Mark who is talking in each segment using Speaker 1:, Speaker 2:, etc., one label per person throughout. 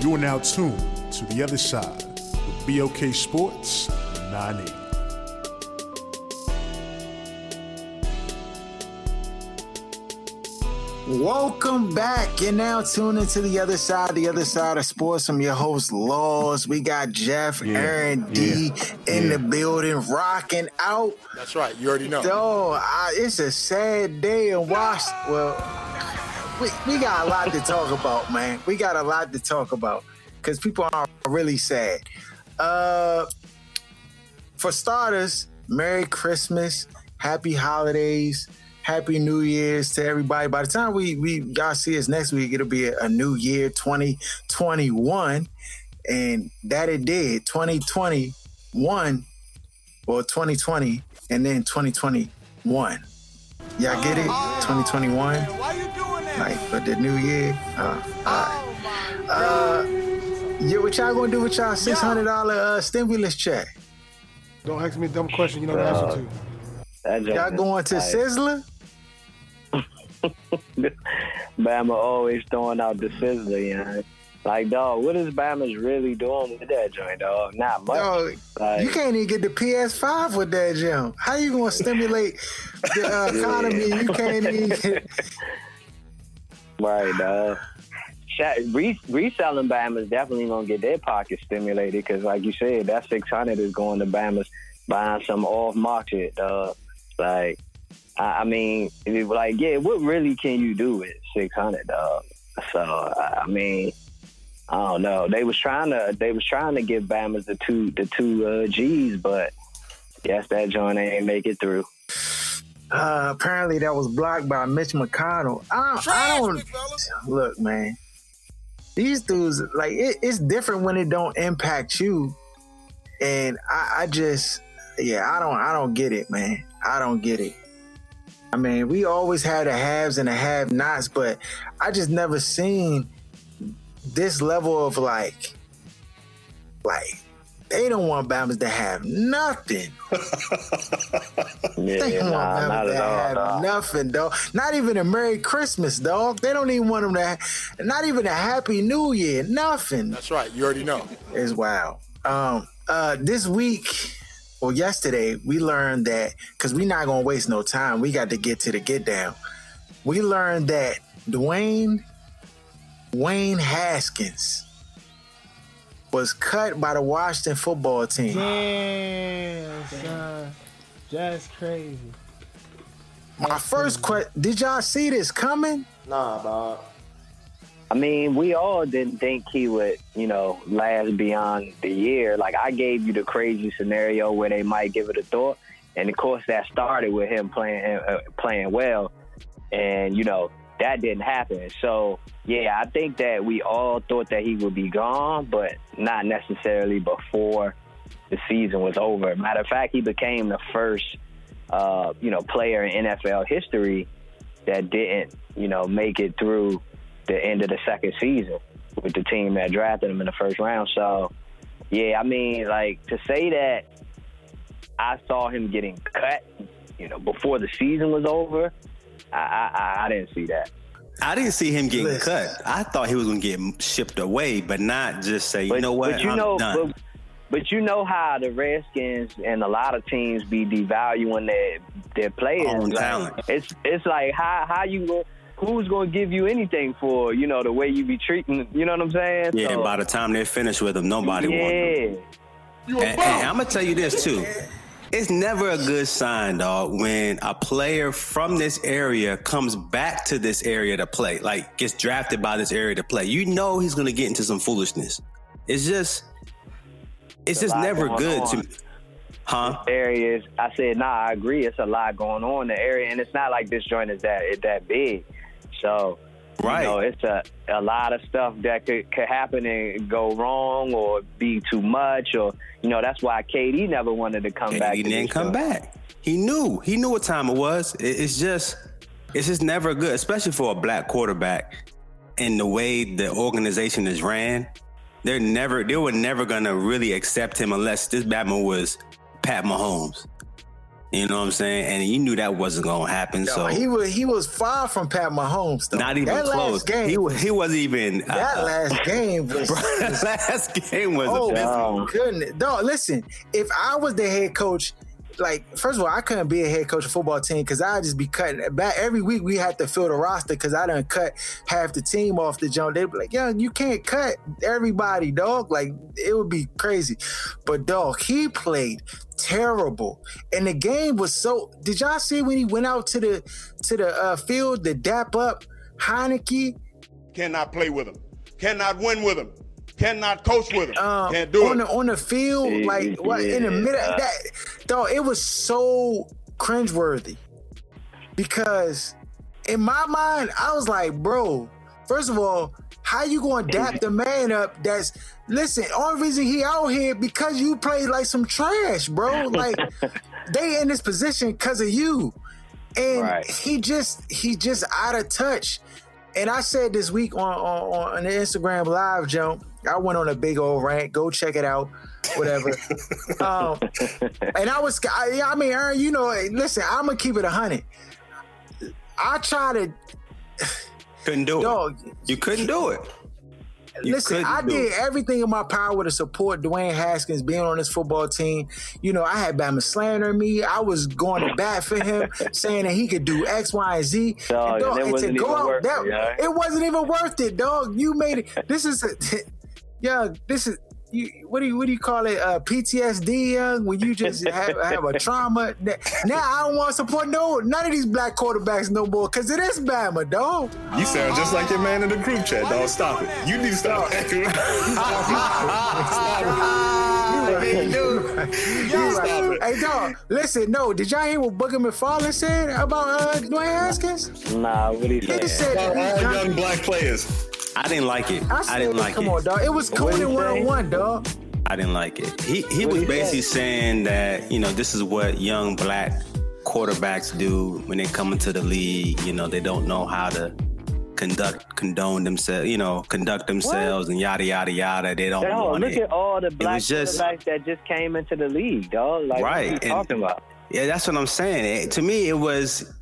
Speaker 1: You are now tuned to the other side with BOK Sports 980.
Speaker 2: Welcome back. You're now tuned into the other side, the other side of sports. I'm your host, Laws. We got Jeff,
Speaker 3: Yeah,
Speaker 2: Aaron D
Speaker 3: yeah,
Speaker 2: in
Speaker 3: yeah.
Speaker 2: the building, rocking out.
Speaker 3: That's right. You already know.
Speaker 2: Though I, it's a sad day in Washington. Well, we, we got a lot to talk about, man. We got a lot to talk about because people are really sad. Uh, for starters, Merry Christmas, Happy Holidays, Happy New Year's to everybody. By the time we we y'all see us next week, it'll be a, a new year, 2021, and that it did. 2021 or 2020 and then 2021. Y'all get it? 2021. Like for the new year. Uh, all right. Uh, yeah, what y'all gonna do with y'all six hundred dollar uh, stimulus check?
Speaker 4: Don't ask me a dumb question you know the answer to.
Speaker 5: That joke
Speaker 2: Y'all going to
Speaker 5: like,
Speaker 2: Sizzler?
Speaker 5: Bama always throwing out the sizzler, you know. Like, dog, what is Bama's really doing with that joint, dog? Not much.
Speaker 2: Dog,
Speaker 5: Like,
Speaker 2: you can't even get the PS5 with that joint. How you gonna stimulate the uh, economy? You can't even. Get...
Speaker 5: right, dog. Re- reselling Bama's definitely gonna get their pockets stimulated because, like you said, that six hundred is going to Bama's buying some off market, dog. Like, I, I mean, like, yeah, what really can you do with six hundred, dog? So, I I mean, I don't know. They was trying to, they was trying to give Bama's the two, the two uh, G's, but guess that joint ain't make it through.
Speaker 2: Uh, apparently, that was blocked by Mitch McConnell. I don't. I don't look, man. These dudes, like, it, it's different when it don't impact you, and I, I just, yeah, I don't, I don't get it, man. I don't get it. I mean, we always had the haves and the have-nots, but I just never seen this level of like, like they don't want Bama's to have nothing.
Speaker 5: Yeah,
Speaker 2: They don't
Speaker 5: nah,
Speaker 2: want
Speaker 5: not at
Speaker 2: to
Speaker 5: all,
Speaker 2: have
Speaker 5: dog.
Speaker 2: nothing, dog. Not even a Merry Christmas, dog. They don't even want them to. Have, not even a Happy New Year. Nothing
Speaker 3: That's right. You already know.
Speaker 2: is wild. Um, uh, this week or yesterday, we learned that because we're not gonna waste no time. We got to get to the get down. We learned that Dwayne Wayne Haskins was cut by the Washington football team.
Speaker 4: Damn, son. That's crazy.
Speaker 2: My first question: Did y'all see this coming?
Speaker 6: Nah, dog.
Speaker 5: I mean, we all didn't think he would, you know, last beyond the year. Like I gave you the crazy scenario where they might give it a thought, and of course that started with him playing uh, playing well, and you know that didn't happen. So yeah, I think that we all thought that he would be gone, but not necessarily before the season was over. Matter of fact, he became the first, uh, you know, player in NFL history that didn't, you know, make it through the end of the second season with the team that drafted him in the first round. So, yeah, I mean, like to say that I saw him getting cut, you know, before the season was over, I I, I didn't see that.
Speaker 7: I didn't see him getting
Speaker 2: Listen.
Speaker 7: cut. I thought he was going to get shipped away, but not just say, you
Speaker 5: But,
Speaker 7: know what,
Speaker 5: but you
Speaker 7: I'm
Speaker 5: know,
Speaker 7: done.
Speaker 5: but, but you know how the Redskins and a lot of teams be devaluing their their players.
Speaker 7: Own
Speaker 5: Like. It's it's like how how you go- who's going to give you anything for you know the way you be treating. You know what I'm saying?
Speaker 7: yeah,
Speaker 5: So,
Speaker 7: and by the time they're finished with him, nobody wants him.
Speaker 5: yeah.
Speaker 7: And, and I'm gonna tell you this too. It's never a good sign, dog, when a player from this area comes back to this area to play, like gets drafted by this area to play. You know he's gonna get into some foolishness. It's just, it's just never good
Speaker 5: on.
Speaker 7: to. Huh?
Speaker 5: areas. I said, nah, I agree. It's a lot going on in the area, and it's not like this joint is that it that big. So,
Speaker 7: Right.
Speaker 5: you know, it's a a lot of stuff that could could happen and go wrong or be too much, or you know, that's why KD never wanted to come
Speaker 7: And
Speaker 5: back.
Speaker 7: he didn't come back. He knew. He knew what time it was. It- It's just, it's just never good, especially for a black quarterback. And the way the organization is ran, they're never, they were never gonna really accept him unless this Batman was Pat Mahomes. You know what I'm saying? And you knew that wasn't gonna happen.
Speaker 2: Yo,
Speaker 7: so
Speaker 2: he was he was far from Pat Mahomes. Though.
Speaker 7: not even
Speaker 2: that
Speaker 7: close.
Speaker 2: Game,
Speaker 7: he wa- he wasn't even.
Speaker 2: that
Speaker 7: uh,
Speaker 2: last game was.
Speaker 7: that last game was
Speaker 2: oh
Speaker 7: abysmal.
Speaker 2: goodness, dog! Listen, if I was the head coach, like first of all, I couldn't be a head coach of football team because I'd just be cutting back every week. We had to fill the roster because I done cut half the team off the jump. They'd be like, "Yo, you can't cut everybody, dog." Like it would be crazy. But dog, he played terrible, and the game was so. Did y'all see when he went out to the to the uh, field to dap up Heineke?
Speaker 6: Cannot play with him. Cannot win with him. Cannot coach with him.
Speaker 2: um,
Speaker 6: Can't do
Speaker 2: on
Speaker 6: it.
Speaker 2: the on the field,
Speaker 5: Yeah,
Speaker 2: like what in the middle
Speaker 5: yeah.
Speaker 2: that dog, it was so cringeworthy because in my mind, I was like, bro, first of all, how you gonna dap the man up that's listen, only reason he out here because you played like some trash, bro. Like they in this position because of you. And
Speaker 5: Right.
Speaker 2: he just he just out of touch. And I said this week on, on on the Instagram live jump, I went on a big old rant. Go check it out, whatever. um, and I was, I, I mean, Aaron, you know, listen, I'm gonna keep it a hundred. I try to,
Speaker 7: Couldn't do
Speaker 2: dog.
Speaker 7: it. You couldn't do it. You
Speaker 2: Listen, I did
Speaker 7: it.
Speaker 2: everything in my power to support Dwayne Haskins being on this football team. You know, I had Bama slandering me. I was going to bat for him, saying that he could do X, Y, and Z.
Speaker 5: Dog, and it wasn't even worth it, yeah.
Speaker 2: it wasn't even worth it, dog. You made it. This is, a, yeah, this is. You, what do you what do you call it? Uh, PTSD, young. When you just have, have a trauma. Now I don't want to support no none of these black quarterbacks no more because it is Bama, dog.
Speaker 8: You sound just like your man in the group chat, dog. Stop it. You need to stop acting.
Speaker 2: Dude, you right. Hey, dog, listen, no, did y'all hear what Booger McFarland said about uh, Dwayne Haskins?
Speaker 5: Nah, what he
Speaker 2: He
Speaker 5: say?
Speaker 2: said
Speaker 8: All
Speaker 2: that
Speaker 8: young
Speaker 2: young.
Speaker 8: black players.
Speaker 7: I didn't like it.
Speaker 2: I
Speaker 7: I, didn't like
Speaker 2: come
Speaker 7: it.
Speaker 2: Come on, dog. It was
Speaker 5: What'd he
Speaker 2: Conan one on one, dog.
Speaker 7: I didn't like it. He he
Speaker 5: What'd
Speaker 7: was basically
Speaker 5: say?
Speaker 7: saying that you know this is what young black quarterbacks do when they come into the league. You know they don't know how to conduct condone themselves. You know conduct themselves and yada yada yada. They don't
Speaker 5: Dog,
Speaker 7: want
Speaker 5: look
Speaker 7: it.
Speaker 5: at all the black
Speaker 7: was just-
Speaker 5: quarterbacks that just came into the league, dog. Like,
Speaker 7: Right,
Speaker 5: what are you
Speaker 7: and-
Speaker 5: talking about?
Speaker 7: Yeah, that's what I'm saying. It- to me, it was.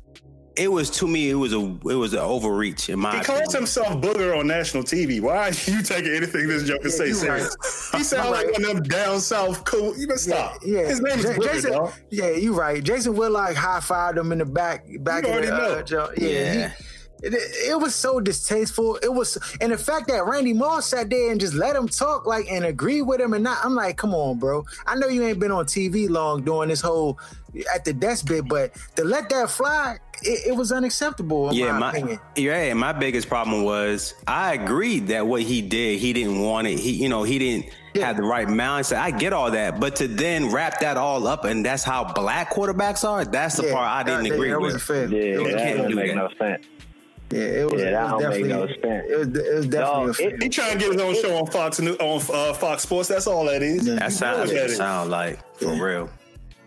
Speaker 7: It was to me. It was a. It was an overreach in my.
Speaker 8: He calls
Speaker 7: opinion.
Speaker 8: himself Booger on national TV. Why are you taking anything this joker say
Speaker 2: you
Speaker 8: serious? He sounds like one of them down south cool. You better stop.
Speaker 2: Yeah,
Speaker 8: His name is
Speaker 2: Ja-
Speaker 8: Booger,
Speaker 2: Jason.
Speaker 8: dog.
Speaker 2: Yeah, you right. Jason Whitlock high fived him in the back, back
Speaker 8: You
Speaker 2: of the
Speaker 8: already
Speaker 2: uh, yeah.
Speaker 7: Yeah.
Speaker 2: he- it, it was so distasteful. It was, and the fact that Randy Moss sat there and just let him talk, like, and agree with him, and not. I'm like, come on, bro. I know you ain't been on TV long doing this whole at the desk bit, but to let that fly, it, it was unacceptable in
Speaker 7: yeah,
Speaker 2: my,
Speaker 7: my
Speaker 2: opinion.
Speaker 7: yeah, my biggest problem was I agreed that what he did, he didn't want it. He, you know, he didn't
Speaker 2: Yeah.
Speaker 7: have the right mindset. I get all that, but to then wrap that all up and that's how black quarterbacks are. That's the
Speaker 2: Yeah,
Speaker 7: part I didn't
Speaker 2: that-
Speaker 7: agree
Speaker 2: that
Speaker 7: with.
Speaker 2: wasn't fair.
Speaker 5: Yeah, that
Speaker 7: can't
Speaker 5: make
Speaker 7: that.
Speaker 5: no sense.
Speaker 2: Yeah, it was,
Speaker 5: Yeah,
Speaker 2: it was
Speaker 5: don't make
Speaker 2: definitely
Speaker 5: no sense.
Speaker 2: It was, it was definitely
Speaker 5: Dog,
Speaker 2: a fair.
Speaker 5: it-
Speaker 8: He trying to get his own show on Fox New- on uh, Fox Sports. That's all that is.
Speaker 2: Yeah.
Speaker 7: That sounds
Speaker 8: Look
Speaker 7: what
Speaker 8: at
Speaker 7: it
Speaker 8: it.
Speaker 7: sound like for real.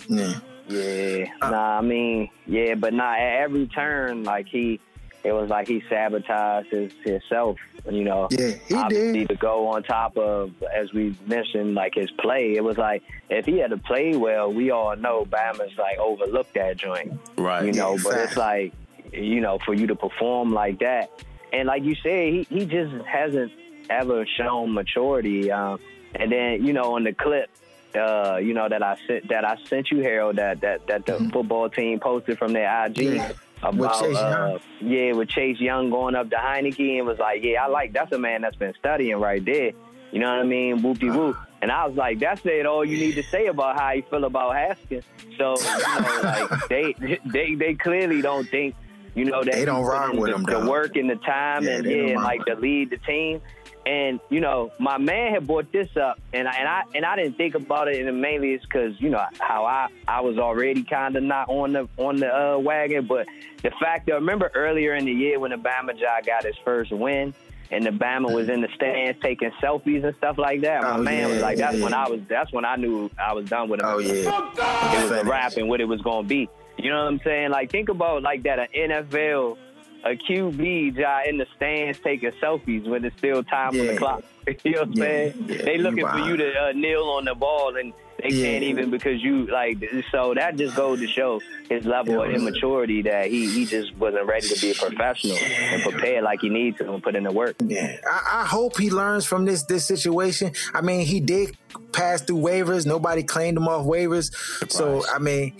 Speaker 2: yeah.
Speaker 5: Yeah,
Speaker 2: Uh,
Speaker 5: nah, I mean, yeah, but nah, at every turn, like he, it was like he sabotaged his himself, you know.
Speaker 2: Yeah, he
Speaker 5: obviously
Speaker 2: did.
Speaker 5: to go on top of, as we mentioned, like his play. It was like if he had to play well, we all know Bama's like overlooked that joint,
Speaker 7: Right.
Speaker 5: you know.
Speaker 2: Yeah,
Speaker 5: but
Speaker 2: fact.
Speaker 5: it's like, you know, for you to perform like that, and like you said, he he just hasn't ever shown maturity. Um, and then you know, on the clip. Uh, you know that I sent that I sent you, Harold. That that that the football team posted from their IG
Speaker 2: Mm-hmm. Yeah. With
Speaker 5: about
Speaker 2: Chase
Speaker 5: uh,
Speaker 2: Young.
Speaker 5: yeah, with Chase Young going up to Heineke and was like, yeah, I like that's a man that's been studying right there. You know what I mean? Whoop de whoop. And I was like, that's it. All you need to say about how you feel about Haskins. So you know, like they they they clearly don't think you know that
Speaker 2: They don't
Speaker 5: he put
Speaker 2: rock
Speaker 5: in
Speaker 2: with
Speaker 5: the,
Speaker 2: him,
Speaker 5: the work and the time
Speaker 2: Yeah,
Speaker 5: and yeah, like to lead the team. And you know, my man had brought this up, and I and I and I didn't think about it, and mainly it's because you know how I I was already kind of not on the on the uh, wagon, but the fact that remember earlier in the year when the Bama guy got his first win, and the Bama was in the stands taking selfies and stuff like that. My
Speaker 2: Oh,
Speaker 5: man was like, that's
Speaker 2: yeah.
Speaker 5: when I was that's when I knew I was done with him.
Speaker 2: Oh yeah.
Speaker 5: It was a rap and what it was gonna be. You know what I'm saying? Like think about like that an NFL a QB guy in the stands taking selfies when it's still time on the clock. You know what I'm
Speaker 2: Yeah,
Speaker 5: saying?
Speaker 2: yeah,
Speaker 5: they looking for you to uh, kneel on the ball and they
Speaker 2: Yeah.
Speaker 5: can't even because you like so that just goes to show his level of
Speaker 2: Yeah.
Speaker 5: immaturity that he he just wasn't ready to be a professional and prepared like he needs to and put in the work.
Speaker 2: Yeah, I, I hope he learns from this this situation. I mean, he did pass through waivers. Nobody claimed him off waivers. So I mean,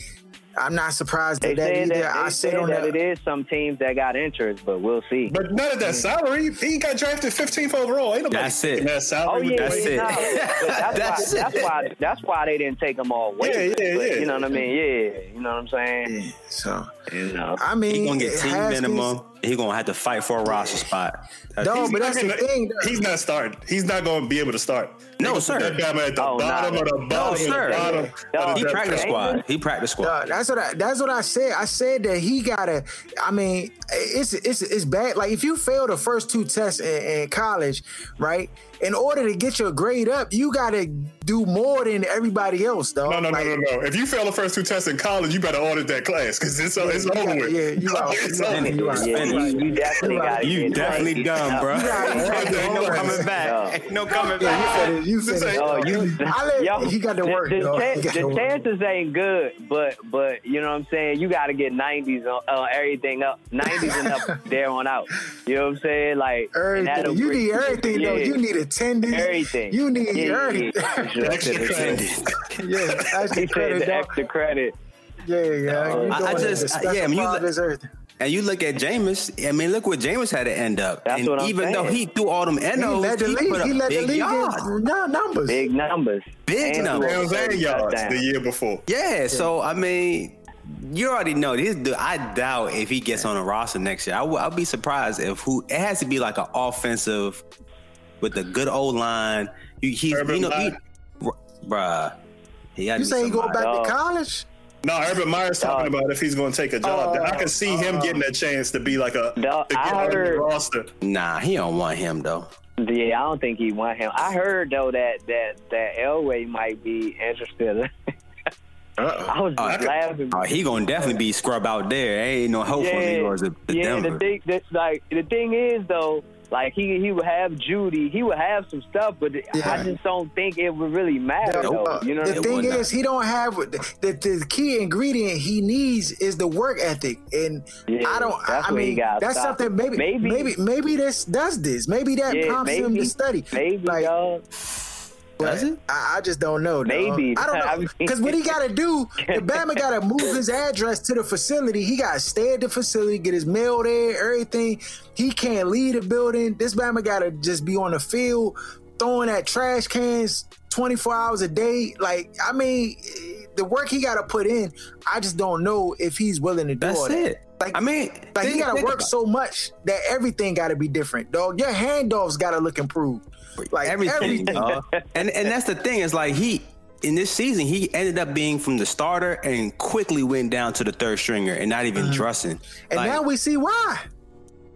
Speaker 2: I'm not surprised
Speaker 5: They
Speaker 2: at that either.
Speaker 5: that,
Speaker 2: I
Speaker 5: they
Speaker 2: said on
Speaker 5: that
Speaker 2: that.
Speaker 5: it is some teams that got interest, but we'll see.
Speaker 8: But none of that salary. He got drafted 15th overall. Ain't nobody
Speaker 7: That's it.
Speaker 8: taking that
Speaker 5: Oh yeah,
Speaker 7: That's it.
Speaker 5: nah, that's,
Speaker 7: That's
Speaker 5: why,
Speaker 7: it.
Speaker 5: that's why that's why they didn't take them all away.
Speaker 8: Yeah, yeah,
Speaker 5: but,
Speaker 8: yeah.
Speaker 5: You know what I mean? Yeah, you know what I'm saying.
Speaker 2: Yeah, so
Speaker 5: You know.
Speaker 2: I mean,
Speaker 7: He gonna get team
Speaker 2: Haskins-
Speaker 7: minimum. He gonna have to fight for a roster spot. That's-
Speaker 2: No, but that's the
Speaker 8: gonna-
Speaker 2: thing. though.
Speaker 8: He's not starting. He's not going to be able to start.
Speaker 7: No, sir.
Speaker 8: Put that Bama at the
Speaker 5: Oh,
Speaker 8: bottom
Speaker 5: nah.
Speaker 8: of the
Speaker 5: No,
Speaker 8: bottom of the
Speaker 7: sir.
Speaker 8: bottom.
Speaker 5: No,
Speaker 8: of the
Speaker 7: he
Speaker 8: depth
Speaker 7: practice squad. He practice squad.
Speaker 2: Uh, that's what I that's what I said. I said that he gotta. I mean, it's it's it's bad. Like if you fail the first two tests in, in college, right? In order to get your grade up, you gotta do more than everybody else, though.
Speaker 8: No, no,
Speaker 2: like,
Speaker 8: no, no, no. If you fail the first two tests in college, you better audit that class because it's, it's
Speaker 2: you
Speaker 8: over
Speaker 2: got-
Speaker 8: with.
Speaker 2: yeah, you out.
Speaker 8: it's over.
Speaker 2: You out.
Speaker 5: Yeah, you, you definitely got
Speaker 7: You definitely done, bro. Ain't no coming back. Ain't no coming back.
Speaker 2: you said it. You said it.
Speaker 5: Oh, you,
Speaker 2: I let-
Speaker 5: yo,
Speaker 2: he got to
Speaker 5: the-
Speaker 2: work,
Speaker 5: The,
Speaker 2: dog.
Speaker 5: chan-
Speaker 2: He got
Speaker 5: the
Speaker 2: to work.
Speaker 5: chances ain't good, but but you know what I'm saying. You got to get 90s on uh, everything up, 90s and up there on out. You know what I'm saying? Like
Speaker 2: Everything. You need everything, though. You need attendance.
Speaker 5: everything.
Speaker 2: You need
Speaker 5: Yeah, yeah,
Speaker 2: everything.
Speaker 5: yeah, for sure.
Speaker 8: Extra credit.
Speaker 2: yeah, extra
Speaker 5: He said
Speaker 2: credit,
Speaker 5: the extra credit.
Speaker 2: Yeah, yeah. You
Speaker 7: I- I just-
Speaker 2: the special
Speaker 7: yeah, when you look-
Speaker 2: projects, everything.
Speaker 7: And you look at Jameis. I mean, look what Jameis had to end up.
Speaker 5: That's
Speaker 7: and
Speaker 5: what I'm
Speaker 7: even though he threw all them
Speaker 2: He led the
Speaker 7: he
Speaker 2: league.
Speaker 7: put
Speaker 2: He led the league
Speaker 7: yards.
Speaker 2: in no, numbers.
Speaker 5: Big numbers.
Speaker 7: Big
Speaker 5: And
Speaker 7: numbers.
Speaker 5: threw over
Speaker 8: Pounds and yards
Speaker 5: touchdowns.
Speaker 8: the year before.
Speaker 7: Yeah, so I mean, you already know this. Dude, I doubt if he gets on a roster next year. I will, be surprised if who. It has to be like an offensive with a good old line. You, he's
Speaker 8: Urban
Speaker 7: you know, he,
Speaker 8: Meyer.
Speaker 7: bruh. He
Speaker 2: You
Speaker 7: be
Speaker 2: say he go back
Speaker 5: Dog.
Speaker 2: to college?
Speaker 8: No, Urban Meyer's talking about if he's going to take a job.
Speaker 2: Oh,
Speaker 8: I can see him oh. getting a chance to be like a
Speaker 5: Dog,
Speaker 8: to
Speaker 5: I
Speaker 8: get on the
Speaker 5: heard-
Speaker 8: roster.
Speaker 7: Nah, he don't want him though.
Speaker 5: Yeah, I don't think he want him. I heard though that that that Elway might be interested. I was
Speaker 7: Oh,
Speaker 5: just uh, laughing.
Speaker 7: Oh, he gonna definitely be scrub out there. Ain't no hope for him. He goes to, to
Speaker 5: yeah.
Speaker 7: Denver.
Speaker 5: The thing, that's like the thing is though, like he he would have Judy, he would have some stuff, but
Speaker 2: Yeah.
Speaker 5: I just don't think it would really matter
Speaker 2: Nope.
Speaker 5: though. You know
Speaker 2: the
Speaker 5: what I
Speaker 7: it
Speaker 5: mean?
Speaker 2: thing is, he don't have the, the key ingredient he needs is the work ethic, and
Speaker 5: Yeah,
Speaker 2: I don't. I mean, that's something. Maybe, maybe,
Speaker 5: Maybe-
Speaker 2: maybe, maybe this does this. Maybe that prompts him to study.
Speaker 5: maybe,
Speaker 2: like,
Speaker 5: dog.
Speaker 7: Does it?
Speaker 2: I, I just don't know.
Speaker 5: Maybe.
Speaker 2: I
Speaker 5: I
Speaker 2: don't know because what he got to do, the Bama got to move his address to the facility. He got to stay at the facility, get his mail there, everything. He can't leave the building. This Bama got to just be on the field throwing at trash cans 24 hours a day. Like, I mean, the work he got to put in, I just don't know if he's willing to do
Speaker 7: That's
Speaker 2: all that.
Speaker 7: it.
Speaker 2: Like,
Speaker 7: I mean,
Speaker 2: like he got to work so much that everything got to be different, dog. Your handoffs got to look improved. Like
Speaker 7: everything.
Speaker 2: everything.
Speaker 7: and and that's the thing. Is like he in this season he ended up being from the starter and quickly went down to the third stringer and not even dressing.
Speaker 2: Mm-hmm. And
Speaker 7: Like,
Speaker 2: now we see why.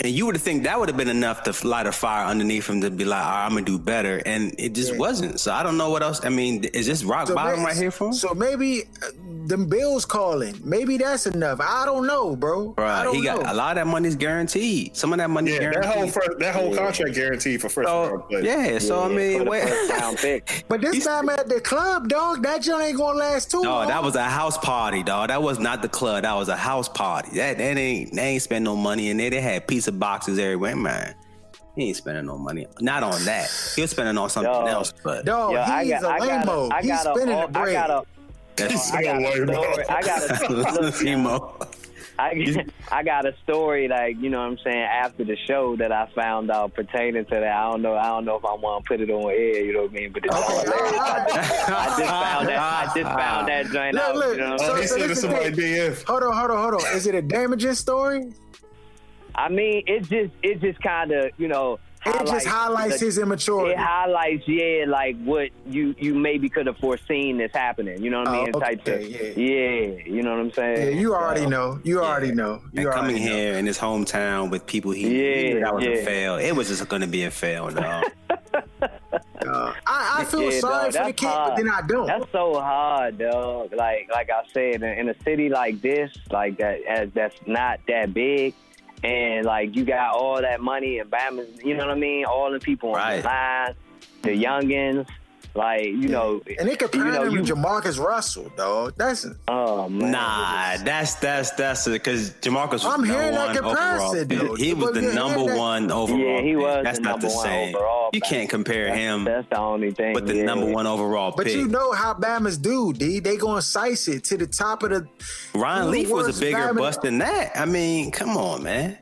Speaker 7: And you would think that would have been enough to light a fire underneath him to be like, All right, I'm gonna do better, and it just wasn't. So I don't know what else. I mean, is this rock bottom
Speaker 2: may-
Speaker 7: right here for him?
Speaker 2: So maybe uh, them bills calling. Maybe that's enough. I don't know, bro. I don't
Speaker 7: he got
Speaker 2: know.
Speaker 7: a lot of that money's guaranteed. Some of that money's
Speaker 8: Yeah, that
Speaker 7: guaranteed.
Speaker 8: whole first, that whole contract guaranteed for first round
Speaker 7: so,
Speaker 8: players.
Speaker 7: yeah, so I mean, wait.
Speaker 5: first round pick.
Speaker 2: But this time at the club, dog, that joint ain't gonna last too
Speaker 7: No,
Speaker 2: long.
Speaker 7: that was a house party, dog. That was not the club. That was a house party. That, that ain't they ain't spend no money in there. They had pizza boxes everywhere, man. He ain't spending no money. Not on that. He was spending on something
Speaker 5: Dog.
Speaker 7: else. But
Speaker 2: dog.
Speaker 5: Yo, I
Speaker 2: he's
Speaker 5: got,
Speaker 2: a
Speaker 5: I got,
Speaker 2: lame-o.
Speaker 5: a, I
Speaker 2: He's
Speaker 5: got
Speaker 2: spinning
Speaker 5: a,
Speaker 2: the
Speaker 5: I
Speaker 2: bread.
Speaker 5: got a,
Speaker 7: that's
Speaker 5: I got a story. I got a look,
Speaker 7: Emo.
Speaker 5: I, I got a story like you know what I'm saying after the show that I found out pertaining to that. I don't know. I don't know if I want to put it on air. You know what I mean? But it's all
Speaker 2: Okay,
Speaker 5: hilarious.
Speaker 2: all right.
Speaker 5: I just found that. I just found that joint
Speaker 2: Look,
Speaker 5: out.
Speaker 2: look,
Speaker 5: You know what
Speaker 2: so-
Speaker 5: I'm
Speaker 8: he
Speaker 5: saying?
Speaker 8: said to somebody
Speaker 2: it.
Speaker 8: DF.
Speaker 2: Hold on, hold on, hold on. Is it a damaging story?
Speaker 5: I mean, it just it's just kind of you know It
Speaker 2: just highlights his immaturity.
Speaker 5: It highlights, yeah, like what you you maybe could have foreseen this happening. You know what I
Speaker 2: Oh,
Speaker 5: mean? Type
Speaker 2: okay,
Speaker 5: of, yeah. you know what I'm saying?
Speaker 2: Yeah, you already
Speaker 5: So,
Speaker 2: know. You already know. You
Speaker 7: and coming
Speaker 2: know.
Speaker 7: here in his hometown with people he, he
Speaker 5: Yeah,
Speaker 7: knew that was
Speaker 5: yeah.
Speaker 7: a fail. It was just going to be a fail, no.
Speaker 2: Uh, I, I feel
Speaker 5: Yeah,
Speaker 2: sorry
Speaker 5: dog,
Speaker 2: for the
Speaker 5: that's
Speaker 2: kid, but then I don't.
Speaker 5: That's so hard, dog. Like like I said, in, in a city like this, like that as that's not that big, and like you got all that money and you know what I mean? All the people on
Speaker 7: Right.
Speaker 5: the line, the youngins, like you know,
Speaker 2: and they comparing
Speaker 5: you know,
Speaker 2: him
Speaker 5: you,
Speaker 2: to Jamarcus Russell, though. That's
Speaker 5: oh man,
Speaker 7: nah, that's that's that's because Jamarcus was
Speaker 2: I'm
Speaker 7: number
Speaker 2: hearing that
Speaker 7: one overall.
Speaker 2: comparison,
Speaker 7: pick. He was the number
Speaker 2: that-
Speaker 7: one overall.
Speaker 5: Yeah, he
Speaker 7: pick.
Speaker 5: was
Speaker 7: That's not
Speaker 5: number
Speaker 7: the
Speaker 5: one
Speaker 7: same.
Speaker 5: overall
Speaker 7: You can't compare
Speaker 5: That's,
Speaker 7: him
Speaker 5: that's the only thing.
Speaker 7: with the
Speaker 5: yeah.
Speaker 7: number one overall
Speaker 2: But
Speaker 7: pick.
Speaker 2: you know how Bama's do, D. They gonna size it to the top of the.
Speaker 7: Ryan Leaf was a bigger
Speaker 2: Bama-
Speaker 7: bust than that. I mean, come on, man.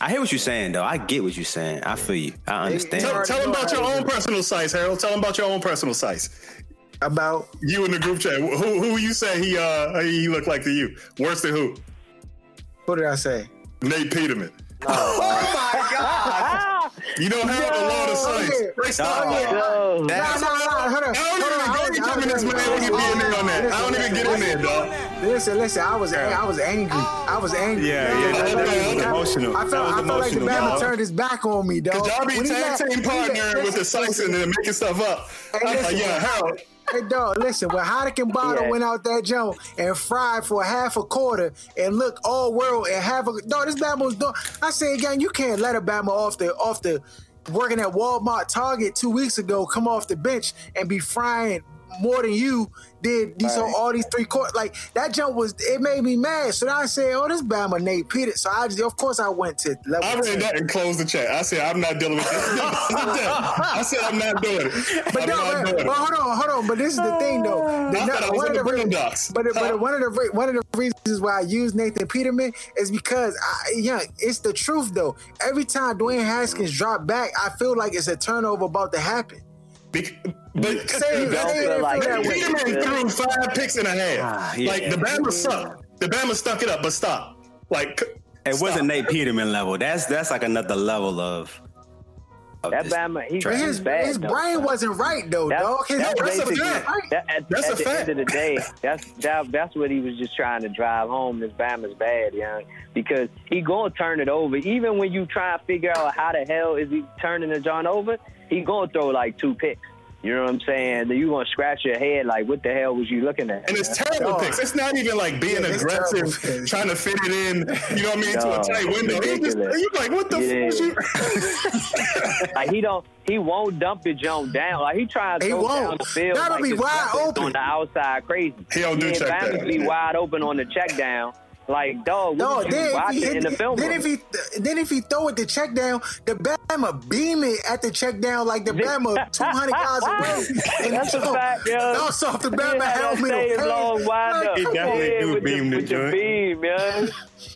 Speaker 7: I hear what you're saying, though. I get what you're saying. I feel you. I understand.
Speaker 8: Tell, tell them about your own personal sites, Harold. Tell them about your own personal sites.
Speaker 2: About
Speaker 8: You in the group chat. Who who you say he uh he looked like to you? Worse than who?
Speaker 2: what did I say?
Speaker 8: Nate Peterman.
Speaker 5: Ah,
Speaker 8: You don't have a lot of sites.
Speaker 2: yeah.
Speaker 8: Straight stop.
Speaker 2: Oh, yeah.
Speaker 5: yo.
Speaker 2: Nah,
Speaker 7: That's-
Speaker 2: nah, nah, hold on.
Speaker 8: I don't even
Speaker 2: hold
Speaker 8: go
Speaker 2: on,
Speaker 8: to
Speaker 2: hold on,
Speaker 8: Gemini's, man.
Speaker 2: hold
Speaker 8: When you
Speaker 2: on.
Speaker 8: be in there on that. I don't even get in there, dog.
Speaker 2: Listen, listen. I was, I was angry. I was oh angry.
Speaker 7: Yeah, yeah, that-
Speaker 8: that was
Speaker 7: emotional.
Speaker 2: I felt, I felt like the
Speaker 7: dog.
Speaker 2: turned his back on me, dog.
Speaker 8: Cause y'all be tag team
Speaker 2: when
Speaker 8: partner with the sites and then making stuff up.
Speaker 2: Hey, listen,
Speaker 8: yeah, Harold.
Speaker 2: Hey dog, listen, when Heineken Bottle
Speaker 5: Yeah.
Speaker 2: went out that joint and fried for half a quarter and look all world and half a dog, this Bama was doing. I say again, you can't let a Bama off the off the working at Walmart Target two weeks ago come off the bench and be frying more than you did these
Speaker 5: Right.
Speaker 2: all these three quarters. Like that jump was it made me mad. So then I said, Oh, this Bama Nate Peter. So I just of course I went to level
Speaker 8: I read that and closed the chat. I said I'm not dealing with this. I said I'm not doing it.
Speaker 2: But
Speaker 8: I'm
Speaker 2: no, but, hold on, hold on. But this is the thing, though. The,
Speaker 8: I thought I
Speaker 2: one of
Speaker 8: the
Speaker 2: the re-
Speaker 8: Boondocks.
Speaker 2: But,
Speaker 8: Huh?
Speaker 2: but one of the one of the reasons why I use Nathan Peterman is because I, yeah, it's the truth though. Every time Dwayne Haskins drop back, I feel like it's a turnover about to happen.
Speaker 8: Bec- But
Speaker 2: Say, say
Speaker 5: like
Speaker 2: that
Speaker 5: it.
Speaker 8: Peterman threw five picks and a half.
Speaker 7: Ah, yeah.
Speaker 8: Like the Bama sucked. The Bama stuck it up, but stop. Like
Speaker 7: It
Speaker 8: stop.
Speaker 7: wasn't Nate Peterman level. That's that's like another level of. of
Speaker 5: That Bama, he
Speaker 7: trash.
Speaker 2: His,
Speaker 5: bad.
Speaker 2: his
Speaker 5: though,
Speaker 2: brain wasn't right though,
Speaker 5: That's,
Speaker 2: dog. His
Speaker 5: that's
Speaker 8: That's a fact.
Speaker 5: that, at,
Speaker 8: That's
Speaker 5: at
Speaker 8: a
Speaker 5: the
Speaker 8: fact.
Speaker 5: end of the day. That's that, that's what he was just trying to drive home. This Bama's bad, young, because he gonna turn it over. Even when you try to figure out how the hell is he turning the John over, he gonna throw like two picks. You know what I'm saying? Then you gonna scratch your head like, what the hell was you looking at?
Speaker 8: And it's terrible
Speaker 2: Dog.
Speaker 8: picks. It's not even like being
Speaker 2: Yeah,
Speaker 8: aggressive, trying to fit it in, you know what I mean, to a tight window. He you like, what the
Speaker 5: Yeah.
Speaker 8: fuck was you?
Speaker 5: Like he don't, he won't dump the jump down. Like he tries to
Speaker 2: He
Speaker 5: throw
Speaker 2: won't.
Speaker 5: down the field.
Speaker 2: That'll
Speaker 5: like
Speaker 2: be wide open.
Speaker 5: on the outside. Crazy.
Speaker 8: He don't do
Speaker 5: Yeah,
Speaker 8: check
Speaker 5: Bama's
Speaker 8: down.
Speaker 5: be wide open on the check down. Like dog,
Speaker 2: No,
Speaker 5: you
Speaker 2: then if, he hit,
Speaker 5: in the film?
Speaker 2: then if he then if he throw it the check down, the Bama beam it at the check down like the Bama two hundred yards away. And
Speaker 5: That's a fact, yo.
Speaker 2: Bounce off the Bama
Speaker 5: Yeah,
Speaker 2: helmet.
Speaker 5: that
Speaker 2: of
Speaker 5: long
Speaker 2: pain.
Speaker 5: wind
Speaker 2: Like,
Speaker 5: up.
Speaker 7: He definitely do
Speaker 5: with
Speaker 7: beam
Speaker 5: the,
Speaker 7: the joint.
Speaker 5: beam, man.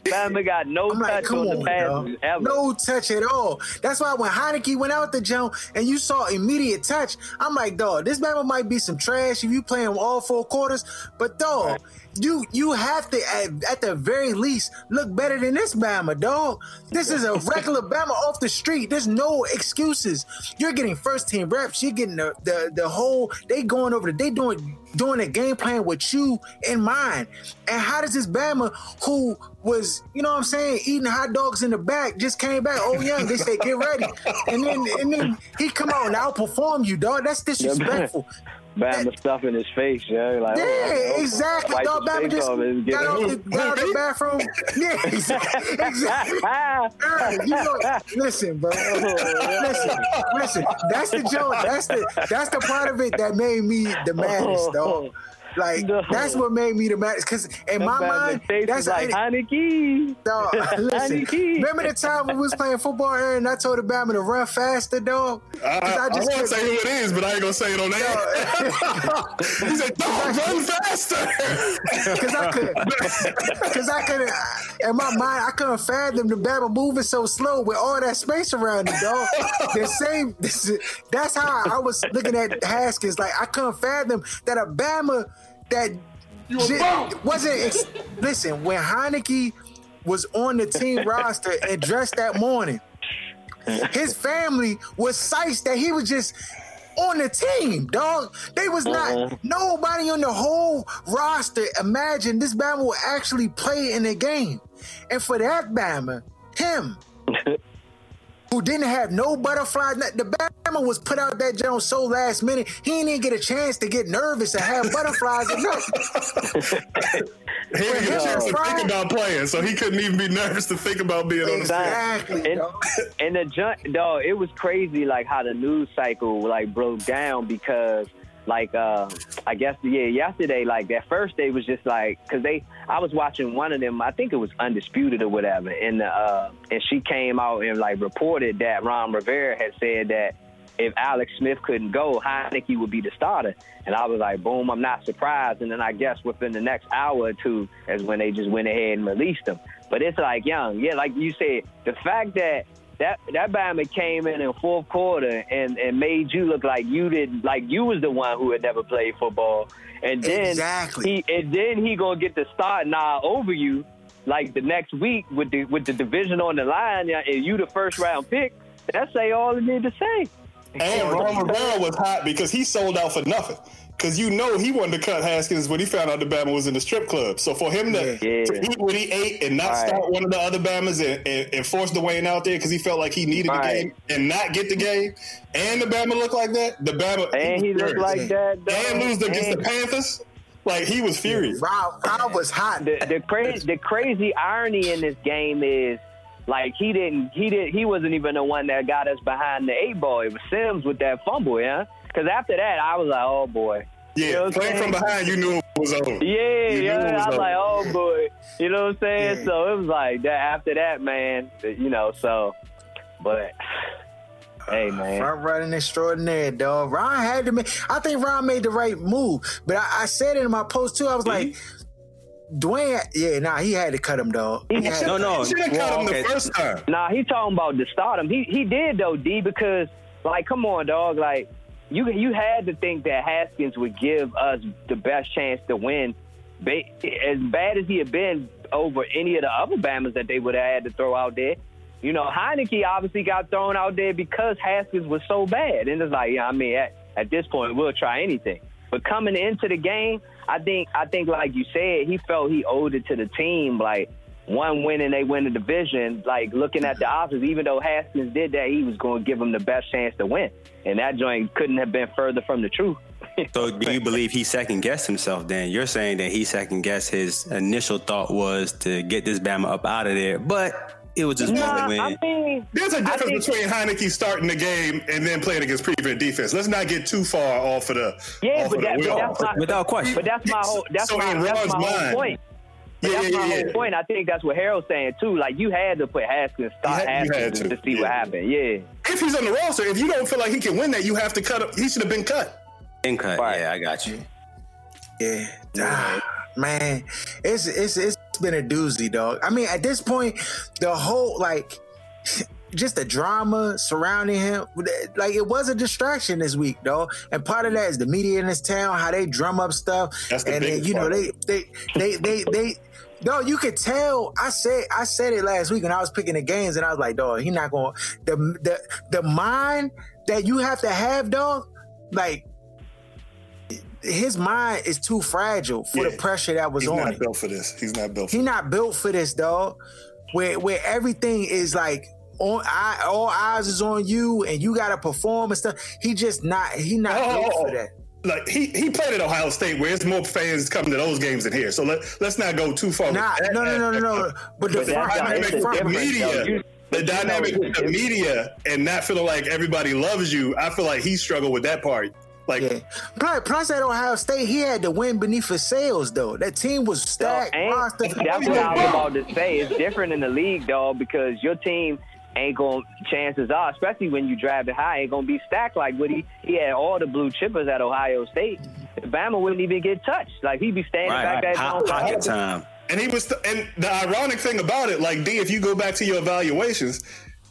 Speaker 5: Bama got no
Speaker 2: I'm like,
Speaker 5: touch
Speaker 2: come
Speaker 5: on
Speaker 2: on,
Speaker 5: the passes ever.
Speaker 2: No touch at all. That's why when Heineke went out the jump and you saw immediate touch, I'm like, dog, this Bama might be some trash if you playing all four quarters. But dog, you you have to at, at the very least look better than this Bama, dog. This is a regular Bama off the street. There's no excuses. You're getting first team reps. You're getting the the, the whole. They going over. The, they doing doing a game plan with you in mind. And how does this Bama who was, you know what I'm saying, eating hot dogs in the back, just came back, oh young, they said get ready. And then and then he come out and outperform you, dog. That's disrespectful.
Speaker 5: Bama stuff in his face, yo. Like,
Speaker 2: Yeah,
Speaker 5: oh,
Speaker 2: exactly.
Speaker 5: wipe
Speaker 2: Dog, just
Speaker 5: off and get
Speaker 2: got out, the, got the bathroom. Yeah, exactly. exactly. You know, listen, bro. Listen, listen. That's the joke. That's the that's the part of it that made me the maddest, dog. Like
Speaker 5: No.
Speaker 2: that's what made me the maddest. Cause in my mind, that's
Speaker 5: is like
Speaker 2: I-
Speaker 5: Heineke.
Speaker 2: Dog, listen.
Speaker 5: Heineke.
Speaker 2: Remember the time when we was playing football here and I told the Bama to run faster, dog? 'Cause
Speaker 8: I, I, I
Speaker 2: just
Speaker 8: won't say who it is, but I ain't gonna say it on air. he said, "Dog, run faster."
Speaker 2: Cause I couldn't. cause I couldn't. In my mind, I couldn't fathom the Bama moving so slow with all that space around it, dog. The same. This that's how I was looking at Haskins. Like I couldn't fathom that a Bama that j- wasn't. Ex- listen, when Heineke was on the team roster and dressed that morning. his family was psyched that he was just on the team, dog. They was not uh-huh. nobody on the whole roster imagined this Bama will actually play in the game. And for that Bama, him, who didn't have no butterflies, not- the Bama was put out that Jones so last minute, he didn't even get a chance to get nervous and have butterflies or nothing.
Speaker 8: He didn't get a chance to think about playing, so he couldn't even be nervous to think about being on the field.
Speaker 2: Exactly,
Speaker 5: And, and the junk, dog, it was crazy like how the news cycle like broke down because like uh I guess yeah yesterday like that first day was just like because they I was watching one of them I think it was undisputed or whatever and uh and she came out and like reported that Ron Rivera had said that if Alex Smith couldn't go, Heineke would be the starter. And I was like, boom, I'm not surprised. And then I guess within the next hour or two is when they just went ahead and released him. But it's like, young, yeah, like you said, the fact that that that Bama came in in fourth quarter and, and made you look like you did like you was the one who had never played football, and then
Speaker 2: Exactly.
Speaker 5: he and then he gonna get the start now over you like the next week with the with the division on the line, yeah, and you the first round pick. That say all it need to say.
Speaker 8: And Ron Rivera was hot because he sold out for nothing. Because you know he wanted to cut Haskins when he found out the Bama was in the strip club. So for him to,
Speaker 5: Yeah.
Speaker 8: to eat what he ate and not
Speaker 5: Right.
Speaker 8: start one of the other Bamas and, and, and force Dwayne out there because he felt like he needed
Speaker 5: Right.
Speaker 8: the game and not get the game, and the Bama look like that, the Bama
Speaker 5: And he
Speaker 8: was
Speaker 5: looked
Speaker 8: furious.
Speaker 5: like that. dog.
Speaker 8: and lose against
Speaker 5: And
Speaker 8: the Panthers, like he was furious.
Speaker 2: Rob, Rob was hot.
Speaker 5: the the crazy the crazy irony in this game is like he didn't he did he wasn't even the one that got us behind the eight ball. It was Sims with that fumble, yeah. Because after that, I was like, oh boy.
Speaker 8: Yeah,
Speaker 5: You know what I'm
Speaker 8: playing from behind, you knew it was over.
Speaker 5: Yeah,
Speaker 8: You
Speaker 5: yeah.
Speaker 8: was
Speaker 5: I was
Speaker 8: over.
Speaker 5: like, oh boy. You know what I'm saying?
Speaker 2: Yeah.
Speaker 5: So it was like that after that, man. You know, so but uh, hey man.
Speaker 2: Front running extraordinaire, dog. Ron had to make. I think Ron made the right move, but I, I said it in my post too. I was like, mm-hmm. Dwayne, yeah, nah, he had to cut him, dog. He had
Speaker 7: No,
Speaker 2: to-
Speaker 7: no.
Speaker 8: He should have cut
Speaker 7: Well,
Speaker 8: him
Speaker 7: okay.
Speaker 8: the first time.
Speaker 5: Nah, he talking about the stardom. He he did though, D, because like, come on, dog. Like, you you had to think that Haskins would give us the best chance to win. As bad as he had been over any of the other Bammers that they would have had to throw out there. You know, Heineke obviously got thrown out there because Haskins was so bad. And it's like, yeah, I mean, at, at this point, we'll try anything. But coming into the game, I think, I think, like you said, he felt he owed it to the team. Like one win and they win the division. Like looking at the options, even though Haskins did that, he was going to give them the best chance to win. And that joint couldn't have been further from the truth.
Speaker 7: So do you believe he second guessed himself then? You're saying that he second guessed his initial thought was to get this Bama up out of there, but it was just
Speaker 5: Nah,
Speaker 7: one win.
Speaker 5: I mean,
Speaker 8: There's a difference
Speaker 5: think-
Speaker 8: between Heineke starting the game and then playing against prevent defense. Let's not get too far off of the
Speaker 5: Yeah,
Speaker 8: off
Speaker 5: but,
Speaker 8: of
Speaker 5: that,
Speaker 8: the
Speaker 5: but that's my
Speaker 7: Without question.
Speaker 5: But that's my whole. That's
Speaker 8: So
Speaker 5: my,
Speaker 8: in
Speaker 5: that's
Speaker 8: Ron's
Speaker 5: my whole
Speaker 8: mind-
Speaker 5: point. But
Speaker 8: Yeah,
Speaker 5: that's
Speaker 8: yeah,
Speaker 5: my
Speaker 8: yeah,
Speaker 5: whole point. I think that's what Harold's saying too. Like you had to put Haskins, start
Speaker 8: You had- you had
Speaker 5: Haskins
Speaker 8: to.
Speaker 5: to, see what happened. Yeah.
Speaker 8: If he's on the roster, if you don't feel like he can win that, you have to cut him. He should have been cut.
Speaker 7: In cut.
Speaker 5: Right.
Speaker 7: Yeah, I got you.
Speaker 2: Yeah, Ah, man, it's it's it's been a doozy, dog. I mean, at this point, the whole like. Just the drama surrounding him, like it was a distraction this week, though. And part of that is the media in this town, how they drum up stuff,
Speaker 8: That's the
Speaker 2: and then,
Speaker 8: biggest
Speaker 2: you know they they they they they. No, you could tell. I said I said it last week when I was picking the games, and I was like, "Dog, he not going." The the the mind that you have to have, dog, like his mind is too fragile for
Speaker 8: Yeah.
Speaker 2: the pressure that was
Speaker 8: He's
Speaker 2: on He's
Speaker 8: not
Speaker 2: it.
Speaker 8: built for this. He's not built for
Speaker 2: He not built for this, dog. Where where everything is like on I, all eyes is on you and you gotta perform and stuff. He just not he not
Speaker 8: Oh,
Speaker 2: built for
Speaker 8: oh.
Speaker 2: that.
Speaker 8: Like he, he played at Ohio State, where it's more fans coming to those games than here. So let let's not go too far.
Speaker 2: Nah,
Speaker 8: that
Speaker 2: no, no, no, no, no. But the
Speaker 8: But the dynamic
Speaker 5: it's
Speaker 8: with the
Speaker 2: front
Speaker 5: different,
Speaker 8: media.
Speaker 5: You-
Speaker 8: the
Speaker 5: but know,
Speaker 8: dynamic with the
Speaker 5: it's-
Speaker 8: media, and not feeling like everybody loves you. I feel like he struggled with that part. Like
Speaker 2: Yeah. Plus, plus at Ohio State, he had to win beneath his sails though. That team was
Speaker 5: So,
Speaker 2: stacked.
Speaker 5: ain't- that's what I was about to say. It's different in the league, dog, because your team ain't gonna Chances are, especially when you drive it high, ain't gonna be stacked like Woody. he he had all the blue chippers at Ohio State. Bama wouldn't even get touched. Like he'd be standing
Speaker 7: Right,
Speaker 5: back
Speaker 7: right.
Speaker 5: there.
Speaker 7: Po-
Speaker 5: going,
Speaker 7: pocket time.
Speaker 8: And he was, and the ironic thing about it, like D, if you go back to your evaluations,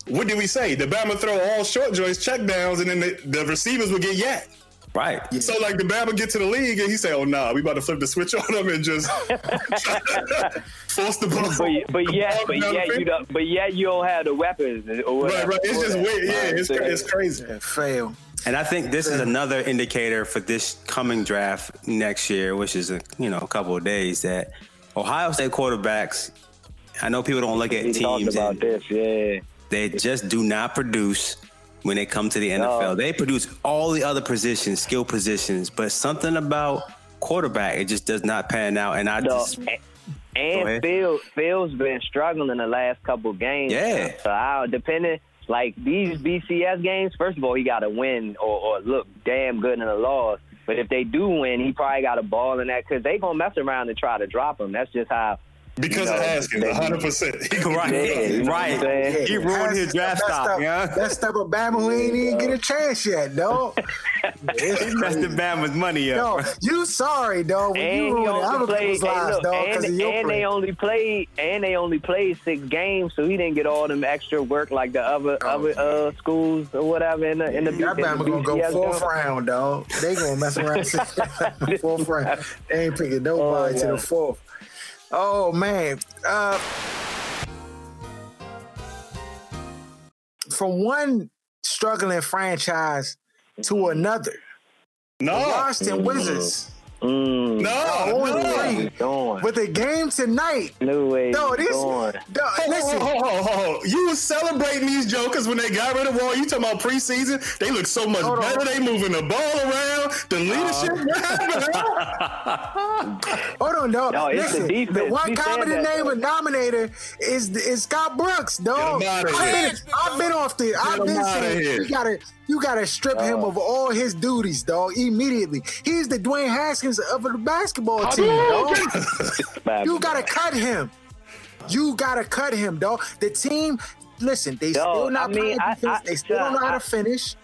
Speaker 8: what did we say? The Bama throw all short joints, check downs, and then the, the receivers would get yak.
Speaker 7: Right.
Speaker 8: So like the Bama get to the league and he say, "Oh nah, we about to flip the switch on them and just force the ball."
Speaker 5: But but yeah, but yeah, you don't. But yeah, you don't have the weapons. Or
Speaker 8: Right, right. It's just weird. Yeah, it's,
Speaker 5: Right.
Speaker 8: it's crazy.
Speaker 2: Fail.
Speaker 7: And I think this is another indicator for this coming draft next year, which is a you know a couple of days that Ohio State quarterbacks. I know people don't look at
Speaker 5: We
Speaker 7: teams.
Speaker 5: about
Speaker 7: and
Speaker 5: this. Yeah.
Speaker 7: They just do not produce when they come to the NFL.
Speaker 5: No.
Speaker 7: They produce all the other positions, skill positions, but something about quarterback it just does not pan out. And I
Speaker 5: No,
Speaker 7: just
Speaker 5: and-
Speaker 7: Go
Speaker 5: and
Speaker 7: ahead.
Speaker 5: Phil Phil's been struggling the last couple games.
Speaker 7: Yeah.
Speaker 5: So I depending like these BCS games. First of all, he got to win or, or look damn good in the loss. But if they do win, he probably got a ball in that because they gonna mess around and try to drop him. That's just how.
Speaker 8: Because
Speaker 5: you
Speaker 8: of
Speaker 5: know,
Speaker 8: Haskins,
Speaker 5: they-
Speaker 8: hundred percent.
Speaker 7: right,
Speaker 5: Yeah, you know
Speaker 7: right.
Speaker 5: saying?
Speaker 7: He ruined his draft
Speaker 2: That's
Speaker 7: stock.
Speaker 2: the-
Speaker 7: Yeah,
Speaker 2: That's the Bama who ain't even get a chance yet, dog.
Speaker 7: that's the Bama's money. Up.
Speaker 2: Yo, you sorry, dog. When
Speaker 5: And
Speaker 2: you ruined
Speaker 5: only
Speaker 2: other
Speaker 5: played,
Speaker 2: people's
Speaker 5: hey,
Speaker 2: lives,
Speaker 5: look,
Speaker 2: dog,
Speaker 5: and,
Speaker 2: of
Speaker 5: and
Speaker 2: play.
Speaker 5: they only played and they only played six games, so he didn't get all them extra work like the other
Speaker 2: Oh,
Speaker 5: other uh, schools or whatever in the in the
Speaker 2: That
Speaker 5: in the
Speaker 2: Bama gonna go fourth
Speaker 5: joint.
Speaker 2: round, dog. They gonna mess around fourth round. They ain't picking nobody
Speaker 5: Oh,
Speaker 2: to the fourth. Oh man. Uh, from one struggling franchise to another, the
Speaker 8: No,
Speaker 2: Washington Wizards
Speaker 5: Mm,
Speaker 8: no,
Speaker 2: Oh,
Speaker 8: no.
Speaker 2: wait. with a game tonight.
Speaker 5: No way.
Speaker 2: No, this.
Speaker 5: going.
Speaker 2: No, listen.
Speaker 8: Ho, ho, ho, ho. You was celebrating these jokers when they got rid of Wall. You talking about preseason? They look so much
Speaker 2: Hold on.
Speaker 8: better. They moving the ball around. The leadership. what happened?
Speaker 2: Hold on, dog.
Speaker 5: No, it's the
Speaker 2: Listen,
Speaker 5: defense.
Speaker 2: the one
Speaker 5: We said
Speaker 2: common
Speaker 5: that,
Speaker 2: name
Speaker 5: though.
Speaker 2: denominator is is Scott Brooks, dog.
Speaker 8: Get him outta
Speaker 2: I've been, I've been off the. I've
Speaker 8: him
Speaker 2: been
Speaker 8: outta
Speaker 2: saying
Speaker 8: here.
Speaker 2: you gotta you gotta strip him uh. of all his duties, dog. Immediately, he's the Dwayne Haskins of the basketball team, dog. You gotta cut him. You gotta cut him, dog. The team. Listen, they still not
Speaker 5: I mean,
Speaker 2: playing
Speaker 5: I-
Speaker 2: defense.
Speaker 5: I-
Speaker 2: they still don't know how to finish.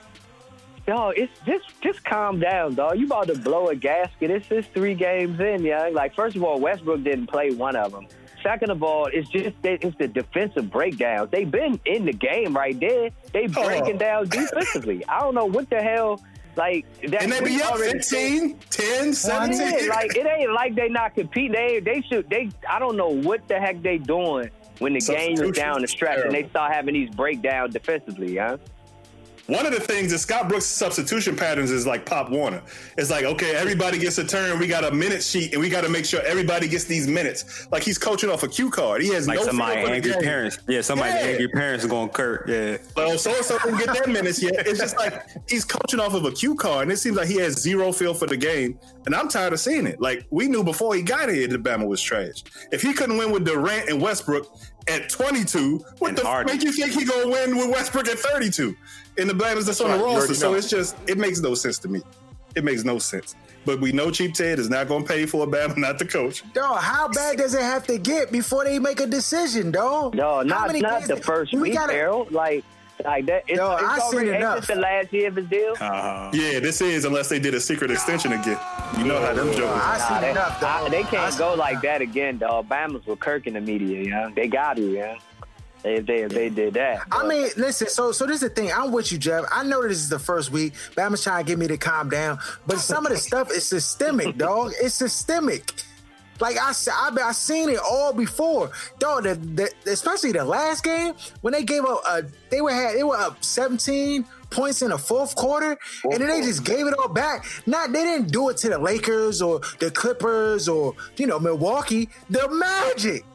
Speaker 5: Yo, it's just just calm down, dog. You about to blow a gasket. It's just three games in, yeah. Like first of all, Westbrook didn't play one of them. Second of all, it's just it's the defensive breakdowns. They've been in the game right there. They breaking down defensively. I don't know what the hell. Like that,
Speaker 8: and they be up 15, 10, 17.
Speaker 5: Yeah, like it ain't like they not competing. They they should they. I don't know what the heck they doing when the game is down the stretch and they start having these breakdowns defensively, huh?
Speaker 8: One of the things that Scott Brooks' substitution patterns is like Pop Warner. It's like, okay, everybody gets a turn. We got a minute sheet, and we got to make sure everybody gets these minutes. Like he's coaching off a cue card. He has
Speaker 7: Like
Speaker 8: no
Speaker 7: somebody
Speaker 8: feel for the
Speaker 7: angry parents. Yeah, somebody
Speaker 8: Yeah.
Speaker 7: angry parents are going Kurt. Yeah.
Speaker 8: Well, so and so didn't get their minutes yet. It's just like he's coaching off of a cue card, and it seems like he has zero feel for the game. And I'm tired of seeing it. Like we knew before he got here, the Bama was trash. If he couldn't win with Durant and Westbrook at 22, what
Speaker 7: And
Speaker 8: the f-
Speaker 7: Harden.
Speaker 8: make you think he gonna win with Westbrook at 32? In the Bama's that's on the
Speaker 3: you
Speaker 8: roster, so
Speaker 3: know.
Speaker 8: it's just it makes no sense to me. It makes no sense. But we know Cheap Ted is not gonna pay for a Bama not the coach.
Speaker 2: Dog, how bad does it have to get before they make a decision, dog?
Speaker 5: No,
Speaker 2: How
Speaker 5: not
Speaker 2: many
Speaker 5: not
Speaker 2: games-
Speaker 5: the first
Speaker 2: we
Speaker 5: week,
Speaker 2: gotta-
Speaker 5: Harold. Like like that. It's,
Speaker 2: Yo,
Speaker 5: it's
Speaker 2: I seen
Speaker 5: already, ain't
Speaker 2: enough.
Speaker 5: this the last year of his deal.
Speaker 7: Uh,
Speaker 8: Yeah, this is unless they did a secret extension again. You know how them jokers.
Speaker 2: I
Speaker 5: Nah,
Speaker 2: seen
Speaker 5: they,
Speaker 2: enough,
Speaker 5: I- they can't
Speaker 2: seen-
Speaker 5: go like that again, dog. Bama's with Kirk in the media, yeah. They got to, yeah. If they if they did that,
Speaker 2: I mean, listen. So, so this is the thing. I'm with you, Jeff. I know this is the first week. Bama's trying to get me to calm down, but some of the stuff is systemic, dog. It's systemic. Like I, s- I, I seen it all before, dog. The, the, especially the last game when they gave up, uh, they were had they were up 17 points in the fourth quarter, and then they just gave it all back. Not they didn't do it to the Lakers or the Clippers or you know Milwaukee. The Magic.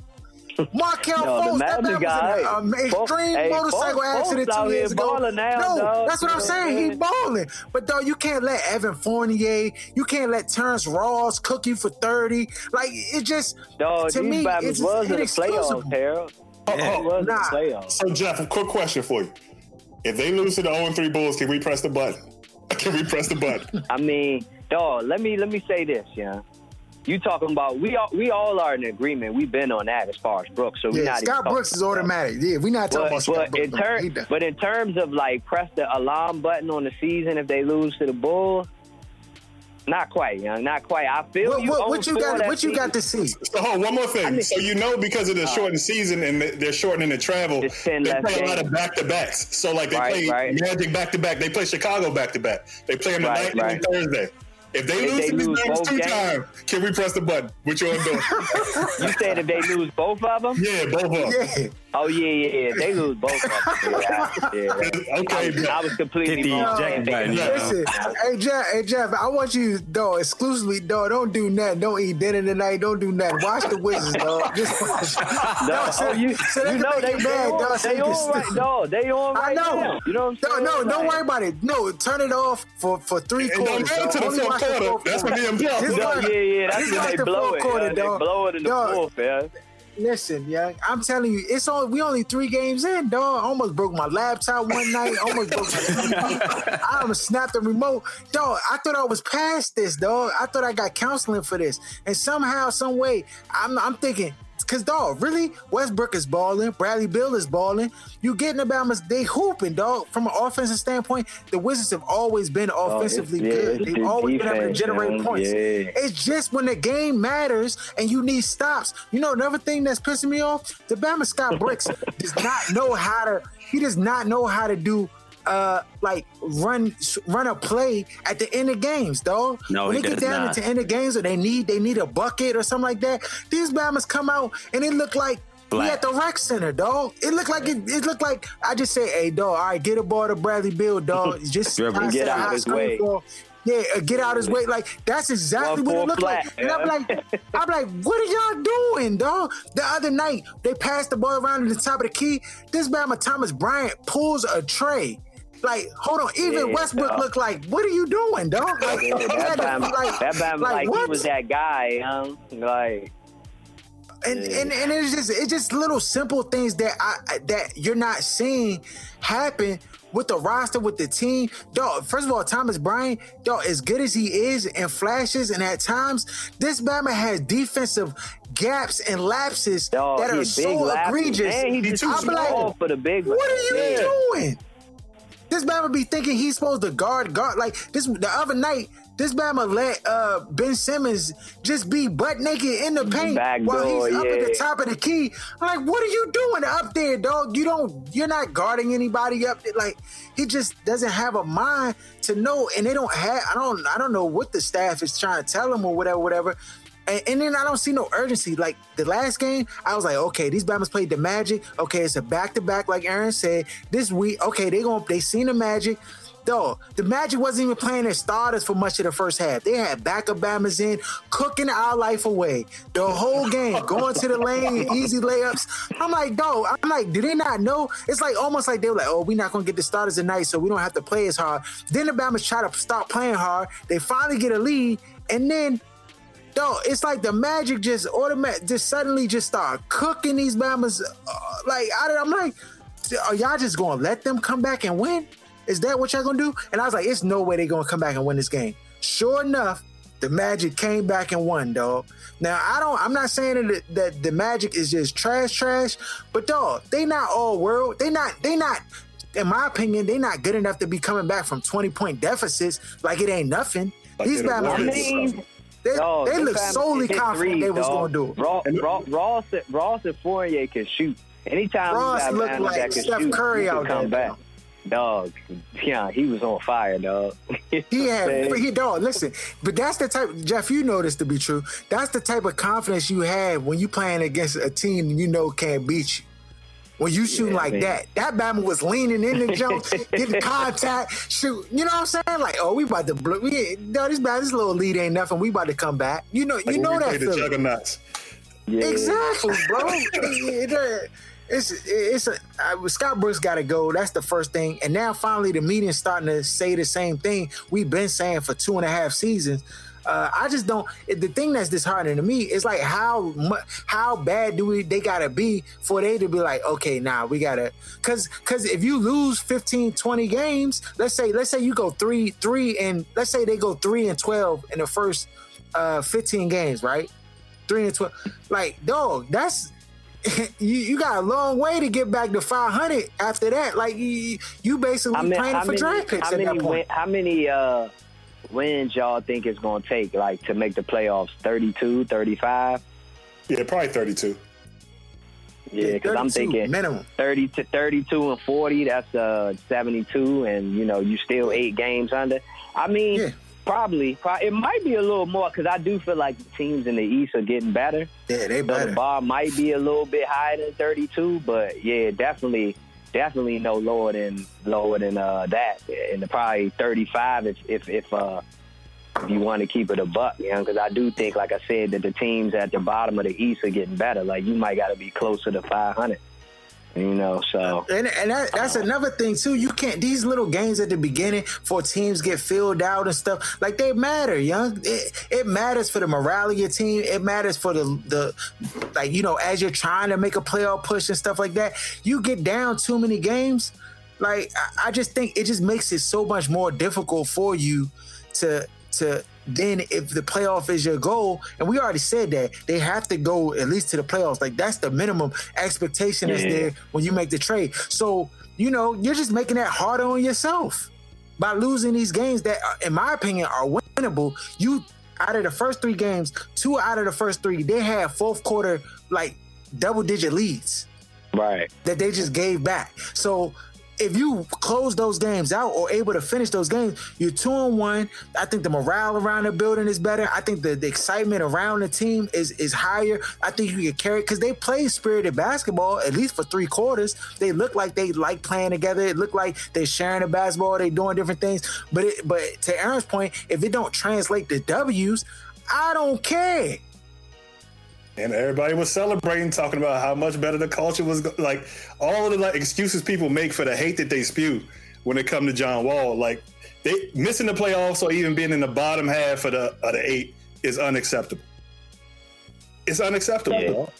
Speaker 2: Markelle
Speaker 5: No, the
Speaker 2: Fultz, that
Speaker 5: Magic
Speaker 2: man was
Speaker 5: guy-
Speaker 2: in an um, extreme
Speaker 5: hey,
Speaker 2: motorcycle
Speaker 5: Fultz-
Speaker 2: accident
Speaker 5: Fultz out
Speaker 2: two years ago.
Speaker 5: now,
Speaker 2: no,
Speaker 5: dog.
Speaker 2: that's what I'm saying.
Speaker 5: what
Speaker 2: He balling, but though you can't let Evan Fournier, you can't let Terrence Ross cook you for thirty. Like it just
Speaker 5: dog,
Speaker 2: to me,
Speaker 5: Bama's
Speaker 2: it's
Speaker 5: was in the
Speaker 2: inexcusable.
Speaker 5: playoffs, Harold.
Speaker 8: Oh,
Speaker 5: It was the
Speaker 2: Nah.
Speaker 5: playoffs.
Speaker 8: So Jeff, a quick question for you: If they lose to the 0 3 Bulls, can we press the button? Can we press the button?
Speaker 5: I mean, dog, let me let me say this, yeah. You talking about we all we all are in agreement. We've been on that as far as Brooks, so we're
Speaker 2: Yeah,
Speaker 5: not even
Speaker 2: Scott
Speaker 5: talking
Speaker 2: Brooks is
Speaker 5: about-
Speaker 2: automatic. Yeah, we're not talking
Speaker 5: But,
Speaker 2: about Scott
Speaker 5: but
Speaker 2: Brooks.
Speaker 5: in
Speaker 2: no more. He
Speaker 5: terms,
Speaker 2: done.
Speaker 5: but in terms of like press the alarm button on the season if they lose to the Bulls, Not quite, young. Not quite. I feel
Speaker 2: What,
Speaker 5: you.
Speaker 2: what,
Speaker 5: on
Speaker 2: what you got?
Speaker 5: that
Speaker 2: What you got to
Speaker 5: season.
Speaker 2: see?
Speaker 8: So hold on, one more thing. So you know because of the uh, shortened season and they're shortening the travel, they play
Speaker 5: less
Speaker 8: a lot of back to backs. So like they
Speaker 5: Right,
Speaker 8: play
Speaker 5: right.
Speaker 8: Magic back to back. They play Chicago back to back. They play on the
Speaker 5: Right,
Speaker 8: night
Speaker 5: right.
Speaker 8: and Thursday. If they
Speaker 5: If
Speaker 8: lose
Speaker 5: they
Speaker 8: to these
Speaker 5: lose both
Speaker 8: two
Speaker 5: games-
Speaker 8: times, can we press the button? Which you want to do?
Speaker 5: You said if they lose both of them?
Speaker 8: yeah, both of them.
Speaker 2: Yeah.
Speaker 5: Oh yeah, yeah, yeah. They lose both of them. Yeah, yeah.
Speaker 8: Okay,
Speaker 5: I was, I was completely
Speaker 7: Hit
Speaker 5: wrong.
Speaker 7: eject button,
Speaker 2: Listen, hey Jeff, hey Jeff, I want you, dog, exclusively, dog. Don't do nothing. Don't eat dinner tonight. Don't do nothing. Watch the Wizards, dog. Just watch.
Speaker 5: No,
Speaker 2: Dog, so-
Speaker 5: you,
Speaker 2: so they
Speaker 5: you know they,
Speaker 2: you
Speaker 5: they,
Speaker 2: mad,
Speaker 5: on,
Speaker 2: dog,
Speaker 5: they
Speaker 2: you
Speaker 5: on right, dog. They on
Speaker 2: I
Speaker 5: right
Speaker 2: know.
Speaker 5: now. You know what I'm
Speaker 2: No,
Speaker 5: saying?
Speaker 2: no, don't worry about it. No, turn it off for for three
Speaker 8: It don't
Speaker 2: quarters.
Speaker 8: matter to the fourth
Speaker 2: watch
Speaker 8: quarter. That's
Speaker 2: quarter.
Speaker 8: when the NBA
Speaker 2: Just
Speaker 5: No,
Speaker 2: watch-
Speaker 5: yeah, yeah. That's
Speaker 2: just
Speaker 5: when
Speaker 2: watch
Speaker 5: they blow it.
Speaker 2: quarter.
Speaker 5: They blow it in the fourth, yeah.
Speaker 2: Listen, yeah, I'm telling you, it's all we only three games in, dog. Almost broke my laptop one night. Almost broke my. I almost snapped the remote, dog. I thought I was past this, dog. I thought I got counseling for this, and somehow, some way, I'm, I'm thinking. Cause dog, really, Westbrook is balling, Bradley Beal is balling. You getting about they hooping, dog. From an offensive standpoint, the Wizards have always been offensively
Speaker 5: yeah,
Speaker 2: good. They've
Speaker 5: the
Speaker 2: always been able to generate
Speaker 5: man.
Speaker 2: points.
Speaker 5: Yeah.
Speaker 2: It's just when the game matters and you need stops. You know, another thing that's pissing me off: the Bama Scott Brooks does not know how to. He does not know how to do. Uh, like run run a play at the end of games, dog.
Speaker 7: No,
Speaker 2: when
Speaker 7: he
Speaker 2: they get down
Speaker 7: not.
Speaker 2: at the end of games, or they need they need a bucket or something like that. These Bamas come out and it look like we at the rec center, dog. It looked like it, it looked like I just say, hey, dog, all right, get a ball to Bradley Beal, dog. Just
Speaker 7: Dribble.
Speaker 5: Get out his way.
Speaker 2: ball. Yeah, uh, get out his way. Like that's exactly
Speaker 5: One
Speaker 2: what it looked like.
Speaker 5: flat,
Speaker 2: And I'm like, I'm like, what are y'all doing, dog? The other night they passed the ball around to the top of the key. This Bama Thomas Bryant pulls a tray. Like, hold on, even
Speaker 5: Yeah,
Speaker 2: Westbrook
Speaker 5: dog.
Speaker 2: looked like, what are you doing, dog? Like,
Speaker 5: Yeah,
Speaker 2: he
Speaker 5: that
Speaker 2: had to- like,
Speaker 5: that Bama, like,
Speaker 2: what?
Speaker 5: he was that guy, um, like
Speaker 2: and and, and it's just it's just little simple things that I I- that you're not seeing happen with the roster with the team. Dog, first of all, Thomas Bryant, dog, as good as he is and flashes, and at times this Bama has defensive gaps and lapses
Speaker 5: dog.
Speaker 2: that are so
Speaker 5: lapses,
Speaker 2: egregious.
Speaker 5: and he
Speaker 8: He
Speaker 5: just
Speaker 8: too
Speaker 5: too
Speaker 2: small.
Speaker 5: small for the big.
Speaker 2: What are you
Speaker 5: Yeah.
Speaker 2: doing? This Bama be thinking he's supposed to guard, guard like this. The other night, this Bama let uh, Ben Simmons just be butt naked in the paint
Speaker 5: Back
Speaker 2: while
Speaker 5: door,
Speaker 2: he's up at the top of the key. I'm like, what are you doing up there, dog? You don't, you're not guarding anybody up there. Like, he just doesn't have a mind to know, and they don't have. I don't, I don't know what the staff is trying to tell him or whatever, whatever. And, and then I don't see no urgency. Like the last game, I was like, okay, these Bama's played the Magic. Okay, it's a back to back, like Aaron said. This week, okay, they gonna they seen the Magic. Though the Magic wasn't even playing their starters for much of the first half. They had backup Bama's in, cooking our life away the whole game, going to the lane, easy layups. I'm like, dog. I'm like, do they not know? It's like almost like they were like, oh, we're not gonna get the starters tonight, so we don't have to play as hard. Then the Bama's try to stop playing hard. They finally get a lead, and then Dog, it's like the magic just automatic, just suddenly just start cooking these Bama's. Uh, like I, I'm like, are y'all just gonna let them come back and win? Is that what y'all gonna do? And I was like, it's no way they gonna come back and win this game. Sure enough, the Magic came back and won, dog. Now I don't. I'm not saying that, that the Magic is just trash, trash, but dog, they not all world. They not. They not. In my opinion, they not good enough to be coming back from 20 point deficits like it ain't nothing.
Speaker 8: Like
Speaker 2: These
Speaker 8: they're the
Speaker 2: Bama,
Speaker 5: I
Speaker 8: Warriors.
Speaker 5: mean,
Speaker 2: they,
Speaker 5: dog,
Speaker 2: they look solely confident
Speaker 5: threes,
Speaker 2: they was gonna do it.
Speaker 5: Raw, Raw, Ross, Ross and Fournier can shoot. Anytime
Speaker 2: Ross
Speaker 5: you got
Speaker 2: looked
Speaker 5: Bama
Speaker 2: like
Speaker 5: that can
Speaker 2: Steph
Speaker 5: shoot,
Speaker 2: Curry out
Speaker 5: come
Speaker 2: there,
Speaker 5: back. Dog, yeah, he was on fire, dog.
Speaker 2: He had he dog. Listen, but that's the type. Jeff, you know this to be true. That's the type of confidence you have when you playing against a team you know can't beat you. When you shoot
Speaker 5: Yeah,
Speaker 2: like
Speaker 5: man.
Speaker 2: that, that Bama was leaning in the jump, getting contact, shoot. You know what I'm saying? Like, oh, we about to blow. We, no, this bad. This little lead ain't nothing. We about to come back. You know,
Speaker 8: Like
Speaker 2: you
Speaker 8: when
Speaker 2: know
Speaker 8: we
Speaker 2: that
Speaker 8: the. Juggernauts.
Speaker 5: Yeah.
Speaker 2: Exactly, bro. It- it- it's it's a uh, Scott Brooks got to go. That's the first thing. And now finally the media's starting to say the same thing we've been saying for two and a half seasons. Uh, I just don't. The thing that's disheartening to me is like how how bad do we they gotta be for they to be like okay nah we gotta because because if you lose 15 20 games let's say let's say you go three three and let's say they go three and 12 in the first uh 15 games right three and 12 like dog that's you, you got a long way to get back to 500 after that like you, you basically
Speaker 5: How many,
Speaker 2: playing for
Speaker 5: many,
Speaker 2: draft picks
Speaker 5: how
Speaker 2: at
Speaker 5: many,
Speaker 2: that point
Speaker 5: win, how many uh, wins y'all think it's going to take, like, to make the playoffs? 32, 35?
Speaker 8: Yeah, probably 32.
Speaker 5: Yeah, because I'm thinking
Speaker 2: minimum.
Speaker 5: 30 to 32 and 40, that's uh, 72, and, you know, you still eight games under. I mean,
Speaker 2: Yeah.
Speaker 5: probably, pro- it might be a little more because I do feel like the teams in the East are getting better.
Speaker 2: Yeah, they
Speaker 5: So the
Speaker 2: better.
Speaker 5: bar might be a little bit higher than 32, but yeah, definitely, definitely no lower than lower than uh, that, and probably 35 if if if uh, if you want to keep it a buck, you know, because I do think, like I said, that the teams at the bottom of the East are getting better. Like you might got to be closer to 500, you know. So
Speaker 2: And, and that, that's another thing too. You can't these little games at the beginning for teams get filled out and stuff like they matter, young. It, it matters for the morale of your team. It matters for the the like you know as you're trying to make a playoff push and stuff like that. You get down too many games, like I, I just think it just makes it so much more difficult for you to to then if the playoff is your goal, and we already said that they have to go at least to the playoffs. Like that's the minimum expectation is
Speaker 5: Yeah.
Speaker 2: there when you make the trade. So you know you're just making that harder on yourself by losing these games that, in my opinion, are winnable. You out of the first three games, two out of the first three, they had fourth quarter like double digit leads
Speaker 5: right,
Speaker 2: that they just gave back. So if you close those games out or able to finish those games, you're two and one. I think the morale around the building is better. I think the, the excitement around the team is is higher. I think you can carry because they play spirited basketball at least for three quarters. They look like they like playing together. It look like they're sharing the basketball. They're doing different things. But it, but to Aaron's point, if it don't translate to W's, I don't care.
Speaker 8: And everybody was celebrating, talking about how much better the culture was. go- Like all of the like excuses people make for the hate that they spew when it come to John Wall, like they missing the playoffs or even being in the bottom half of the of the eight is unacceptable. It's unacceptable.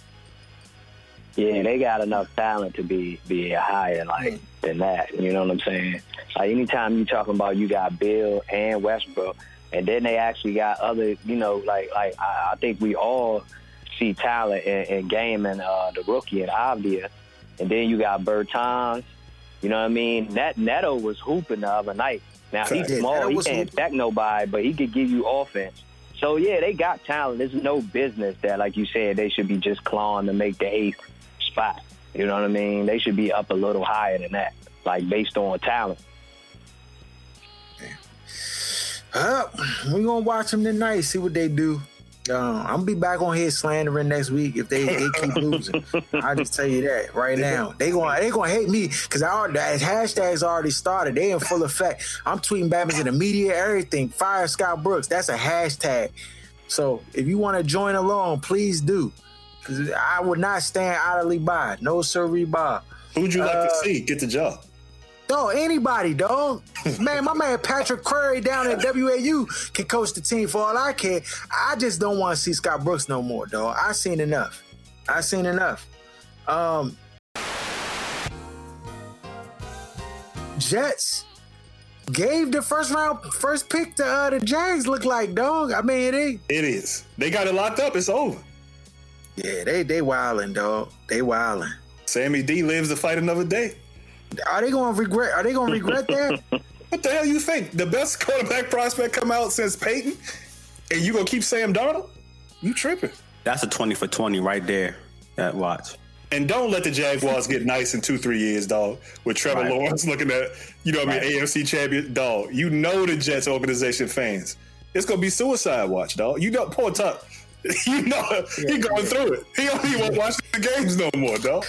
Speaker 5: Yeah. yeah, they got enough talent to be be higher like mm. than that. You know what I'm saying? Like anytime you talking about you got Beal and Westbrook, and then they actually got other, you know, like like I, I think we all see talent in, in game and uh, the rookie and Avdija, and then you got Bertans. You know what I mean? That Neto was hooping the other night. Now he's
Speaker 2: Yeah,
Speaker 5: small, he can't stack nobody, but he could give you offense. So yeah, they got talent. There's no business that, like you said, they should be just clawing to make the eighth spot. You know what I mean? They should be up a little higher than that, like based on talent.
Speaker 2: Uh, we gonna watch them tonight, see what they do. Uh, I'm gonna be back on here slandering next week if they, they keep losing. I just tell you that right now. They gonna they gonna hate me because I already hashtags already started. They in full effect. I'm tweeting Batman's in the media, everything. Fire Scott Brooks. That's a hashtag. So if you want to join along, please do. Cause I would not stand idly by. No sirree, Bob.
Speaker 8: Who'd you like
Speaker 2: Uh,
Speaker 8: to see get the job?
Speaker 2: Dog, anybody, dog. man, my man Patrick Curry down at WAU can coach the team for all I care. I just don't want to see Scott Brooks no more, dog. I seen enough. I seen enough. Um Jets gave the first round first pick to uh, the Jags look like, dog. I mean, they
Speaker 8: It is. They got it locked up. It's over.
Speaker 2: yeah, they they wildin', dog. They wildin'.
Speaker 8: Sammy D lives to fight another day.
Speaker 2: Are they gonna regret are they gonna regret that?
Speaker 8: What the hell you think? The best quarterback prospect come out since Peyton, and you gonna keep Sam Darnold? You tripping?
Speaker 7: That's a 20 for 20 right there. That watch.
Speaker 8: And don't let the Jaguars get nice in two, three years, dog. With Trevor
Speaker 7: Right.
Speaker 8: Lawrence looking at, you know what I mean, AFC champion, dog. You know the Jets organization fans. It's gonna be suicide watch, dog. You know, poor Tuck. You know he going through it. He don't even watch the games no more, dog.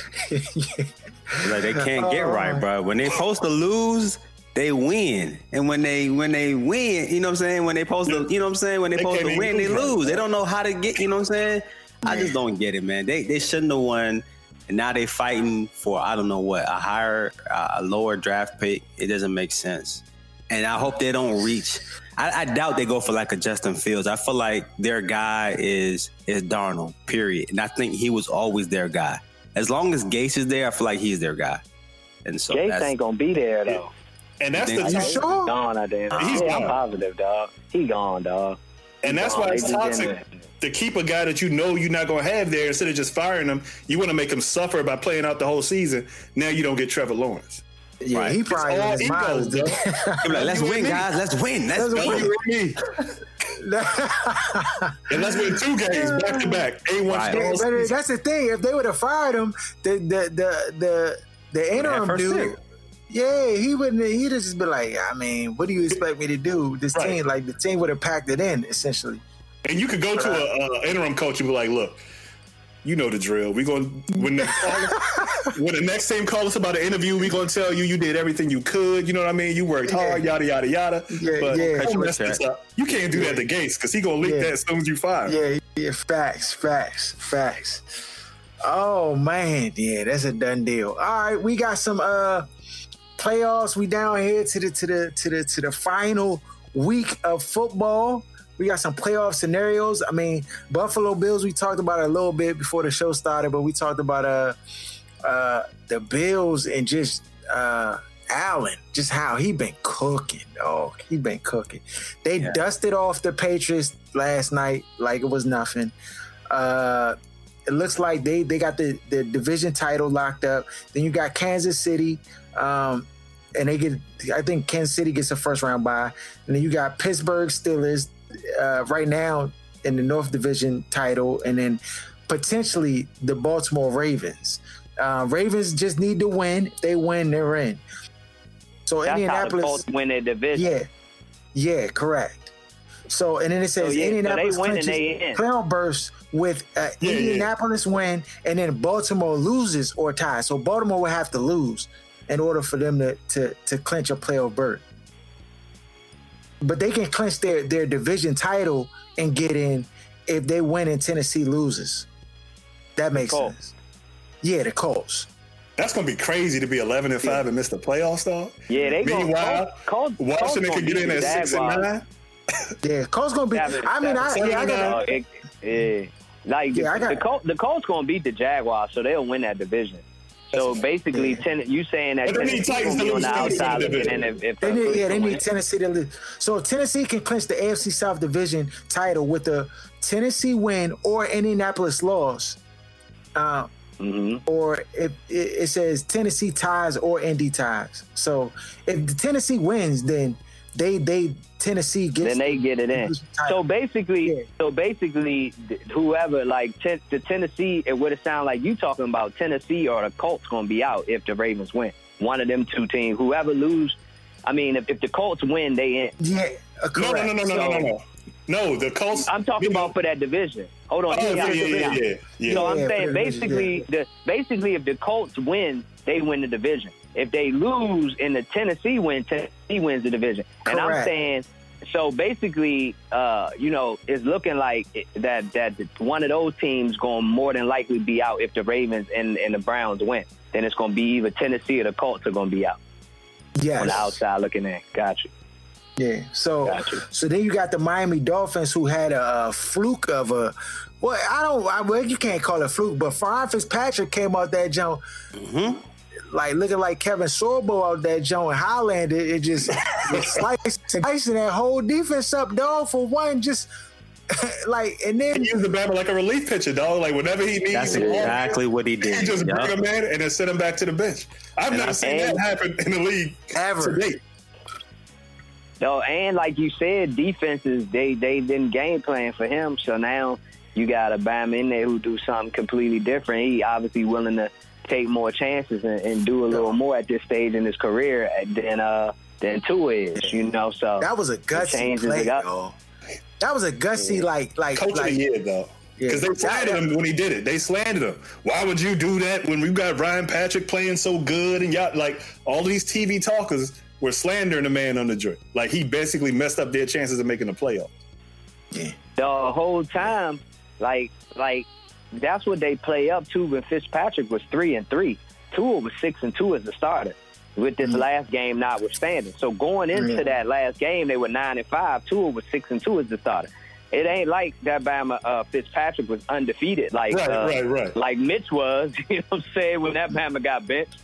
Speaker 7: Like they can't get right, oh. bro. When they supposed to lose, they win. And when they when they win, you know what I'm saying? When they supposed to, you know what I'm saying? When they
Speaker 8: They
Speaker 7: supposed to win, they
Speaker 8: lose
Speaker 7: They don't know how to get, you know what I'm saying? I just don't get it, man. They they shouldn't have won. And now they fighting for I don't know what, a higher a lower draft pick. It doesn't make sense. And I hope they don't reach I, I doubt they go for like a Justin Fields. I feel like their guy is is Darnold, period. And I think he was always their guy. As long as Gase is there, I feel like he's their guy. And so
Speaker 5: Gase ain't gonna be there though.
Speaker 8: And that's
Speaker 7: You
Speaker 8: the
Speaker 7: think
Speaker 2: You sure?
Speaker 5: Gone out there.
Speaker 8: He's
Speaker 5: yeah, I'm
Speaker 8: gone.
Speaker 5: positive, dog. He gone, dog.
Speaker 8: and that's
Speaker 5: gone.
Speaker 8: why it's toxic to keep a guy that you know you're not gonna have there instead of just firing him. You want to make him suffer by playing out the whole season. Now you don't get Trevor Lawrence.
Speaker 2: Yeah,
Speaker 7: Right.
Speaker 2: he probably
Speaker 8: It's all
Speaker 2: in his
Speaker 8: egos,
Speaker 2: was
Speaker 8: bro.
Speaker 2: thinking-
Speaker 7: He be like, let's win, guys. Let's win. Let's,
Speaker 2: Let's
Speaker 7: win.
Speaker 8: You and me. And let's win two games back to back. A1
Speaker 7: Right.
Speaker 2: Yeah,
Speaker 8: strong
Speaker 2: but
Speaker 8: season.
Speaker 2: that's the thing. If they would have fired him, the the the the, the interim dude,
Speaker 7: pick.
Speaker 2: yeah, he wouldn't. He'd have just been like, I mean, what do you expect me to do? This
Speaker 8: Right.
Speaker 2: team, like the team would have packed it in essentially.
Speaker 8: And you could go to a, a interim coach and be like, "Look, you know the drill. We going when the when the next team call us about an interview, we gonna tell you you did everything you could. You know what I mean? You worked hard, yada yada yada.
Speaker 2: Yeah,
Speaker 8: but
Speaker 2: yeah.
Speaker 8: don't mess this up. You can't do that at the gates because he gonna leak
Speaker 2: Yeah.
Speaker 8: that as soon as you fire.
Speaker 2: Yeah, yeah, facts, facts, facts. Oh man, yeah, that's a done deal. All right, we got some uh playoffs. We down here to the to the to the to the final week of football. We got some playoff scenarios. I mean, Buffalo Bills. We talked about it a little bit before the show started, but we talked about uh uh the Bills and just uh Allen, just how he been cooking, dog. He been cooking. They
Speaker 7: Yeah.
Speaker 2: dusted off the Patriots last night like it was nothing. Uh it looks like they they got the, the division title locked up. Then you got Kansas City, um, and they get I think Kansas City gets a first round bye. And then you got Pittsburgh Steelers uh, right now in the North Division title, and then potentially the Baltimore Ravens. Uh, Ravens just need to win. If they win, they're in. So
Speaker 5: That's the
Speaker 2: Indianapolis,
Speaker 5: Colts win their division.
Speaker 2: yeah, yeah, correct. So and then it says
Speaker 5: So, yeah, so
Speaker 2: Indianapolis
Speaker 5: win and
Speaker 2: clinches
Speaker 5: they in.
Speaker 2: playoff burst with uh,
Speaker 8: Yeah, yeah.
Speaker 2: Indianapolis win, and then Baltimore loses or ties. So Baltimore would have to lose in order for them to to, to clinch a playoff berth. But they can clinch their their division title and get in if they win and Tennessee loses. That makes sense. Yeah, the Colts.
Speaker 8: That's gonna be crazy to be eleven and five and miss the playoffs, though.
Speaker 5: Yeah, they.
Speaker 8: Meanwhile,
Speaker 5: Colts, Colts,
Speaker 8: Washington
Speaker 5: Colts
Speaker 8: can get in at six and nine.
Speaker 2: Yeah, Colts gonna be.
Speaker 5: Seven-
Speaker 2: I mean, I, yeah, I
Speaker 8: and
Speaker 2: got
Speaker 5: Uh, it, yeah. Like
Speaker 2: Yeah, I got-
Speaker 5: the Colts, the Colts gonna beat the Jaguars, so they'll win that division. So basically,
Speaker 2: Yeah.
Speaker 5: ten, you saying that
Speaker 8: But they need
Speaker 5: Tennessee
Speaker 8: Titans
Speaker 5: gonna be on the
Speaker 8: lose to the
Speaker 5: outside looking
Speaker 8: division.
Speaker 5: in if, if
Speaker 2: They need, yeah, they need. Tennessee to lose. So Tennessee can clinch the AFC South Division title with a Tennessee win or Indianapolis loss, uh,
Speaker 5: Mhm.
Speaker 2: or if it, it says Tennessee ties or Indy ties. So if the Tennessee wins, then they they Tennessee gets
Speaker 5: then they get it in. So basically,
Speaker 2: Yeah.
Speaker 5: so basically, whoever like ten, the Tennessee, it would have sound like you talking about Tennessee or the Colts gonna be out if the Ravens win. One of them two teams, whoever lose. I mean, if, if the Colts win, they in.
Speaker 2: yeah, uh,
Speaker 8: No, no, no, no, no, no, no, no. No, the Colts.
Speaker 5: I'm talking
Speaker 8: you
Speaker 5: about for that division. Hold on.
Speaker 8: Oh, yeah, yeah, yeah, yeah, yeah.
Speaker 5: So I'm
Speaker 2: Yeah,
Speaker 5: saying
Speaker 2: for the
Speaker 5: basically, the basically if the Colts win, they win the division. If they lose and the Tennessee win, Tennessee wins the division. And I'm saying, so basically, uh, you know, it's looking like that that one of those teams going to more than likely be out if the Ravens and, and the Browns win. Then it's going to be either Tennessee or the Colts are going to be out Yes. on the outside looking in. Got you.
Speaker 2: yeah. So
Speaker 5: Gotcha.
Speaker 2: so then you got the Miami Dolphins who had a, a fluke of a. Well, I don't. I, well, you can't call it fluke, but Ryan Fitzpatrick came out that jump like looking like Kevin Sorbo out that joint Highlander. It just it sliced slicing that whole defense up, dog. For one, just like and then
Speaker 8: He used the Bama like a relief pitcher, dog. Like whenever he needs
Speaker 7: That's
Speaker 8: the ball,
Speaker 7: exactly what he did.
Speaker 8: he just
Speaker 7: Yup.
Speaker 8: bring him in and then send him back to the bench. I've never seen that
Speaker 5: and-
Speaker 8: happen in the league
Speaker 2: Ever.
Speaker 8: to.
Speaker 5: No, and like you said, defenses they they didn't game plan for him. So now you got a Bama in there who do something completely different. He obviously willing to take more chances and, and do a little more at this stage in his career than uh than Tua is. You know, so
Speaker 2: that was a gutsy
Speaker 5: changes
Speaker 2: play,
Speaker 5: it
Speaker 2: That was a gutsy like like
Speaker 8: Coach
Speaker 2: like
Speaker 8: of the year, though.
Speaker 2: Yeah.
Speaker 8: Because they slandered him when he did it. They slandered him. Why would you do that when we got Ryan Patrick playing so good and y'all like all these TV talkers were slandering the man on the joint. Like he basically messed up their chances of making the playoff.
Speaker 5: the whole time, like like that's what they play up to. When Fitzpatrick was three and three, Tua was six and two as a starter. With this last game notwithstanding, so going into
Speaker 2: Yeah.
Speaker 5: that last game, they were nine and five. Tua was six and two as the starter. It ain't like that Bama uh, Fitzpatrick was undefeated like
Speaker 8: Right,
Speaker 5: uh,
Speaker 8: right, right.
Speaker 5: like Mitch was. You know what I'm saying when that Bama got benched.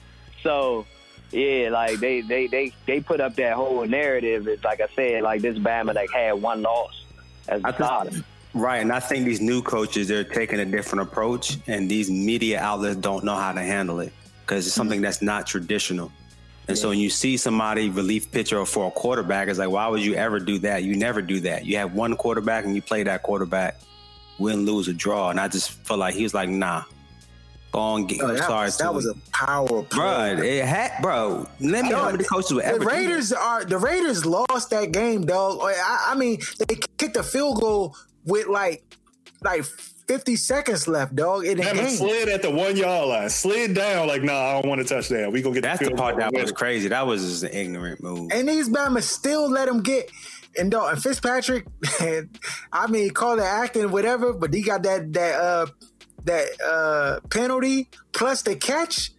Speaker 5: So yeah, like they they they they put up that whole narrative. It's like I said, like this Bama like had one loss as a starter.
Speaker 7: Right, and I think these new coaches they're taking a different approach, and these media outlets don't know how to handle it because it's something mm-hmm. that's not traditional. And so when you see somebody relief pitcher for a quarterback, it's like, why would you ever do that? You never do that. You have one quarterback and you play that quarterback, win, lose, or draw. And I just felt like he was like, nah. Go on, get,
Speaker 2: Oh, that,
Speaker 7: sorry,
Speaker 2: was, that was a power play.
Speaker 7: Bro, it had, bro. Let me know oh, how many coaches would ever
Speaker 2: the
Speaker 7: do that.
Speaker 2: Raiders are the Raiders lost that game, dog. I, I mean, they kicked a field goal with like like 50 seconds left, dog, It the
Speaker 8: Bama slid at the one yard line, slid down like, nah, I don't want a touchdown. We gonna get
Speaker 7: That's
Speaker 8: the
Speaker 7: the part that
Speaker 8: and
Speaker 7: was
Speaker 8: it.
Speaker 7: crazy. That was just an ignorant move.
Speaker 2: And these Bama still let him get. And dog, and Fitzpatrick, I mean, call it acting, whatever, but he got that that uh that uh penalty plus the catch.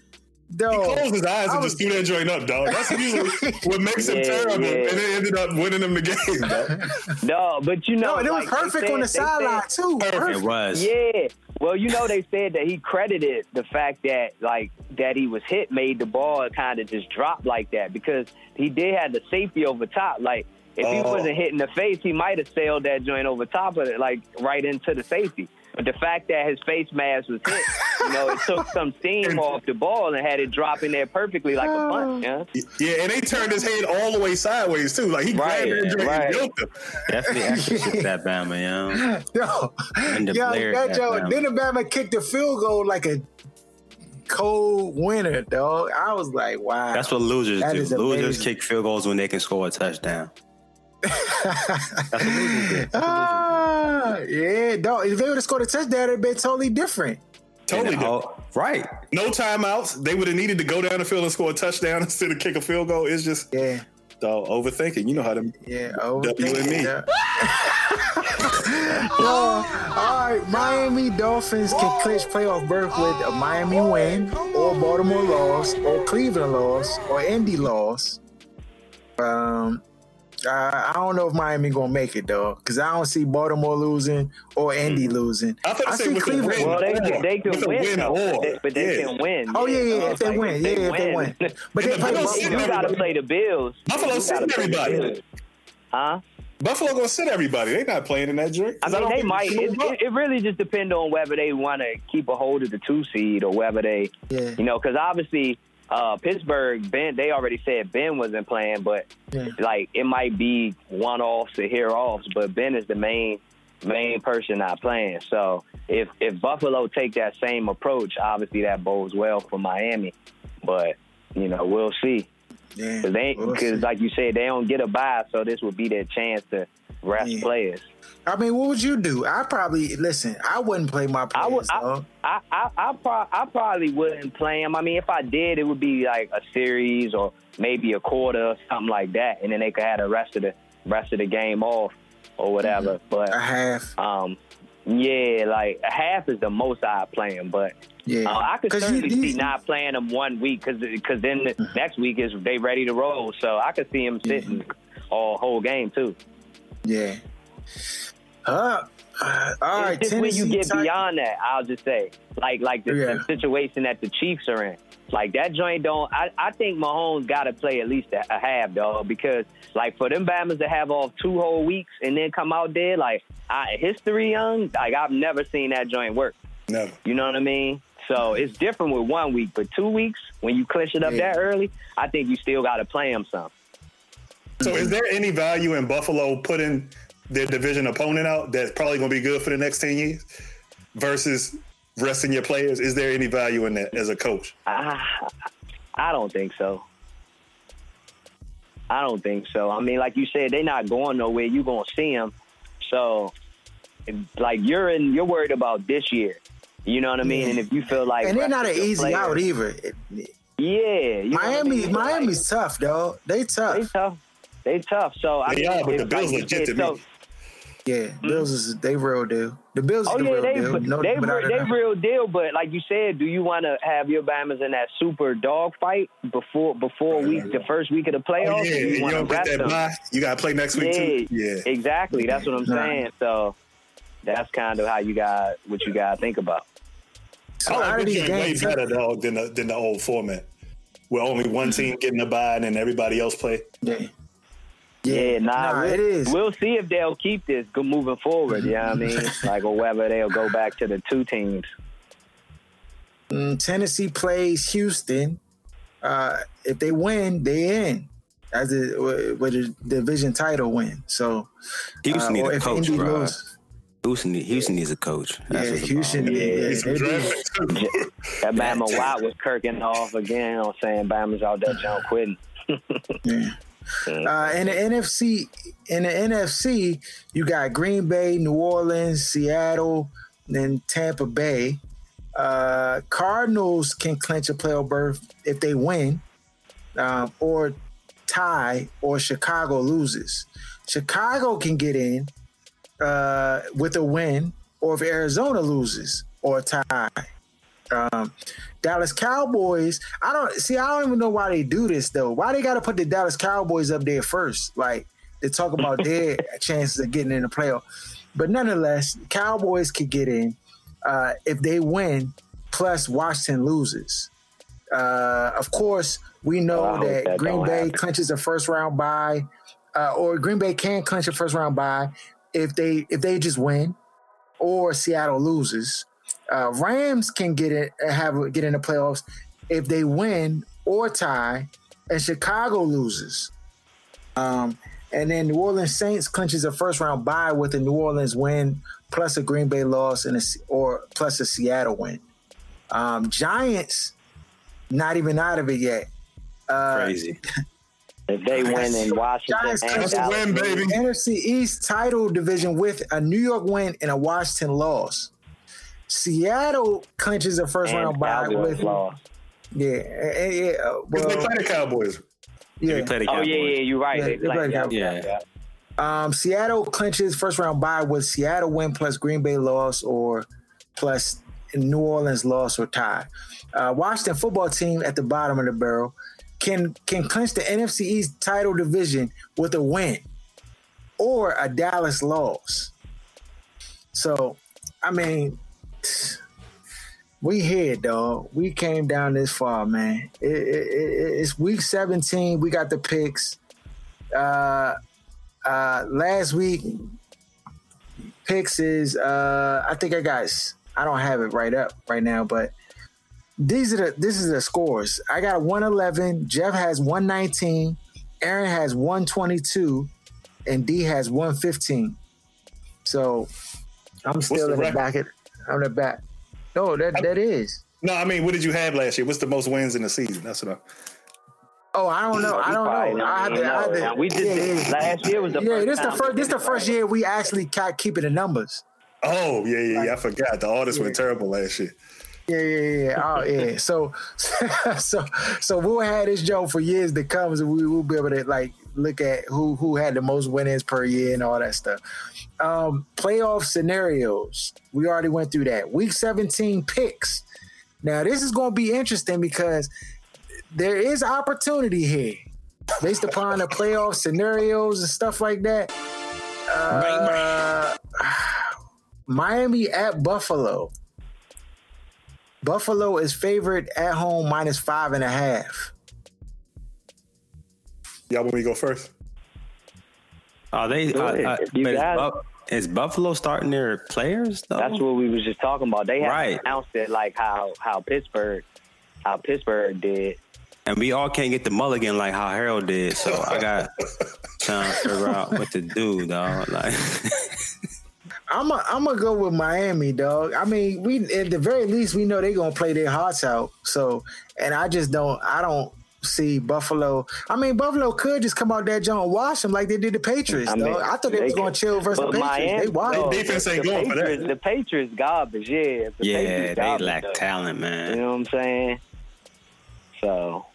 Speaker 8: He closed his eyes
Speaker 2: I
Speaker 8: and
Speaker 2: was-
Speaker 8: just threw that joint up, dog. That's usually what makes him terrible,
Speaker 5: yeah.
Speaker 8: and it ended up winning him the game, dog.
Speaker 5: No, but you know,
Speaker 2: no, it was
Speaker 5: like, they
Speaker 2: perfect
Speaker 5: said-
Speaker 2: on the sideline too.
Speaker 8: Perfect.
Speaker 7: It was.
Speaker 5: Yeah. Well, you know, they said that he credited the fact that like that he was hit made the ball kind of just drop like that because he did have the safety over top. Like if he
Speaker 8: Oh.
Speaker 5: wasn't hitting the face, he might have sailed that joint over top of it, like right into the safety. But the fact that his face mask was hit, you know, it took some steam off the ball and had it drop in there perfectly like a punch. Oh. Yeah.
Speaker 8: Yeah, and they turned his head all the way sideways too. Like he
Speaker 5: Right,
Speaker 8: grabbed that joint
Speaker 5: right.
Speaker 8: and yoked him.
Speaker 7: Definitely extra shit that Bama, yo.
Speaker 2: Yo,
Speaker 7: And the
Speaker 2: yo, that
Speaker 7: got
Speaker 2: Joe,
Speaker 7: down.
Speaker 2: then the Bama kicked the field goal like a cold winter, dog. I was like, wow.
Speaker 7: That's what losers
Speaker 2: That
Speaker 7: do. Losers
Speaker 2: amazing.
Speaker 7: kick field goals when they can score a touchdown. That's what losers do. That's what losers do.
Speaker 2: Ah, yeah, dog. If they would have scored a touchdown, it'd been totally different.
Speaker 8: Totally
Speaker 7: And
Speaker 8: different.
Speaker 7: Right.
Speaker 8: No timeouts. They would have needed to go down the field and score a touchdown instead of kick a field goal. It's just
Speaker 2: Yeah,
Speaker 8: dog overthinking. You know how to.
Speaker 2: yeah. Oh,
Speaker 8: W and me.
Speaker 2: yeah. Yo, all right, Miami Dolphins can clinch playoff berth with a Miami win, or Baltimore loss, or Cleveland loss, or Indy loss. Um, I, I don't know if Miami gonna make it though, because I don't see Baltimore losing or Indy mm-hmm. losing.
Speaker 8: I thought
Speaker 2: I
Speaker 8: I
Speaker 2: see Cleveland-
Speaker 8: the win.
Speaker 5: Well, they
Speaker 8: or.
Speaker 5: can, they can
Speaker 8: With
Speaker 5: win,
Speaker 8: win
Speaker 5: though, but they,
Speaker 8: Yeah.
Speaker 5: can win.
Speaker 2: Oh yeah, yeah. If they win, yeah, if they win. But they
Speaker 8: And the
Speaker 2: play
Speaker 8: Bills
Speaker 5: you
Speaker 2: Buffalo.
Speaker 8: sit
Speaker 5: got to play the Bills.
Speaker 8: Buffalo
Speaker 5: You
Speaker 8: sitting
Speaker 5: gotta play
Speaker 8: everybody.
Speaker 5: Huh?
Speaker 8: Buffalo gonna sit everybody. They not playing in that drink.
Speaker 5: I mean, they might. It, it, it really just depends on whether they want to keep a hold of the two seed or whether they,
Speaker 2: Yeah.
Speaker 5: you know, because obviously uh, Pittsburgh, Ben, they already said Ben wasn't playing, but
Speaker 2: Yeah.
Speaker 5: like it might be one offs or here offs, but Ben is the main main person not playing. So if if Buffalo take that same approach, obviously that bodes well for Miami. But you know, we'll see. Because
Speaker 2: we'll
Speaker 5: like you said, they don't get a bye, so this would be their chance to rest
Speaker 2: Yeah.
Speaker 5: players.
Speaker 2: I mean, what would you do? I probably listen. I wouldn't play my
Speaker 5: I
Speaker 2: players.
Speaker 5: would. I. I, I, I, pro- I probably wouldn't play them. I mean, if I did, it would be like a series or maybe a quarter or something like that, and then they could have the rest of the rest of the game off or whatever.
Speaker 2: a
Speaker 5: But
Speaker 2: half.
Speaker 5: um, yeah, like a half is the most I play him, but.
Speaker 2: Yeah,
Speaker 5: Uh, I could certainly
Speaker 2: you-
Speaker 5: see not playing them one week because because then the next week is they ready to roll. So I could see him sitting all whole game too.
Speaker 2: Yeah. Uh, uh, all right,
Speaker 5: it's just when you get
Speaker 2: Titans-
Speaker 5: beyond that, I'll just say, like like the,
Speaker 2: Yeah.
Speaker 5: the situation that the Chiefs are in. Like that joint don't. I, I think Mahomes got to play at least a, a half, dog, because like for them Bama's to have off two whole weeks and then come out there like I, history young. Like I've never seen that joint work.
Speaker 8: Never.
Speaker 5: You know what I mean? So it's different with one week, but two weeks when you clinch it up
Speaker 2: Yeah.
Speaker 5: that early, I think you still got to play him some.
Speaker 8: So is there any value in Buffalo putting their division opponent out that's probably going to be good for the next 10 years versus resting your players? Is there any value in that as a coach?
Speaker 5: I, I don't think so. I don't think so. I mean, like you said, they're not going nowhere. You're gonna see them. So, if- like you're in, you're worried about this year. You know what I mean? And if you feel like
Speaker 2: and they're not an easy
Speaker 5: players-
Speaker 2: out either. It-
Speaker 5: Yeah, you know what I
Speaker 2: Miami,
Speaker 5: mean?
Speaker 2: Miami's tough, though. They tough.
Speaker 5: They
Speaker 2: tough.
Speaker 5: tough. They tough. So I
Speaker 8: They
Speaker 5: mean,
Speaker 8: are, but the Bills
Speaker 5: like
Speaker 8: legit
Speaker 5: said,
Speaker 8: to
Speaker 5: so-
Speaker 8: me.
Speaker 2: Yeah, mm-hmm. Bills is they real deal. The Bills
Speaker 5: Oh
Speaker 2: is the
Speaker 5: yeah,
Speaker 2: real
Speaker 5: they
Speaker 2: deal. No,
Speaker 5: they
Speaker 2: without a
Speaker 5: they real deal. But like you said, do you want to have your Bama's in that super dog fight before before week the first week of the oh, playoffs?
Speaker 8: Oh, yeah,
Speaker 5: you
Speaker 8: you
Speaker 5: want to
Speaker 8: don't get that
Speaker 5: them?
Speaker 8: bye. You got to play next week too.
Speaker 5: Yeah,
Speaker 8: Yeah.
Speaker 5: exactly. That's what I'm
Speaker 2: Nah.
Speaker 5: saying. So that's kind of how you got what you got to think about.
Speaker 2: So
Speaker 8: I
Speaker 2: out
Speaker 8: like
Speaker 2: of
Speaker 8: this
Speaker 2: these
Speaker 8: joint way better dog than the, than the old format where only one mm-hmm. team getting a bye and then everybody else play.
Speaker 2: yeah,
Speaker 5: Yeah, nah,
Speaker 2: Nah,
Speaker 5: we'll,
Speaker 2: it is.
Speaker 5: We'll see if they'll keep this moving forward. You know what I mean? like, or whether they'll go back to the two teams.
Speaker 2: Mm, Tennessee plays Houston. Uh, if they win, they in as a with a division title win. So
Speaker 7: Houston
Speaker 2: uh,
Speaker 7: need
Speaker 2: or
Speaker 7: a coach,
Speaker 2: Indy
Speaker 7: bro.
Speaker 2: lose-
Speaker 7: Houston, need- Houston needs a coach. That's
Speaker 2: Yeah, Houston.
Speaker 7: problem.
Speaker 2: Yeah,
Speaker 8: Need some
Speaker 2: they
Speaker 8: draft
Speaker 2: be-
Speaker 5: That Bama Watt was kirking off again. You know what I'm saying? Bama's out there John quitting.
Speaker 2: Uh, in the NFC, in the NFC, you got Green Bay, New Orleans, Seattle, then Tampa Bay. Uh, Cardinals can clinch a playoff berth if they win, um, or tie, or Chicago loses. Chicago can get in uh, with a win, or if Arizona loses or a tie. Um, Dallas Cowboys. I don't see. I don't even know why they do this though. Why they got to put the Dallas Cowboys up there first? Like they talk about their chances of getting in the playoff. But nonetheless, Cowboys could get in uh, if they win. Plus, Washington loses. Uh, of course, we know
Speaker 5: hope
Speaker 2: that,
Speaker 5: that
Speaker 2: Green Bay
Speaker 5: happen.
Speaker 2: clinches a first round bye, uh, or Green Bay can clinch a first round bye if they if they just win, or Seattle loses. Uh, Rams can get it have get in the playoffs if they win or tie, and Chicago loses. Um, and then New Orleans Saints clinches a first round bye with a New Orleans win plus a Green Bay loss and a, or plus a Seattle win. Um, Giants not even out of it yet. Uh,
Speaker 7: Crazy.
Speaker 5: If they win in Washington
Speaker 2: Giants
Speaker 5: and
Speaker 8: That's win, baby.
Speaker 2: NFC East title division with a New York win and a Washington loss. Seattle clinches a first
Speaker 5: and
Speaker 2: round bye
Speaker 5: Cowboys
Speaker 2: with
Speaker 5: lost.
Speaker 2: yeah, eh, eh, yeah, uh,
Speaker 8: Because they
Speaker 2: well,
Speaker 8: play the Cowboys.
Speaker 2: yeah.
Speaker 7: We play the
Speaker 5: Oh
Speaker 7: Cowboys.
Speaker 5: yeah, yeah, you're right.
Speaker 2: Yeah,
Speaker 5: they
Speaker 2: they
Speaker 5: play,
Speaker 2: play
Speaker 5: yeah,
Speaker 2: Cowboys.
Speaker 5: yeah.
Speaker 7: Yeah.
Speaker 2: Um, Seattle clinches first round bye with Seattle win plus Green Bay loss or plus New Orleans loss or tie. Uh, Washington football team at the bottom of the barrel can can clinch the NFC East title division with a win or a Dallas loss. So, I mean, we here, dog. We came down this far, man. It, it, it, it's week 17. We got the picks. Uh, uh, last week picks is uh, I think I got I don't have it right up right now, but these are the this is the scores. I got 111. Jeff has 119. Aaron has 122, and D has 115. So I'm still in the back. Of, I'm the back. No, that that is.
Speaker 8: No, I mean, what did you have last year? What's the most wins in the season? That's what I.
Speaker 2: Oh, I don't know. I don't know. I had to, I had
Speaker 5: know.
Speaker 2: to-
Speaker 5: Now, we did
Speaker 2: yeah,
Speaker 5: this last year was the
Speaker 2: yeah,
Speaker 5: first
Speaker 2: this the first. This the first year we actually kept keeping the numbers.
Speaker 8: Oh yeah, yeah, yeah. I forgot. The artists were terrible last year.
Speaker 2: Yeah, yeah, yeah. yeah. Oh, yeah. So, so, so we'll have this joke for years to come. So we will be able to like look at who who had the most winnings per year and all that stuff. Um, playoff scenarios. We already went through that. Week 17 picks. Now this is going to be interesting because there is opportunity here based upon the playoff scenarios and stuff like that. Uh, Miami at Buffalo. Buffalo is favored at home minus five and a half.
Speaker 8: Y'all want me to go first?
Speaker 7: Are they? Uh,
Speaker 5: ahead.
Speaker 7: uh,
Speaker 5: If
Speaker 7: but is,
Speaker 5: got.
Speaker 7: Bu- is Buffalo starting their players though?
Speaker 5: That's what we was just talking about. They haven't
Speaker 7: Right.
Speaker 5: announced it like how how Pittsburgh how Pittsburgh did.
Speaker 7: and we all can't get the mulligan like how Harold did. So I got trying to figure out what to do, dog. Like,
Speaker 2: I'm a, I'm gonna go with Miami, dog. I mean, we at the very least we know they're gonna play their hearts out. So, and I just don't I don't see Buffalo. I mean, Buffalo could just come out there, John, and wash them like they did the Patriots.
Speaker 5: I
Speaker 2: dog.
Speaker 5: mean,
Speaker 2: I thought they, was gonna chill versus the Patriots.
Speaker 5: Miami,
Speaker 2: they washed
Speaker 5: no,
Speaker 2: them.
Speaker 8: defense ain't
Speaker 5: the
Speaker 8: going for that.
Speaker 5: Patriots, The Patriots garbage, yeah. The
Speaker 7: yeah,
Speaker 5: Patriots
Speaker 7: they
Speaker 5: garbage,
Speaker 7: lack
Speaker 5: though.
Speaker 7: talent, man.
Speaker 5: You know what I'm saying? So,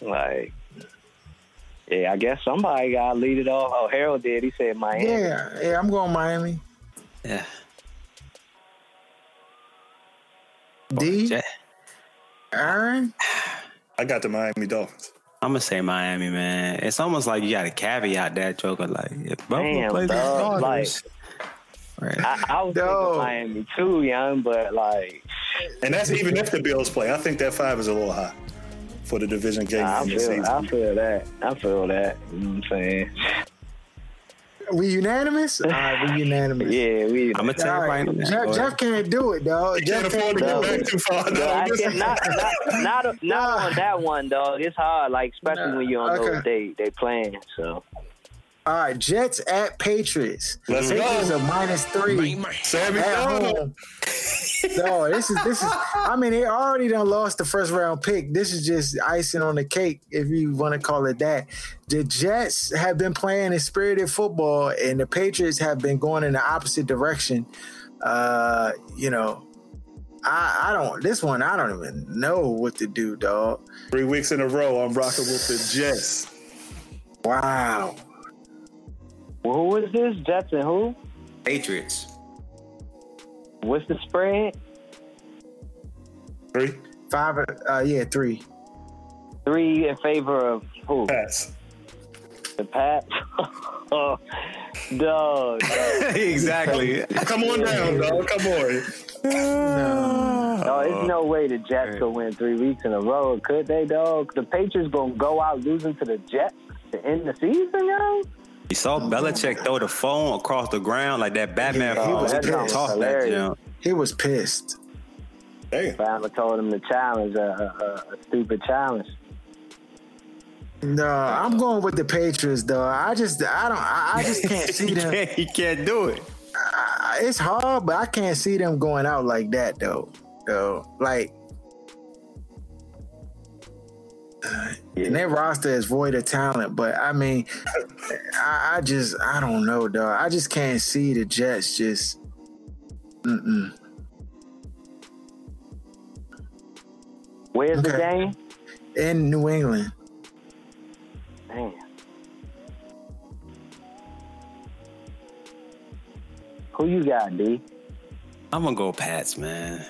Speaker 5: like, yeah, I guess somebody got to lead it off. Oh, Harold did. He said Miami.
Speaker 2: Yeah, yeah, I'm going Miami.
Speaker 7: Yeah.
Speaker 2: D, oh,
Speaker 7: Ja-
Speaker 2: Aaron.
Speaker 8: I got the Miami Dolphins.
Speaker 7: I'm gonna say Miami, man. It's almost like you got a caveat that Joker. Like if Buffalo
Speaker 5: Damn,
Speaker 7: plays the
Speaker 5: dog,
Speaker 7: Starters, right.
Speaker 5: I, I was
Speaker 2: No.
Speaker 5: thinking Miami too, young, but like,
Speaker 8: And that's even if the Bills play. I think that five is a little high for the division game
Speaker 5: I feel,
Speaker 8: season.
Speaker 5: I feel that. I feel that. You know what I'm saying?
Speaker 2: We unanimous? All right, we unanimous.
Speaker 5: Yeah, we.
Speaker 7: I'm gonna tell
Speaker 2: All
Speaker 7: you
Speaker 2: right.
Speaker 7: right now.
Speaker 2: Jeff, Jeff can't do it, dog. Jeff
Speaker 8: Can't afford to
Speaker 2: do
Speaker 8: go
Speaker 2: it.
Speaker 8: back too far.
Speaker 5: No,
Speaker 8: No,
Speaker 5: I
Speaker 8: this-
Speaker 5: can't, not, not, not, not on that one, dog. It's hard, like especially when you're on know
Speaker 2: Okay.
Speaker 5: what they they playing. So
Speaker 2: All right, Jets at Patriots.
Speaker 8: Let's
Speaker 2: Patriots
Speaker 8: go.
Speaker 2: are minus three.
Speaker 8: Sammy
Speaker 2: At
Speaker 8: Darnold.
Speaker 2: home. No, this is this is. I mean, they already done lost the first round pick. This is just icing on the cake, if you want to call it that. The Jets have been playing a spirited football, and the Patriots have been going in the opposite direction. Uh, you know, I I don't. This one, I don't even know what to do, dog.
Speaker 8: Three weeks in a row, I'm rocking with the Jets.
Speaker 2: Wow.
Speaker 5: well, who is this? Jets and who?
Speaker 7: Patriots.
Speaker 5: What's the spread?
Speaker 8: Three
Speaker 2: Five. Uh, yeah, three.
Speaker 5: Three in favor of who?
Speaker 8: pass.
Speaker 5: The Pats. oh, dog.
Speaker 7: exactly.
Speaker 8: Come on down, dog. Come on.
Speaker 5: No, there's no way the Jets could win three weeks in a row, could they, dog? The Patriots gonna go out losing to the Jets to end the season, yo?
Speaker 7: You saw oh, Belichick throw the phone across the ground like that Batman
Speaker 2: Yeah, he was
Speaker 7: He
Speaker 2: pissed.
Speaker 7: tossed that
Speaker 5: Hilarious.
Speaker 2: He was pissed.
Speaker 8: Damn.
Speaker 5: Bama told him to challenge a, a, a, a stupid challenge.
Speaker 2: No, I'm going with the Patriots, though. I just, I don't, I, I just can't see
Speaker 7: he,
Speaker 2: them.
Speaker 7: can't, he can't do it.
Speaker 2: I- It's hard, but I can't see them going out like that, though. Though, like, and their roster is void of talent. But I mean, I, I just, I don't know, dog. I just can't see the Jets just. Mm-mm.
Speaker 5: Where's the game?
Speaker 2: In New England,
Speaker 5: Damn. Who you got, D?
Speaker 7: I'm gonna go Pats, man.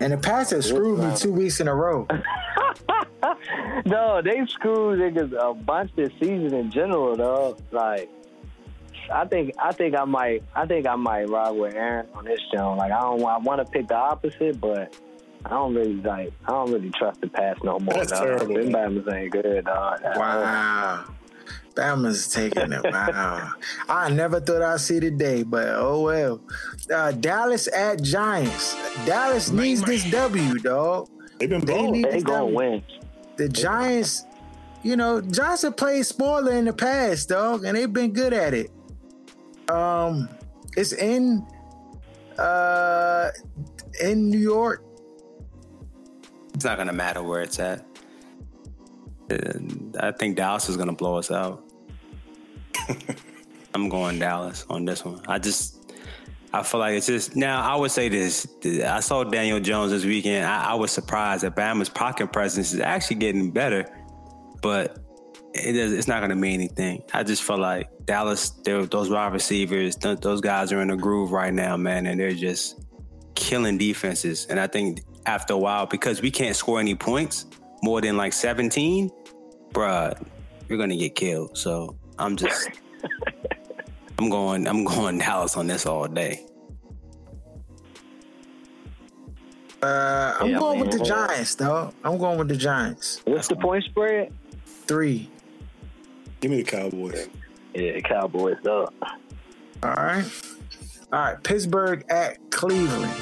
Speaker 2: And the Pats have screwed me two weeks in a row.
Speaker 5: No, they screwed niggas a bunch this season in general, though. Like, I think, I think I might, I think I might ride with Aaron on this show. Like, I don't, I want to pick the opposite, but I don't really like, I don't really trust the pass no more.
Speaker 8: That's
Speaker 5: dog.
Speaker 8: terrible,
Speaker 5: Them. Ain't good, dog.
Speaker 2: Wow. Bama's taking it. Wow. I never thought I'd see the day, but oh well. Uh, Dallas at Giants. Dallas needs this W, dog.
Speaker 8: They've been
Speaker 2: They need
Speaker 5: They gonna
Speaker 2: W.
Speaker 5: win.
Speaker 2: The Giants, you know, Giants have played spoiler in the past, dog, and they've been good at it. Um, it's in uh in New York.
Speaker 7: It's not gonna matter where it's at. I think Dallas is gonna blow us out. I'm going Dallas on this one. I just, I feel like it's just now. I would say this. I saw Daniel Jones this weekend. I, I was surprised that Bama's pocket presence is actually getting better, but it's not going to mean anything. I just feel like Dallas, those wide receivers, th- those guys are in a groove right now, man, and they're just killing defenses. And I think after a while, because we can't score any points more than like 17, bruh, you're gonna get killed. So I'm just, I'm going, I'm going Dallas on this all day.
Speaker 2: Uh, I'm
Speaker 5: Yeah,
Speaker 2: going with the. Giants, though. I'm going with the Giants.
Speaker 5: What's the point spread?
Speaker 2: Three.
Speaker 8: Give me the Cowboys.
Speaker 5: Yeah, Cowboys up.
Speaker 2: All right. All right. Pittsburgh at Cleveland.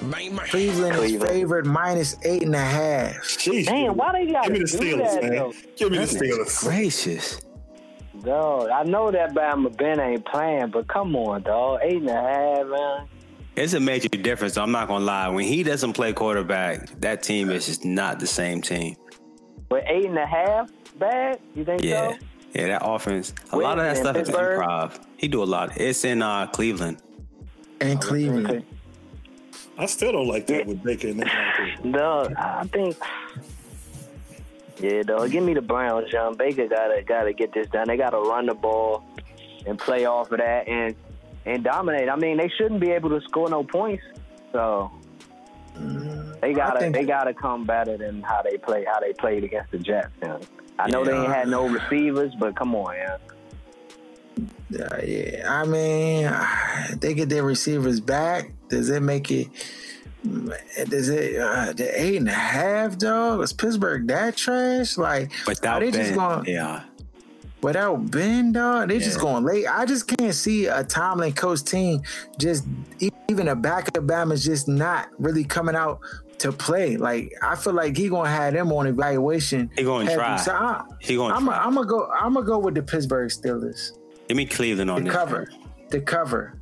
Speaker 2: Cleveland is
Speaker 5: Cleveland.
Speaker 2: favored minus eight and a half.
Speaker 8: Jeez.
Speaker 5: Damn, why they gotta
Speaker 8: Give me the
Speaker 5: do
Speaker 8: Steelers,
Speaker 5: that,
Speaker 8: man.
Speaker 5: though?
Speaker 8: Give me the Steelers.
Speaker 7: Gracious.
Speaker 5: Dog, I know that Bama Ben ain't playing, but come on, dog. Eight and a half, man.
Speaker 7: It's a major difference. I'm not gonna lie. When he doesn't play quarterback, that team is just not the same team.
Speaker 5: But eight and a half, bad? You think
Speaker 7: Yeah,
Speaker 5: so?
Speaker 7: yeah. That offense, a
Speaker 5: Where
Speaker 7: lot of that
Speaker 5: it, in
Speaker 7: stuff is
Speaker 5: Pittsburgh?
Speaker 7: improv. He do a lot. It's in uh, Cleveland.
Speaker 2: In Cleveland.
Speaker 8: I still don't like that with Baker and that.
Speaker 5: Dog, I think. Yeah, dog. Give me the Browns, John Baker. Gotta gotta get this done. They gotta run the ball and play off of that and and dominate. I mean, they shouldn't be able to score no points. So they gotta they gotta come better than how they play how they played against the Jets. You know? I know they ain't had no receivers, but come on, yeah.
Speaker 2: Uh, yeah, I mean, they get their receivers back. Does it make it? Does it uh, the eight and a half, dog? Is Pittsburgh that trash? Like,
Speaker 7: Without
Speaker 2: are they just
Speaker 7: Ben,
Speaker 2: going?
Speaker 7: yeah.
Speaker 2: without Ben, dog, they just going late. I just can't see a Tomlin coach team just even a back of Bama's just not really coming out to play. Like I feel like he gonna have them on evaluation.
Speaker 7: He gonna
Speaker 2: heavy.
Speaker 7: try.
Speaker 2: So I,
Speaker 7: He gonna
Speaker 2: I'm gonna go. I'm gonna go with the Pittsburgh Steelers.
Speaker 7: Give me Cleveland on
Speaker 2: The
Speaker 7: this.
Speaker 2: cover. The cover.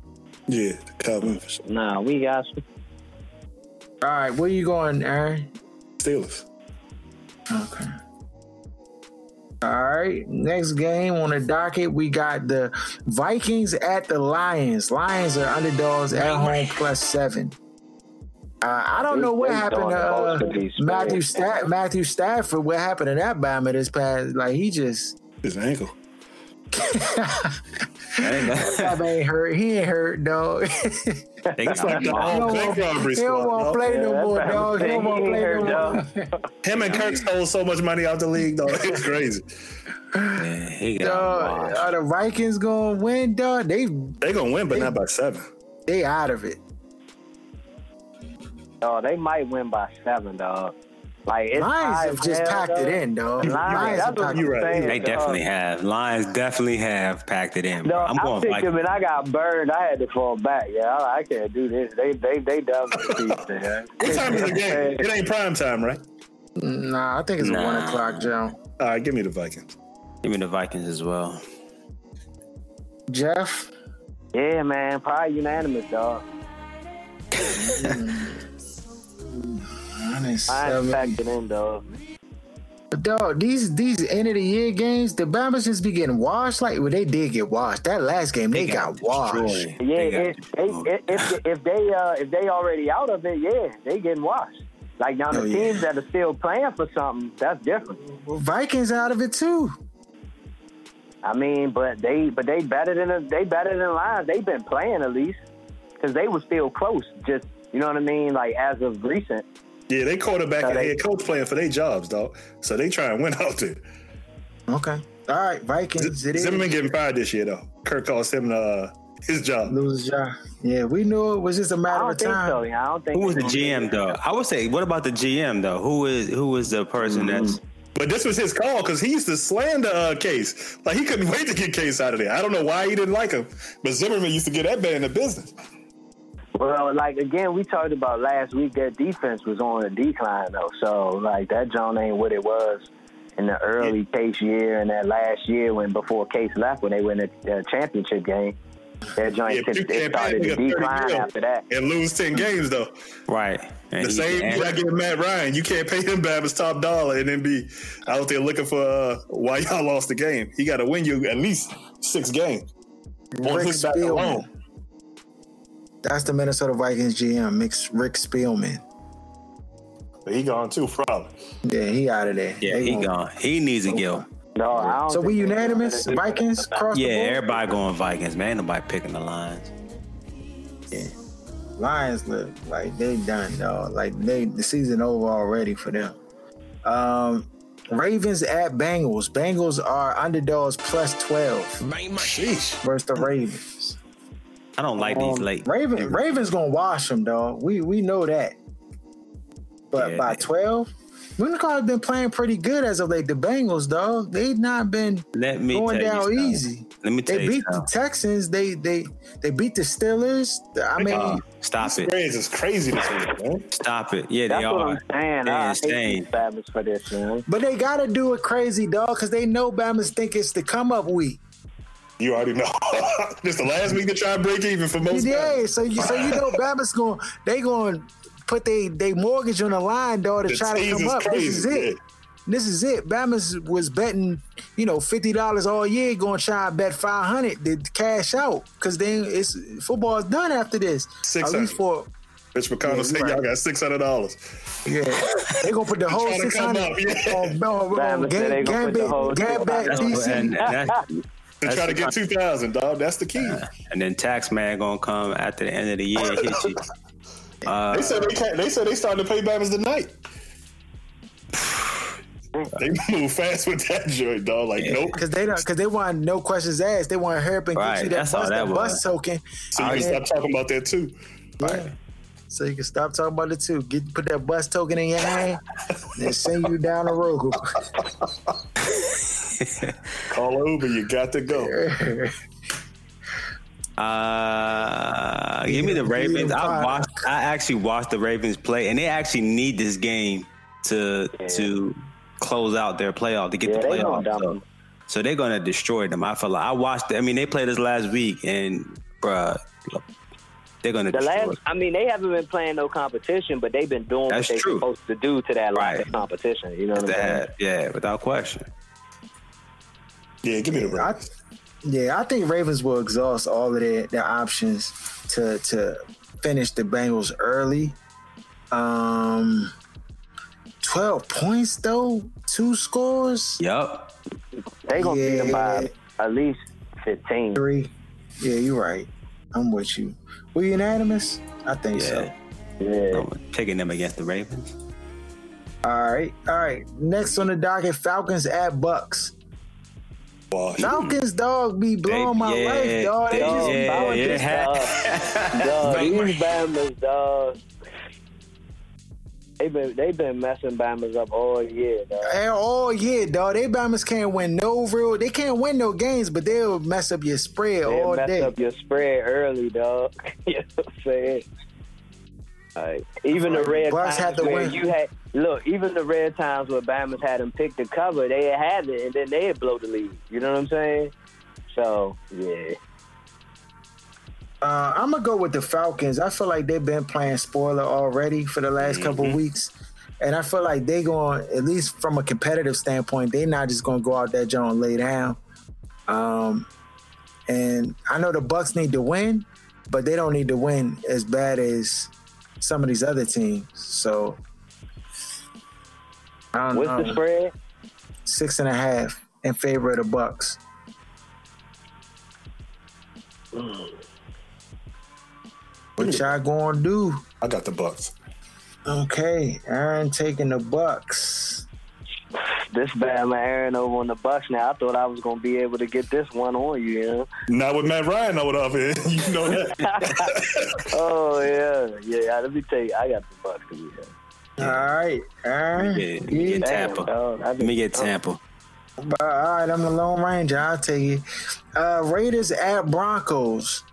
Speaker 8: Yeah, the cover.
Speaker 5: Nah, we got some.
Speaker 2: All right, where you going, Aaron?
Speaker 8: Steelers.
Speaker 2: Okay. All right. Next game on the docket, we got the Vikings at the Lions. Lions are underdogs at home plus seven. Uh, I don't know what happened to
Speaker 5: doing the
Speaker 2: uh, Matthew
Speaker 5: spreads.
Speaker 2: Stat Matthew Stafford. What happened to that Bama this past? Like he just
Speaker 8: His ankle.
Speaker 2: that ain't hurt. He ain't hurt, dog.
Speaker 7: They got
Speaker 8: like the
Speaker 2: He
Speaker 8: all
Speaker 2: don't
Speaker 8: bank
Speaker 2: want-
Speaker 8: robbery
Speaker 2: he don't want to
Speaker 8: dog.
Speaker 2: play no more,
Speaker 5: that's
Speaker 2: dog. He don't want to play
Speaker 5: saying.
Speaker 2: no
Speaker 5: He
Speaker 2: more.
Speaker 8: Him and Kirk stole so much money out the league, though. It's crazy.
Speaker 7: Yeah, he got
Speaker 2: Dog, are the Vikings gonna win, dog? They
Speaker 8: They gonna win, but not by seven.
Speaker 2: they out of it.
Speaker 5: Oh, they might win by seven, dog. Like it's
Speaker 2: Lions have just
Speaker 5: hell,
Speaker 2: packed it in, dog.
Speaker 5: Lions,
Speaker 2: Lions
Speaker 5: that's
Speaker 2: have
Speaker 5: what
Speaker 2: packed
Speaker 8: You're right.
Speaker 5: saying,
Speaker 7: They definitely have. Lions definitely have packed it in.
Speaker 5: No,
Speaker 7: Bro. I'm
Speaker 5: I
Speaker 7: going
Speaker 5: picked them
Speaker 7: Vikings.
Speaker 5: and I got burned. I had to fall back. Yeah, I, I can't do this. They they they done with the beast.
Speaker 8: What time is the game? It ain't prime time, right?
Speaker 2: Nah, I think it's a one o'clock, Joe.
Speaker 8: All right, give me the Vikings.
Speaker 7: Give me the Vikings as well.
Speaker 2: Jeff,
Speaker 5: Yeah, man, probably unanimous, dog.
Speaker 2: minus
Speaker 5: I ain't
Speaker 2: seven.
Speaker 5: packed it in, dog.
Speaker 2: But dog, these these end of the year games, the Bombers just be getting washed. Like, well, they did get washed. That last game, they, got, washed.
Speaker 5: Yeah,
Speaker 7: They got
Speaker 5: if, they, if if they uh if they already out of it, yeah, they getting washed. Like now the
Speaker 2: Oh, yeah.
Speaker 5: teams that are still playing for something, that's different.
Speaker 2: Well, Vikings out of it too.
Speaker 5: I mean, but they but they better than the, they better than Lions. They've been playing at least because they were still close. Just you know what I mean? Like as of recent.
Speaker 8: Yeah, they quarterback
Speaker 5: So
Speaker 8: and
Speaker 5: they-
Speaker 8: head coach playing for their jobs, dog. So they try and win out there.
Speaker 2: Okay. All right, Vikings. It is.
Speaker 8: Zimmerman getting fired this year, though. Kirk calls him uh, his job.
Speaker 2: Lose his job. Yeah, we knew it was just a matter
Speaker 5: don't
Speaker 2: of
Speaker 5: think
Speaker 2: time.
Speaker 5: so. Yeah, I don't think
Speaker 7: Who was the GM though? I would say, what about the GM though? Who is who is the person that's
Speaker 8: But this was his call because he used to slander uh, Case. Like he couldn't wait to get Case out of there. I don't know why he didn't like him, but Zimmerman used to get that man in the business.
Speaker 5: Well, like again, we talked about last week that defense was on a decline though. So like that John ain't what it was in the early Case year and that last year when before Case left when they win the uh, championship game. That joint
Speaker 8: Yeah, but
Speaker 5: it started to decline after that.
Speaker 8: and lose ten games though.
Speaker 7: right? And
Speaker 8: The same
Speaker 7: and-
Speaker 8: year I get Matt Ryan, you can't pay him back Babbitt's top dollar and then be out there looking for uh, why y'all lost the game. He got to win you at least six games on
Speaker 2: Rick
Speaker 8: his back
Speaker 2: Spielman.
Speaker 8: Alone.
Speaker 2: That's the Minnesota Vikings GM, mix Rick Spielman.
Speaker 8: But he gone too, probably.
Speaker 2: Yeah, he out of there.
Speaker 7: yeah,
Speaker 2: They
Speaker 7: he
Speaker 2: gonna-
Speaker 7: gone. He needs to go.
Speaker 5: No, I don't
Speaker 2: So we
Speaker 5: think-
Speaker 2: unanimous? Vikings across
Speaker 7: Yeah,
Speaker 2: the board?
Speaker 7: everybody going Vikings, man. Ain't nobody picking the Lions.
Speaker 2: Yeah, Lions look like they done, dog. Like they the season over already for them. Um Ravens at Bengals. Bengals are underdogs plus 12
Speaker 8: Sheesh.
Speaker 2: versus the Ravens.
Speaker 7: I don't like these late.
Speaker 2: Raven, Ravens gonna wash them, dog. We we know that. But
Speaker 7: Yeah,
Speaker 2: by
Speaker 7: they- 12,
Speaker 2: Winscott have been playing pretty good as of late. The Bengals, dog, they've not been
Speaker 7: Let me
Speaker 2: going
Speaker 7: tell you
Speaker 2: down easy.
Speaker 7: Let me tell
Speaker 2: They
Speaker 7: you
Speaker 2: beat the. Texans. They they they beat the Steelers. I mean,
Speaker 7: Uh, stop it.
Speaker 8: Spreads is crazy this week, man.
Speaker 7: Stop it. Yeah,
Speaker 5: That's
Speaker 7: they
Speaker 5: what
Speaker 7: are.
Speaker 5: I'm saying.
Speaker 7: They're
Speaker 5: I hate
Speaker 7: insane.
Speaker 5: these for this, man.
Speaker 2: but they gotta do it crazy, dog, because they know Bama's think it's the come up week.
Speaker 8: You already know. this the last week to try and break even for most.
Speaker 2: Yeah,
Speaker 8: guys.
Speaker 2: so you so you know Bama's going they going to put they they mortgage on the line, dog, to
Speaker 8: The
Speaker 2: try to come
Speaker 8: is
Speaker 2: up. This is it.
Speaker 8: yeah.
Speaker 2: This is it. Bama's was betting, you know, fifty dollars all year, going to try and bet five hundred to cash out because then it's football is done after this. At
Speaker 8: 600.
Speaker 2: least for
Speaker 8: Mitch McConnell
Speaker 2: Yeah,
Speaker 8: said
Speaker 2: you
Speaker 8: y'all
Speaker 2: right.
Speaker 8: got six hundred dollars.
Speaker 2: yeah, they gonna put the whole
Speaker 8: trying to
Speaker 2: six
Speaker 8: come
Speaker 2: hundred
Speaker 8: up, yeah.
Speaker 2: on, on,
Speaker 5: Bama
Speaker 2: on
Speaker 5: said they
Speaker 2: game,
Speaker 5: gonna put the whole
Speaker 2: game back
Speaker 7: That's,
Speaker 2: DC.
Speaker 7: and, and, that's,
Speaker 8: To try to get two thousand, dog. That's the key.
Speaker 7: and then tax man gonna come after the end of the year and hit you. Uh,
Speaker 8: They said they can't. They said they starting to pay Bama's tonight. they move fast with that joint, dog. Like, nope.
Speaker 2: Cause they don't, cause they want no questions asked. They want to hurry up and
Speaker 7: Right,
Speaker 2: get you that
Speaker 7: that's all
Speaker 2: bus,
Speaker 7: that
Speaker 2: that bus token.
Speaker 8: So you can stop talking about that too.
Speaker 2: Yeah. So you can stop talking about it too. Get put that bus token in your hand and send you down the road.
Speaker 8: Call Uber. You got to go.
Speaker 7: Uh, give me the Ravens. I watched. I actually watched the Ravens play, and they actually need this game to to close out their playoff to get
Speaker 5: Yeah,
Speaker 7: the playoff.
Speaker 5: dump
Speaker 7: So, so they're gonna destroy them. I feel like I watched. I mean, they played this last week, and bruh, they're gonna
Speaker 5: The
Speaker 7: destroy.
Speaker 5: last, I mean, they haven't been playing no competition, but they've been doing
Speaker 7: That's
Speaker 5: what they're supposed to do to that
Speaker 7: Right.
Speaker 5: like, competition. You know what I'm saying?
Speaker 7: Yeah, without question.
Speaker 8: Yeah, give me the
Speaker 2: I,
Speaker 8: Ravens.
Speaker 2: yeah, I think Ravens will exhaust all of their, their options to to finish the Bengals early. Um, twelve points though, two scores,
Speaker 7: Yup.
Speaker 5: They gonna beat them by at least fifteen.
Speaker 2: three. Yeah, you're right. I'm with you. We unanimous? I think so.
Speaker 7: Yeah.
Speaker 5: Yeah.
Speaker 7: I'm picking them against the Ravens.
Speaker 2: All right, all right. Next on the docket, Falcons at Bucks.
Speaker 8: Boy,
Speaker 2: Falcons, dog, be blowing my
Speaker 7: yeah,
Speaker 2: life, dog. They
Speaker 7: they-
Speaker 2: just
Speaker 7: yeah,
Speaker 2: be
Speaker 7: yeah,
Speaker 2: this
Speaker 7: ha-
Speaker 5: Dog, these Bama's, dog. They been they been messing Bama's up all year, dog.
Speaker 2: And all year, dog. They Bama's can't win no real. They can't win no games, but they'll mess up your spread
Speaker 5: They
Speaker 2: all
Speaker 5: mess
Speaker 2: day.
Speaker 5: up your spread early, dog. you know what I'm saying? Like, even the red
Speaker 2: Bucks
Speaker 5: times where
Speaker 2: win.
Speaker 5: you had look, even the red times where Bama's had them pick the cover, they had it, and then they blow the lead. You know what I'm saying? So yeah,
Speaker 2: Uh, I'm gonna go with the Falcons. I feel like they've been playing spoiler already for the last couple
Speaker 5: Mm-hmm.
Speaker 2: weeks, and I feel like they're going at least from a competitive standpoint, they're not just gonna go out there Joe and lay down. Um, and I know the Bucks need to win, but they don't need to win as bad as some of these other teams. So I don't
Speaker 5: what's
Speaker 2: know.
Speaker 5: the spread?
Speaker 2: Six and a half in favor of the Bucks. What y'all gonna do?
Speaker 8: I got the Bucks.
Speaker 2: Okay, Aaron taking the Bucks.
Speaker 5: This Bama Aaron over on the Bucks now. I thought I was gonna be able to get this one on you. you know?
Speaker 8: Not with Matt Ryan over up here. You know that.
Speaker 5: Oh yeah, yeah. Let me tell you, I got the Bucks. Yeah.
Speaker 2: All right, Aaron.
Speaker 7: Yeah, let me get Tampa.
Speaker 5: dog. I
Speaker 7: Let me get
Speaker 5: just-
Speaker 7: Tampa.
Speaker 2: All right, I'm the Lone Ranger. I'll take it. Uh, Raiders at Broncos.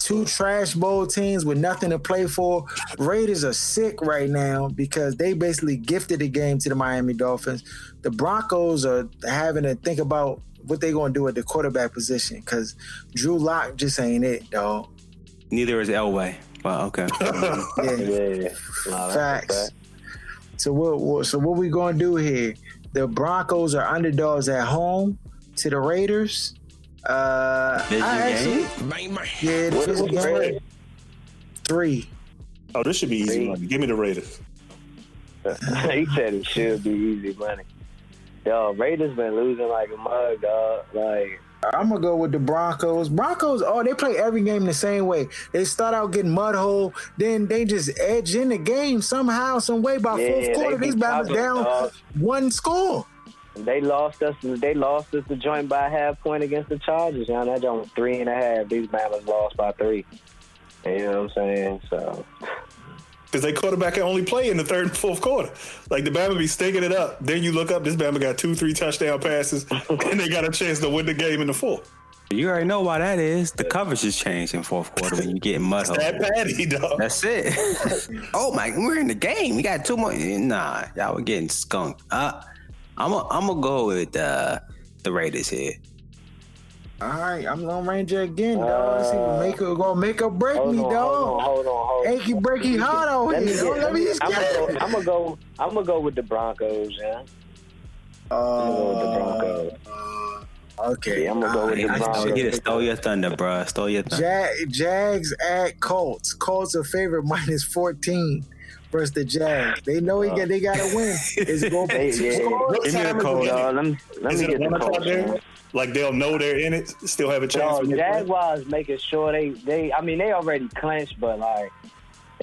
Speaker 2: Two trash bowl teams with nothing to play for. Raiders are sick right now because they basically gifted the game to the Miami Dolphins. The Broncos are having to think about what they're going to do at the quarterback position because Drew Lock just ain't it, dog.
Speaker 7: Neither is Elway. But okay.
Speaker 2: Yeah,
Speaker 5: Yeah, no, that's
Speaker 2: facts. So what, what? So what we going to do here? The Broncos are underdogs at home to the Raiders. Uh,
Speaker 7: Division
Speaker 2: I
Speaker 7: game?
Speaker 2: actually, yeah,
Speaker 5: What
Speaker 2: division
Speaker 5: was the
Speaker 2: game.
Speaker 5: spread?
Speaker 2: Three.
Speaker 8: Oh, this should be easy money. Give me the Raiders.
Speaker 5: he said it should be easy money. Yo, Raiders been losing like a mug, dog. Like,
Speaker 2: I'm gonna go with the Broncos. Broncos, oh, they play every game the same way. They start out getting mud hole, then they just edge in the game somehow, some way. By
Speaker 5: Yeah,
Speaker 2: fourth quarter,
Speaker 5: be
Speaker 2: these battles down
Speaker 5: dog.
Speaker 2: one score.
Speaker 5: They lost us. They lost us the joint by a half point against the Chargers. You know, that joint was three and a half. These Bama's lost by three. You know what I'm saying? So,
Speaker 8: Because they quarterback can only play in the third and fourth quarter. Like the Bama be stinking it up. Then you look up, this Bama got two, three touchdown passes, and they got a chance to win the game in the fourth.
Speaker 7: You already know why that is. The coverage has changed in fourth quarter when you get mud hole.
Speaker 8: That patty, dog.
Speaker 7: That's it. oh my, we're in the game. We got two more. Nah, y'all were getting skunked. Uh, I'm gonna I'm gonna go with uh, the Raiders here.
Speaker 2: All right, I'm Lone Ranger again, dog. See, make it gonna make or break me,
Speaker 5: on,
Speaker 2: dog.
Speaker 5: hold on, hold on, hold on.
Speaker 2: Achy breaky hard out
Speaker 5: Let me
Speaker 2: here.
Speaker 5: get,
Speaker 2: Don't let me just get it.
Speaker 5: go, I'm gonna go. I'm gonna go with the Broncos. Yeah, I'm gonna go with the Broncos.
Speaker 2: Uh, okay.
Speaker 5: Yeah, I'm gonna go with the
Speaker 7: I stole,
Speaker 5: Broncos.
Speaker 7: you stole your thunder, bro. Stole your thunder.
Speaker 2: Jag, Jags at Colts. Colts are favorite minus 14 versus the Jags. They know he got, they uh, got to win. Is it going to
Speaker 5: They,
Speaker 2: be
Speaker 5: yeah.
Speaker 8: Give me the
Speaker 5: Dog,
Speaker 8: Colts.
Speaker 5: let me let
Speaker 8: Is
Speaker 5: me
Speaker 8: a
Speaker 5: get the
Speaker 8: one o'clock
Speaker 5: Colts.
Speaker 8: game?
Speaker 5: man.
Speaker 8: Like they'll know they're in it, still have a chance.
Speaker 5: No,
Speaker 8: to make?
Speaker 5: Jaguars making sure they they. I mean, they already clinched, but like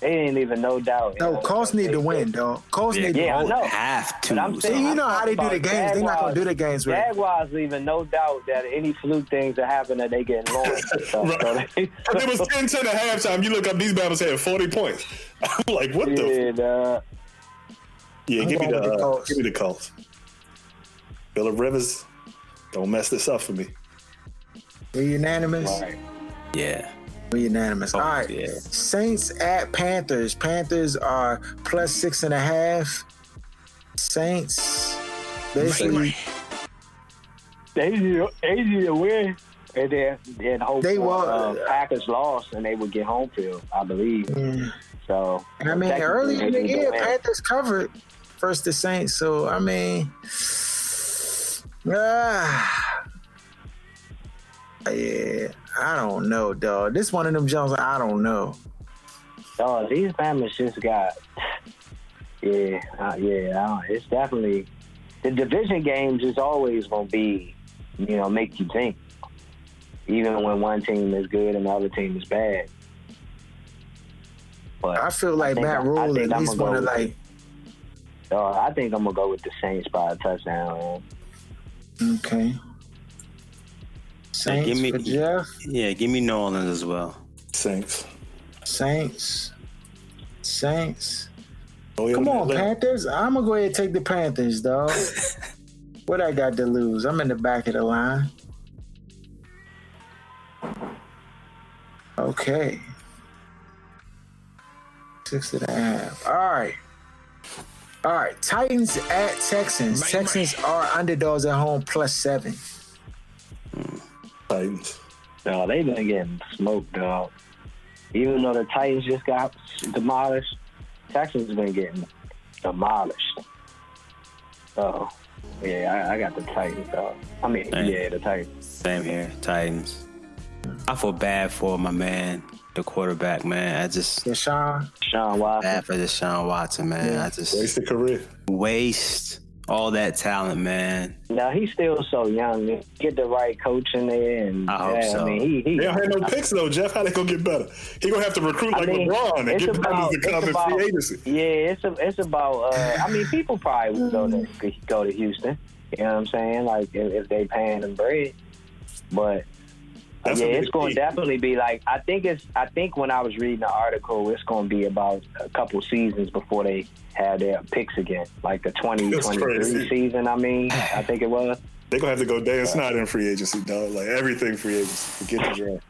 Speaker 5: they ain't even no doubt. you
Speaker 2: No, Colts need to win, dog. Colts need to
Speaker 5: Yeah, I
Speaker 2: win.
Speaker 5: know.
Speaker 7: Have to.
Speaker 5: But I'm
Speaker 2: See,
Speaker 5: saying,
Speaker 2: you
Speaker 5: I'm
Speaker 2: know how they do the games. They're not going to do the games with it.
Speaker 5: Jaguars leaving no doubt that any fluke things that happen that they get launched. So,
Speaker 8: Right.
Speaker 5: so they,
Speaker 8: It was 10 10 at halftime. You look up, these Bama's had 40 points. I'm like, what the?
Speaker 5: yeah.
Speaker 8: Yeah,
Speaker 2: I'm
Speaker 8: give me the,
Speaker 2: with the
Speaker 8: uh,
Speaker 2: Colts.
Speaker 8: give me the Colts. Philip Rivers, Don't mess this up for me.
Speaker 2: We unanimous.
Speaker 7: Yeah.
Speaker 2: We unanimous.
Speaker 7: Oh,
Speaker 2: All right.
Speaker 7: yeah.
Speaker 2: Saints at Panthers. Panthers are plus six and a half. Saints basically
Speaker 5: They easy, easy to win. And then, then hope
Speaker 2: They
Speaker 5: they
Speaker 2: were-
Speaker 5: uh, Packers lost and they would get home field, I believe. So
Speaker 2: I mean,
Speaker 5: technically,
Speaker 2: early in the
Speaker 5: need
Speaker 2: year. Panthers covered versus the Saints. So I mean, ah, yeah, I don't know, dog. This one of them Jones. I don't know.
Speaker 5: Oh, these Bama's just got, yeah, uh, yeah. Don't- It's definitely the division games is always gonna be, you know, make you think. Even when one team is good and the other team is bad. But
Speaker 2: I feel like Matt
Speaker 5: I- I
Speaker 2: Rule at least
Speaker 5: gonna
Speaker 2: want to like.
Speaker 5: uh, I think I'm gonna go with the Saints by a touchdown. man.
Speaker 2: Okay. Saints
Speaker 7: give me-
Speaker 2: for Jeff.
Speaker 7: Yeah, give me New Orleans as well.
Speaker 8: Saints.
Speaker 2: Saints. Saints.
Speaker 8: Oh, yeah,
Speaker 2: Come on,
Speaker 8: let-
Speaker 2: Panthers. I'm gonna go ahead and take the Panthers, dog. what I got to lose? I'm in the back of the line. Okay. Six and a half. All right. All right. Titans at Texans. Texans are underdogs at home plus seven.
Speaker 8: Titans.
Speaker 5: No, they've been getting smoked, dog. Even though the Titans just got demolished, Texans been getting demolished. So, yeah, I, I got the Titans, dog. I mean,
Speaker 7: Hey.
Speaker 5: yeah, the Titans.
Speaker 7: Same here, Titans. I feel bad for my man, the quarterback, man. I just
Speaker 2: Deshaun.
Speaker 5: Sean Watson.
Speaker 7: bad for Deshaun Watson, man. I just waste
Speaker 8: Wasted career.
Speaker 7: waste all that talent, man.
Speaker 5: Now he's still so young. Get the right coach in there, and
Speaker 7: I hope
Speaker 5: yeah,
Speaker 7: so.
Speaker 5: I mean, he, he
Speaker 8: They don't have no picks though, Jeff. How they gonna get better? He gonna have to recruit
Speaker 5: I
Speaker 8: like
Speaker 5: mean,
Speaker 8: LeBron and get
Speaker 5: about-
Speaker 8: brothers to come
Speaker 5: it's
Speaker 8: in
Speaker 5: about-
Speaker 8: free agency.
Speaker 5: Yeah, it's a, it's about. Uh, I mean, people probably would go to go to Houston. You know what I'm saying? Like if, if they paying them bread, but
Speaker 8: That's
Speaker 5: yeah, it's going to definitely be like. I think it's. I think when I was reading the article, it's going to be about a couple seasons before they have their picks again, like the 2023 season. I mean, I think it was.
Speaker 8: They're gonna have to go Dan Snyder in free agency, dog. Like everything free agency. Forget the draft.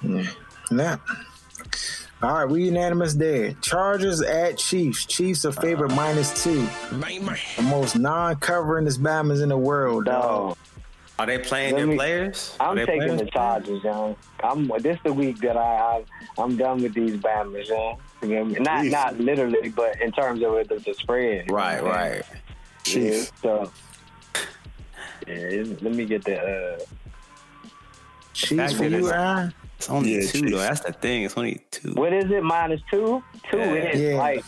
Speaker 8: Hmm.
Speaker 2: Nah. All right, we unanimous there. Chargers at Chiefs. Chiefs are favorite minus two. The most non-covering this Bama's in the world, dog.
Speaker 5: No,
Speaker 7: Are they playing
Speaker 5: Let
Speaker 7: their
Speaker 5: me-
Speaker 7: players?
Speaker 5: I'm taking
Speaker 7: playing
Speaker 5: the Chargers, young. I'm. This the week that I, I I'm done with these Bama's, young. You know I mean? Not
Speaker 8: Jeez.
Speaker 5: not literally, but in terms of the, the spread. you
Speaker 7: Right,
Speaker 5: know
Speaker 7: right.
Speaker 5: saying? Yeah, so yeah, let me get the. Uh,
Speaker 2: Chiefs for you,
Speaker 7: it's- It's only
Speaker 8: Yeah,
Speaker 7: two
Speaker 8: Chiefs.
Speaker 7: though. That's the thing. It's only two.
Speaker 5: what is it? Minus two. Two.
Speaker 7: Yeah.
Speaker 5: It is
Speaker 2: Yeah.
Speaker 5: like.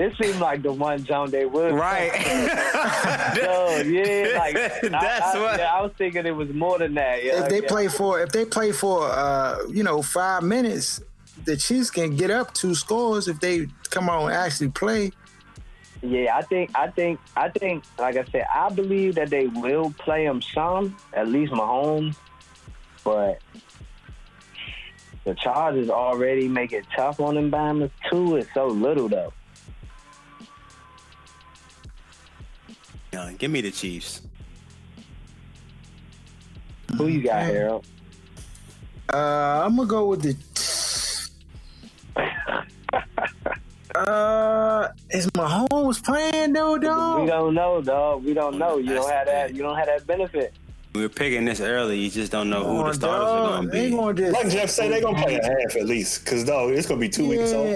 Speaker 5: This seemed like the one John they would.
Speaker 7: Right.
Speaker 5: Yo, yeah, like
Speaker 7: That's
Speaker 5: I, I,
Speaker 7: what-
Speaker 5: yeah, I was thinking it was more than that. Yeah,
Speaker 2: If they
Speaker 5: yeah.
Speaker 2: play for, if they play for, uh, you know, five minutes, the Chiefs can get up two scores if they come on and actually play.
Speaker 5: Yeah, I think, I think, I think, like I said, I believe that they will play them some, at least Mahomes, but the Chargers already make it tough on them Bama's. Two is so little though.
Speaker 7: Yeah, give me the Chiefs.
Speaker 5: Who you got, Harold?
Speaker 2: Uh, I'm gonna go with the. Uh, is Mahomes playing though, dog?
Speaker 5: We don't know, dog. We don't know. You don't have that. You don't have that benefit.
Speaker 7: We are picking this early. You just don't know who
Speaker 2: Come
Speaker 7: the
Speaker 2: on,
Speaker 7: starters are going to
Speaker 2: They
Speaker 7: be.
Speaker 2: gonna just-
Speaker 8: Like Jeff said, they're gonna play a half at least, cause dog, it's gonna be two weeks off.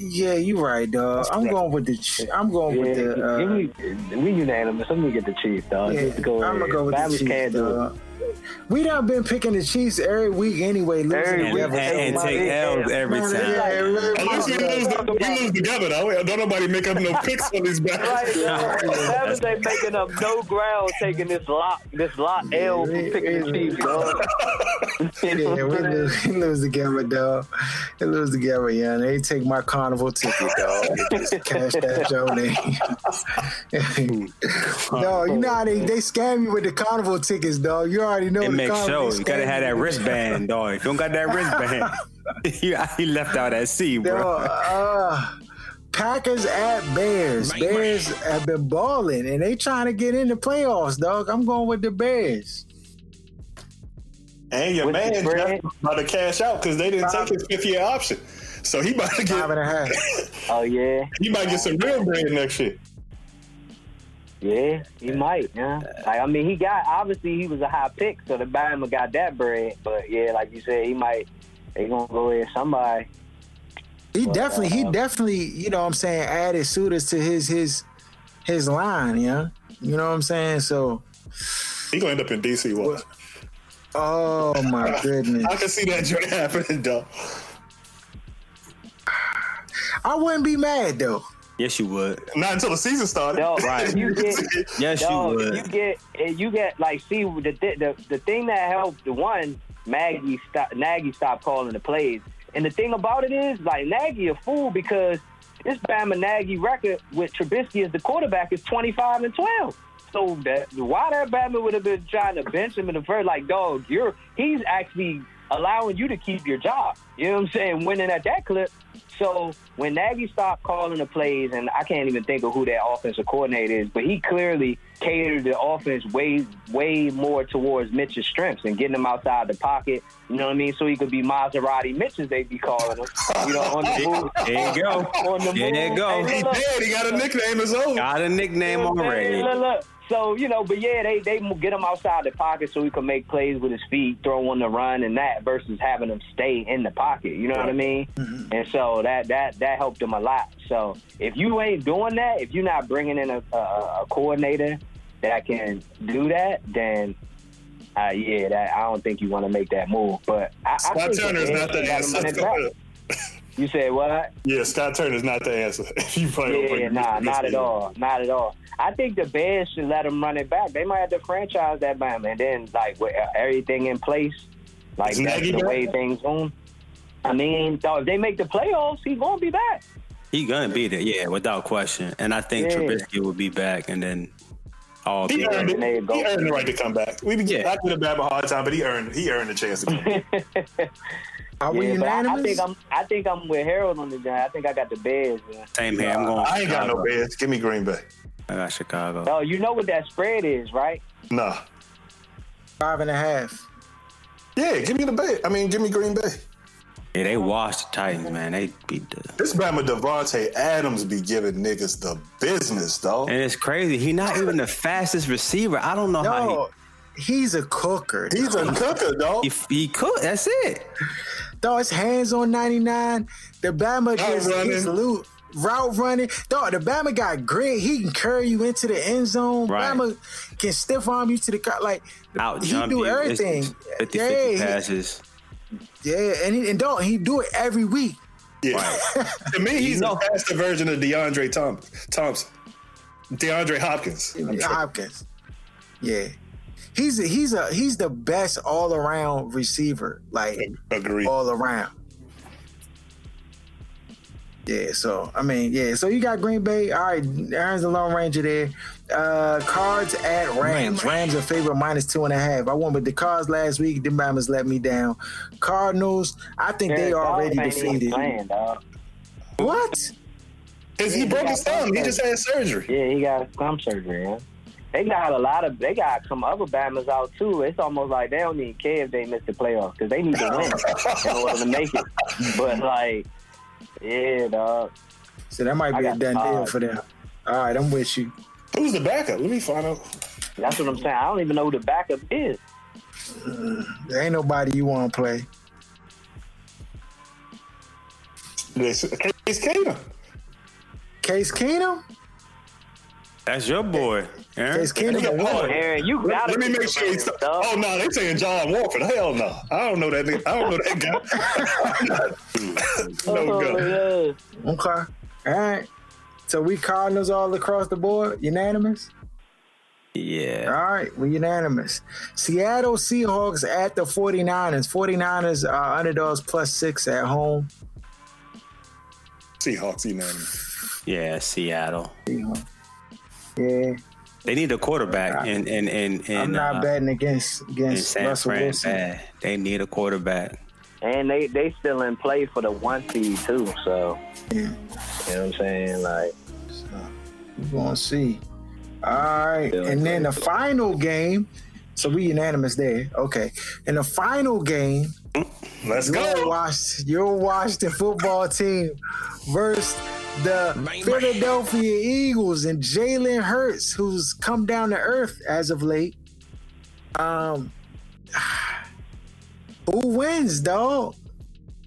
Speaker 2: Yeah, you right, dog. I'm going with the. Ch- I'm going
Speaker 5: Yeah,
Speaker 2: with the. Uh,
Speaker 5: me, we unanimous. Let me get the Chiefs, dog.
Speaker 2: yeah,
Speaker 5: Just go
Speaker 2: I'm gonna go with the Chiefs,
Speaker 5: can't do it.
Speaker 2: dog. We done been picking the Chiefs every week anyway, losing
Speaker 5: Every
Speaker 7: And,
Speaker 5: week.
Speaker 2: together.
Speaker 7: and, and
Speaker 5: my
Speaker 7: take
Speaker 5: big
Speaker 7: L's every
Speaker 2: Man,
Speaker 7: time.
Speaker 2: yeah,
Speaker 8: At least we lose, we lose together though. Don't nobody make up no picks on these
Speaker 5: Right,
Speaker 8: battles.
Speaker 5: dog. Bama's they making up no ground, taking this lot, this lot L for
Speaker 2: we-
Speaker 5: picking the
Speaker 2: we-
Speaker 5: Chiefs, dog.
Speaker 2: Yeah, we lose, we lose together, dog. They lose together, yeah. They take my carnival ticket, dog. Just cash that your name. dog, you know how they, they scam you with the carnival tickets, dog. You already know
Speaker 7: It
Speaker 2: the
Speaker 7: makes
Speaker 2: carnival
Speaker 7: sure you gotta have that wristband, dog. If you don't got that wristband, you, you left out at sea, bro.
Speaker 2: Dog, uh, Packers at Bears. Bears have been balling, and they trying to get in the playoffs, dog. I'm going with the Bears.
Speaker 8: And your
Speaker 5: With
Speaker 8: man
Speaker 5: spread?
Speaker 8: just about to cash out because they didn't take his fifth year option. So he about to get
Speaker 2: a half.
Speaker 5: Oh yeah,
Speaker 8: he might get some real bread next year.
Speaker 5: Yeah, he might. Yeah, like I mean, he got obviously he was a high pick, so the Bama got that bread. But yeah, like you said, he might. They gonna go in somebody.
Speaker 2: He
Speaker 5: Well,
Speaker 2: definitely, he
Speaker 5: uh,
Speaker 2: definitely, you know what I'm saying, added suitors to his his his line, yeah. You know what I'm saying? So
Speaker 8: He gonna end up in DC. What?
Speaker 2: oh my goodness.
Speaker 8: I can see that joint happening, though.
Speaker 2: I wouldn't be mad though.
Speaker 7: Yes, you would.
Speaker 8: Not until the season started.
Speaker 5: No,
Speaker 7: Right.
Speaker 5: you get
Speaker 7: Yes,
Speaker 5: Yo,
Speaker 7: you would.
Speaker 5: you get, you get like, see the the the thing that helped the one Maggie stop Nagy stopped calling the plays, and the thing about it is like Nagy a fool because this Bama Nagy record with Trubisky as the quarterback is twenty five and twelve. So that why that Bama would have been trying to bench him in the first, like dog, you're he's actually allowing you to keep your job. You know what I'm saying? Winning at that clip. So when Nagy stopped calling the plays, and I can't even think of who that offensive coordinator is, but he clearly catered the offense way, way more towards Mitch's strengths and getting him outside the pocket. You know what I mean? So he could be Maserati Mitch as they be calling him. You know, on the move.
Speaker 7: There you go.
Speaker 5: On the
Speaker 7: There you go.
Speaker 5: Hey,
Speaker 8: He
Speaker 5: look,
Speaker 8: did. He got a nickname. His own.
Speaker 7: Got a nickname
Speaker 5: you know what I'm
Speaker 7: already.
Speaker 5: saying? Look, look. So you know, but yeah, they they get him outside the pocket so he can make plays with his feet, throw on the run, and that versus having him stay in the pocket. You know what I mean? And so that that that helped him a lot. So if you ain't doing that, if you're not bringing in a, a, a coordinator that can do that, then. Uh, yeah, that I don't think you want to make that move, but I, I
Speaker 8: Scott
Speaker 5: think
Speaker 8: Turner is not
Speaker 5: they
Speaker 8: the
Speaker 5: got him running back.
Speaker 8: answer.
Speaker 5: You said what?
Speaker 8: yeah, Scott Turner is not the answer. If you probably don't
Speaker 5: Yeah,
Speaker 8: bring
Speaker 5: nah,
Speaker 8: this
Speaker 5: not at all, not at all. I think the Bears should let him run it back. They might have to franchise that Bama, and then like with everything in place, like
Speaker 8: Is
Speaker 5: that's
Speaker 8: Nagy
Speaker 5: the
Speaker 8: back?
Speaker 5: way things going. I mean, so if they make the playoffs, he's gonna be back.
Speaker 7: He gonna be there, yeah, without question. And I think
Speaker 5: Yeah.
Speaker 7: Trubisky will be back, and then all
Speaker 8: He
Speaker 7: be
Speaker 8: earned it.
Speaker 5: go.
Speaker 8: He earned the right to come back. We be
Speaker 7: Yeah.
Speaker 8: I give the Bama a hard time, but he earned he earned the chance to come back.
Speaker 2: Are we
Speaker 5: Yeah, but I, I think I'm, I think I'm with Harold on the guy. I think I got the Bears. Man.
Speaker 7: same here. I'm going.
Speaker 8: I ain't got no
Speaker 7: Chicago.
Speaker 8: Bears. Give me Green Bay.
Speaker 7: I got Chicago.
Speaker 5: Oh, you know what that spread is, right?
Speaker 8: Nah.
Speaker 2: Five and a half.
Speaker 8: Yeah, give me the Bay. I mean, give me Green Bay.
Speaker 7: Yeah, they washed the Titans, man. They beat the.
Speaker 8: This Bama Davante Adams be giving niggas the business, though.
Speaker 7: And it's crazy. He not even the fastest receiver. I don't know how
Speaker 2: No, he's a cooker.
Speaker 8: He's a cooker, though.
Speaker 7: he he, cook. That's it.
Speaker 2: Dog, his hands on 99. The Bama just
Speaker 8: running.
Speaker 2: he's loot. Route running. Dog, the Bama got grit. He can carry you into the end zone.
Speaker 7: Right.
Speaker 2: Bama can stiff arm you to the car. Like,
Speaker 7: Out
Speaker 2: he do everything.
Speaker 7: 50
Speaker 2: yeah,
Speaker 7: 50
Speaker 2: he-
Speaker 7: passes.
Speaker 2: yeah, and he, and don't he do it every week.
Speaker 8: Yeah. to me, he's
Speaker 7: know-
Speaker 8: a faster version of DeAndre Tom- Thompson. DeAndre Hopkins. I'm.
Speaker 2: Hopkins. Yeah. He's a, he's a he's the best all around receiver. Like
Speaker 8: Agree.
Speaker 2: all around. Yeah, so I mean, yeah, so you got Green Bay. All right, Aaron's the Lone Ranger there. Uh cards at Rams. Rams are favorite minus two and a half. I won with the cards last week. The Bama's let me down. Cardinals, I think they
Speaker 5: Jared Goff
Speaker 2: already
Speaker 5: ain't
Speaker 2: defeated.
Speaker 5: Playing.
Speaker 2: What?
Speaker 8: Because he broke his thumb. He just had surgery.
Speaker 5: Yeah, he got thumb surgery. Man. They got a lot of. They got some other Bama's out too. It's almost like they don't even care if they miss the playoffs because they need to win in order to make it. But like, yeah, dog.
Speaker 2: So that might
Speaker 5: I
Speaker 2: be a
Speaker 5: got
Speaker 2: done deal
Speaker 5: cards.
Speaker 2: for them. All right, I'm with you.
Speaker 8: Who's the backup? Let me find out.
Speaker 5: That's what I'm saying. I don't even know who the backup is.
Speaker 2: There ain't nobody you want to play.
Speaker 8: Case Keenum.
Speaker 2: Case Keenum?
Speaker 7: That's your boy. Aaron.
Speaker 2: Case Keenum a
Speaker 8: Oh,
Speaker 2: winner.
Speaker 5: Aaron, you
Speaker 8: Let,
Speaker 5: gotta
Speaker 8: let me make sure he's.
Speaker 5: the.
Speaker 8: Oh no, they saying John Wolford. Hell no, I don't know that. Nigga. I don't know that guy. no
Speaker 5: Oh,
Speaker 8: go.
Speaker 5: yeah.
Speaker 2: Okay. All right. So we Cardinals all across the board, unanimous?
Speaker 7: Yeah.
Speaker 2: All right, we're unanimous. Seattle Seahawks at the 49ers. 49ers are underdogs plus six at home.
Speaker 8: Seahawks unanimous.
Speaker 7: Yeah. Seattle.
Speaker 2: Yeah,
Speaker 7: They need a quarterback, and and and
Speaker 2: I'm not
Speaker 7: uh,
Speaker 2: betting against against
Speaker 7: San
Speaker 2: Russell
Speaker 7: Fran.
Speaker 2: Wilson.
Speaker 7: bad. They need a quarterback.
Speaker 5: and they they still in play for the one seed too. So
Speaker 2: Yeah.
Speaker 5: you know what I'm saying? Like
Speaker 2: We're gonna see. All right, and then the final game. So we unanimous there. Okay. In the final game,
Speaker 8: Let's
Speaker 2: your
Speaker 8: go.
Speaker 2: Wash, your Washington football team versus the Philadelphia Eagles and Jalen Hurts, who's come down to earth as of late. Um, who wins, dog?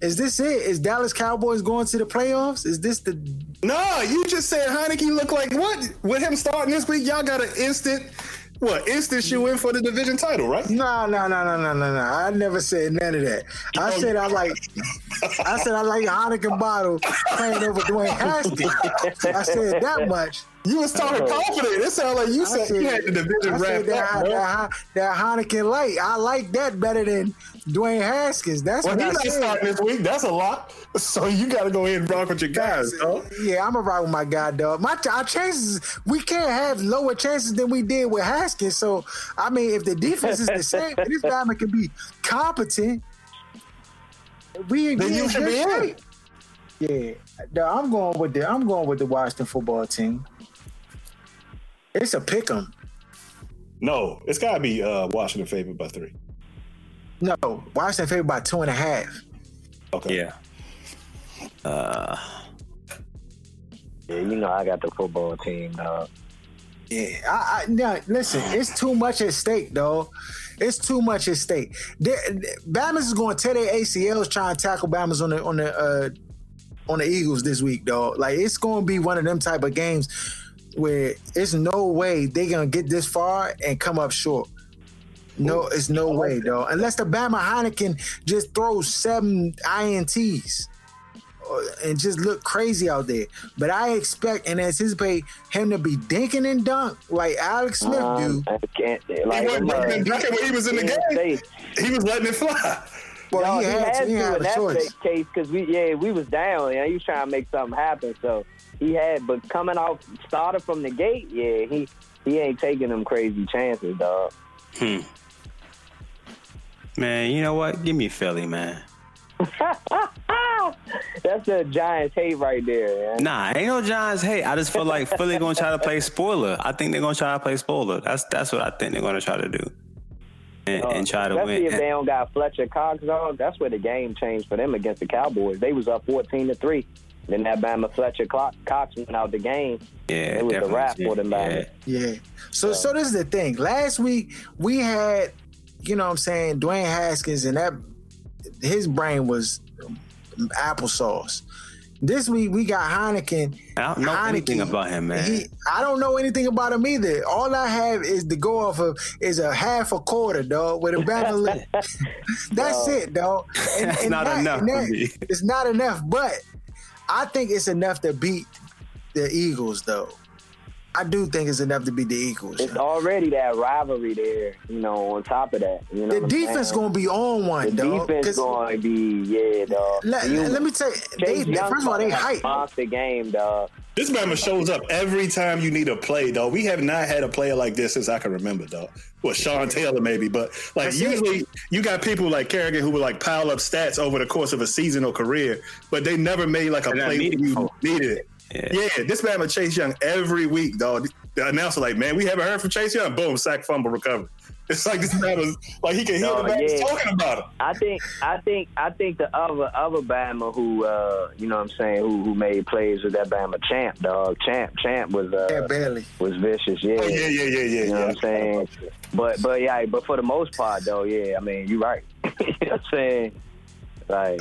Speaker 2: Is this it? Is Dallas Cowboys going to the playoffs? Is this the
Speaker 8: No, you just said Heinicke look like what? With him starting this week, y'all got an instant, what? Instant shoe in for the division title, right?
Speaker 2: No, no, no, no, no, no, no. I never said none of that. I oh, said I like. I said I like Heineken bottle playing over Dwayne Haskins. I said that much.
Speaker 8: You was talking confident. It sounded like you
Speaker 2: I
Speaker 8: said, you had the division
Speaker 2: I said
Speaker 8: wrapped
Speaker 2: that,
Speaker 8: up, bro.
Speaker 2: that, that Heineken light. I like that better than Dwayne Haskins. That's
Speaker 8: Well,
Speaker 2: what I
Speaker 8: he's not
Speaker 2: said.
Speaker 8: starting this week. That's a lot. So you got to go ahead and rock with your guys, dog.
Speaker 2: Yeah, I'm a rock with my guy, dog. My our chances, we can't have lower chances than we did with Haskins. So, I mean, if the defense is the same, and this guy can be competent. We
Speaker 8: Then you
Speaker 2: in
Speaker 8: should
Speaker 2: good
Speaker 8: be in.
Speaker 2: shape. Yeah, dog, I'm going with the I'm going with the Washington football team. It's a pick 'em.
Speaker 8: No, it's got to be uh, Washington favored by three.
Speaker 2: No, Washington favored by two and a half.
Speaker 8: Okay.
Speaker 7: Yeah. Uh,
Speaker 5: yeah, you know I got the football team, dog.
Speaker 2: Yeah, I, I now listen. It's too much at stake, though. It's too much at stake. They, Bama's is going to tear their ACLs trying to tackle Bama's on the on the uh, on the Eagles this week, dog. Like it's going to be one of them type of games where it's no way they gonna get this far and come up short. No, it's no way, though. Unless the Bama Heineken just throws seven ints uh, and just look crazy out there. But I expect and anticipate him to be dinking and dunk like Alex Smith
Speaker 5: Um,
Speaker 2: do.
Speaker 5: I can't,
Speaker 8: He
Speaker 5: like,
Speaker 8: wasn't
Speaker 5: uh,
Speaker 8: drinking and drinking when he was in the game.
Speaker 5: State.
Speaker 8: He was letting it fly.
Speaker 2: Well,
Speaker 5: No,
Speaker 2: he, had, to. He had
Speaker 5: in
Speaker 2: a
Speaker 5: that
Speaker 2: choice.
Speaker 5: case because we yeah we was down. Yeah, he was trying to make something happen. So he had, but coming off started from the gate. Yeah, he he ain't taking them crazy chances, dog. Hmm.
Speaker 7: man, you know what? Give me Philly, man.
Speaker 5: That's the Giants hate right there. Man.
Speaker 7: Nah, ain't no Giants hate. I just feel like Philly gonna try to play spoiler. I think they're gonna try to play spoiler. That's that's what I think they're gonna try to do, and, and try to
Speaker 5: Especially
Speaker 7: win.
Speaker 5: if they don't got Fletcher Cox on, that's where the game changed for them against the Cowboys. They was up fourteen to three. Then that Bama Fletcher Clock- Cox went out the game.
Speaker 7: yeah,
Speaker 5: it was a
Speaker 7: definitely.
Speaker 5: wrap for them Bama.
Speaker 7: Yeah.
Speaker 2: Yeah. So so this is the thing. Last week we had, you know what I'm saying, Dwayne Haskins and that his brain was applesauce. This week we got Heineken.
Speaker 7: I don't know anything about him, man.
Speaker 2: He, I don't know anything about him either. All I have is to go off of is a half a quarter, dog, with a Bama lip. That's it, dog. And,
Speaker 7: That's not enough
Speaker 2: and
Speaker 7: for me.
Speaker 2: It's not enough, but I think it's enough to beat the Eagles, though. I do think it's enough to beat the Eagles.
Speaker 5: It's
Speaker 2: yo.
Speaker 5: already that rivalry there, you know, on top of that. You know
Speaker 2: The defense
Speaker 5: saying?
Speaker 2: gonna be on one,
Speaker 5: The
Speaker 2: dog.
Speaker 5: defense
Speaker 2: 'Cause
Speaker 5: going to be, yeah, dog.
Speaker 2: Let,
Speaker 5: You-
Speaker 2: let me tell you, they, they- first of all, they
Speaker 5: had a
Speaker 2: hype.
Speaker 5: Monster game, dog.
Speaker 8: This Bama shows up every time you need a play, though. We have not had a player like this since I can remember, though. Well, Sean Taylor maybe, but like
Speaker 2: That's it.
Speaker 8: usually you got people like Kerrigan who would like pile up stats over the course of a season or career, but they never made like a
Speaker 7: They're
Speaker 8: play when you
Speaker 7: meaningful.
Speaker 8: needed it.
Speaker 7: Yeah.
Speaker 8: Yeah, this Bama Chase Young every week, dog. The announcer like, man, we haven't heard from Chase Young. Boom, sack, fumble, recovery. It's like this Bama's like he can hear
Speaker 5: No,
Speaker 8: the Bama's
Speaker 5: yeah.
Speaker 8: talking about him.
Speaker 5: I think, I think, I think the other other Bama who, uh, you know, what I'm saying, who who made plays with that Bama champ, dog. Champ, champ was uh,
Speaker 2: Yeah, barely.
Speaker 5: was vicious. Yeah,
Speaker 8: Oh yeah, yeah, yeah, yeah.
Speaker 5: You know
Speaker 8: yeah.
Speaker 5: what I'm saying? But but yeah, but for the most part though, yeah, I mean, you're right. you know what I'm saying? Like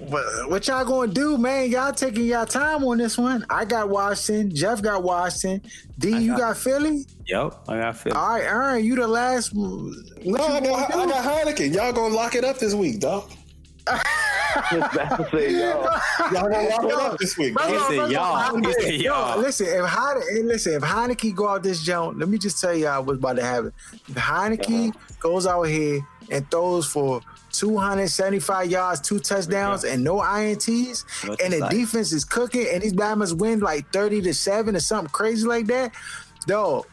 Speaker 2: But what y'all gonna do, man? Y'all taking y'all time on this one. I got Washington. Jeff got Washington. D, you got Philly.
Speaker 7: Yep, I got Philly.
Speaker 2: All right, Aaron, you the last. What
Speaker 8: No, I got, I got Heineken. Y'all gonna lock it up this week, dog.
Speaker 5: Bama say, yo,
Speaker 8: Y'all gonna lock it up this week.
Speaker 2: First
Speaker 8: dog.
Speaker 2: of all,
Speaker 7: said
Speaker 2: first
Speaker 7: y'all. He
Speaker 2: Heineken-
Speaker 7: said
Speaker 2: yo,
Speaker 7: y'all.
Speaker 2: Listen, if Heineken, listen, if Heinicke go out this joint, let me just tell y'all what's about to happen. If Heinicke goes out here and throws for 275 yards, two touchdowns, and no ints,
Speaker 7: What
Speaker 2: and the
Speaker 7: like.
Speaker 2: defense is cooking, and these Bama's win like 30 to seven or something crazy like that, dog.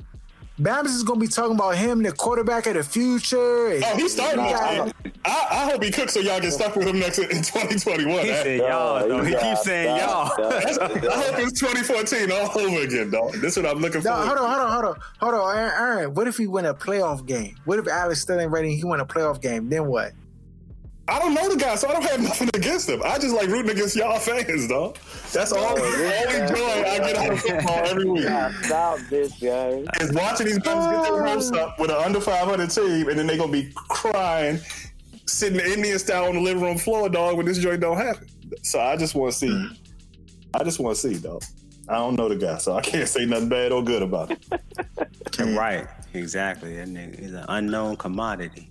Speaker 2: Bama's is gonna be talking about him, the quarterback of the future. and-
Speaker 8: Oh, he's starting
Speaker 2: He
Speaker 8: next. I, I hope he cooks so y'all get stuck with him next in 2021.
Speaker 7: He
Speaker 8: eh?
Speaker 7: said y'all, though. He
Speaker 5: you
Speaker 7: keeps saying
Speaker 5: stop,
Speaker 7: y'all.
Speaker 5: dog.
Speaker 8: I hope it's 2014 all over again, dog. This is what I'm looking for.
Speaker 2: Hold on, hold on, hold on, hold on, Aaron, Aaron. What if he win a playoff game? What if Alex still ain't ready? and He win a playoff game. Then what?
Speaker 8: I don't know the guy, so I don't have nothing against him. I just like rooting against y'all fans, dog. That's all the only joy I get out of football every week.
Speaker 5: Yeah, stop this, guys.
Speaker 8: Is watching these guys get their hopes up with an under 500 team, and then they're gonna be crying, sitting Indian style on the living room floor, dog, when this joint don't happen. So I just want to see. I just want to see, dog. I don't know the guy, so I can't say nothing bad or good about it.
Speaker 7: Right, exactly. That nigga is an unknown commodity.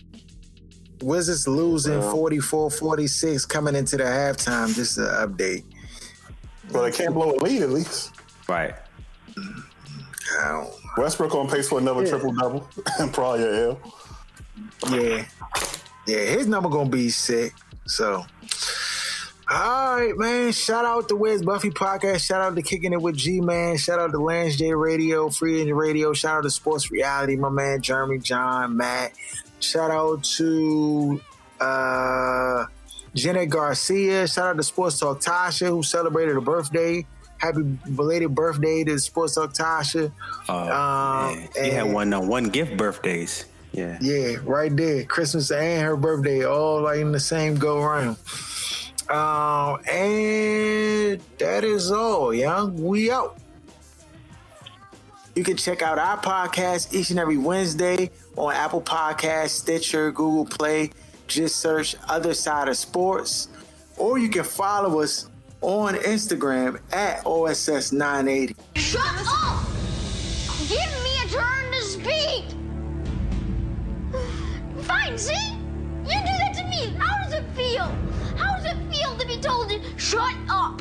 Speaker 2: Wizards losing 44-46 coming into the halftime. Just an update.
Speaker 8: Well, they can't blow a lead at least.
Speaker 7: Right.
Speaker 8: Westbrook on pace for another triple double and probably a L.
Speaker 2: Yeah, yeah. His number gonna be sick. So. All right, man. Shout out to Wiz Buffy Podcast. Shout out to Kicking It with G Man. Shout out to Lance J Radio, Free Agent Radio. Shout out to Sports Reality, my man Jeremy, John, Matt. Shout out to uh Janet Garcia. Shout out to Sports Talk Tasha, who celebrated a birthday. Happy belated birthday to Sports Talk Tasha.
Speaker 7: Uh,
Speaker 2: Um.
Speaker 7: She had one on one gift birthdays. Yeah.
Speaker 2: Yeah, right there. Christmas and her birthday, all like in the same go round. Um, and that is all, young. We out. You can check out our podcast each and every Wednesday on Apple Podcasts, Stitcher, Google Play. Just search Other Side of Sports. Or you can follow us on Instagram at OSS980.
Speaker 9: Shut up! Give me a turn to speak! Fine, see? You do that to me! How does it feel? How does it feel to be told to shut up?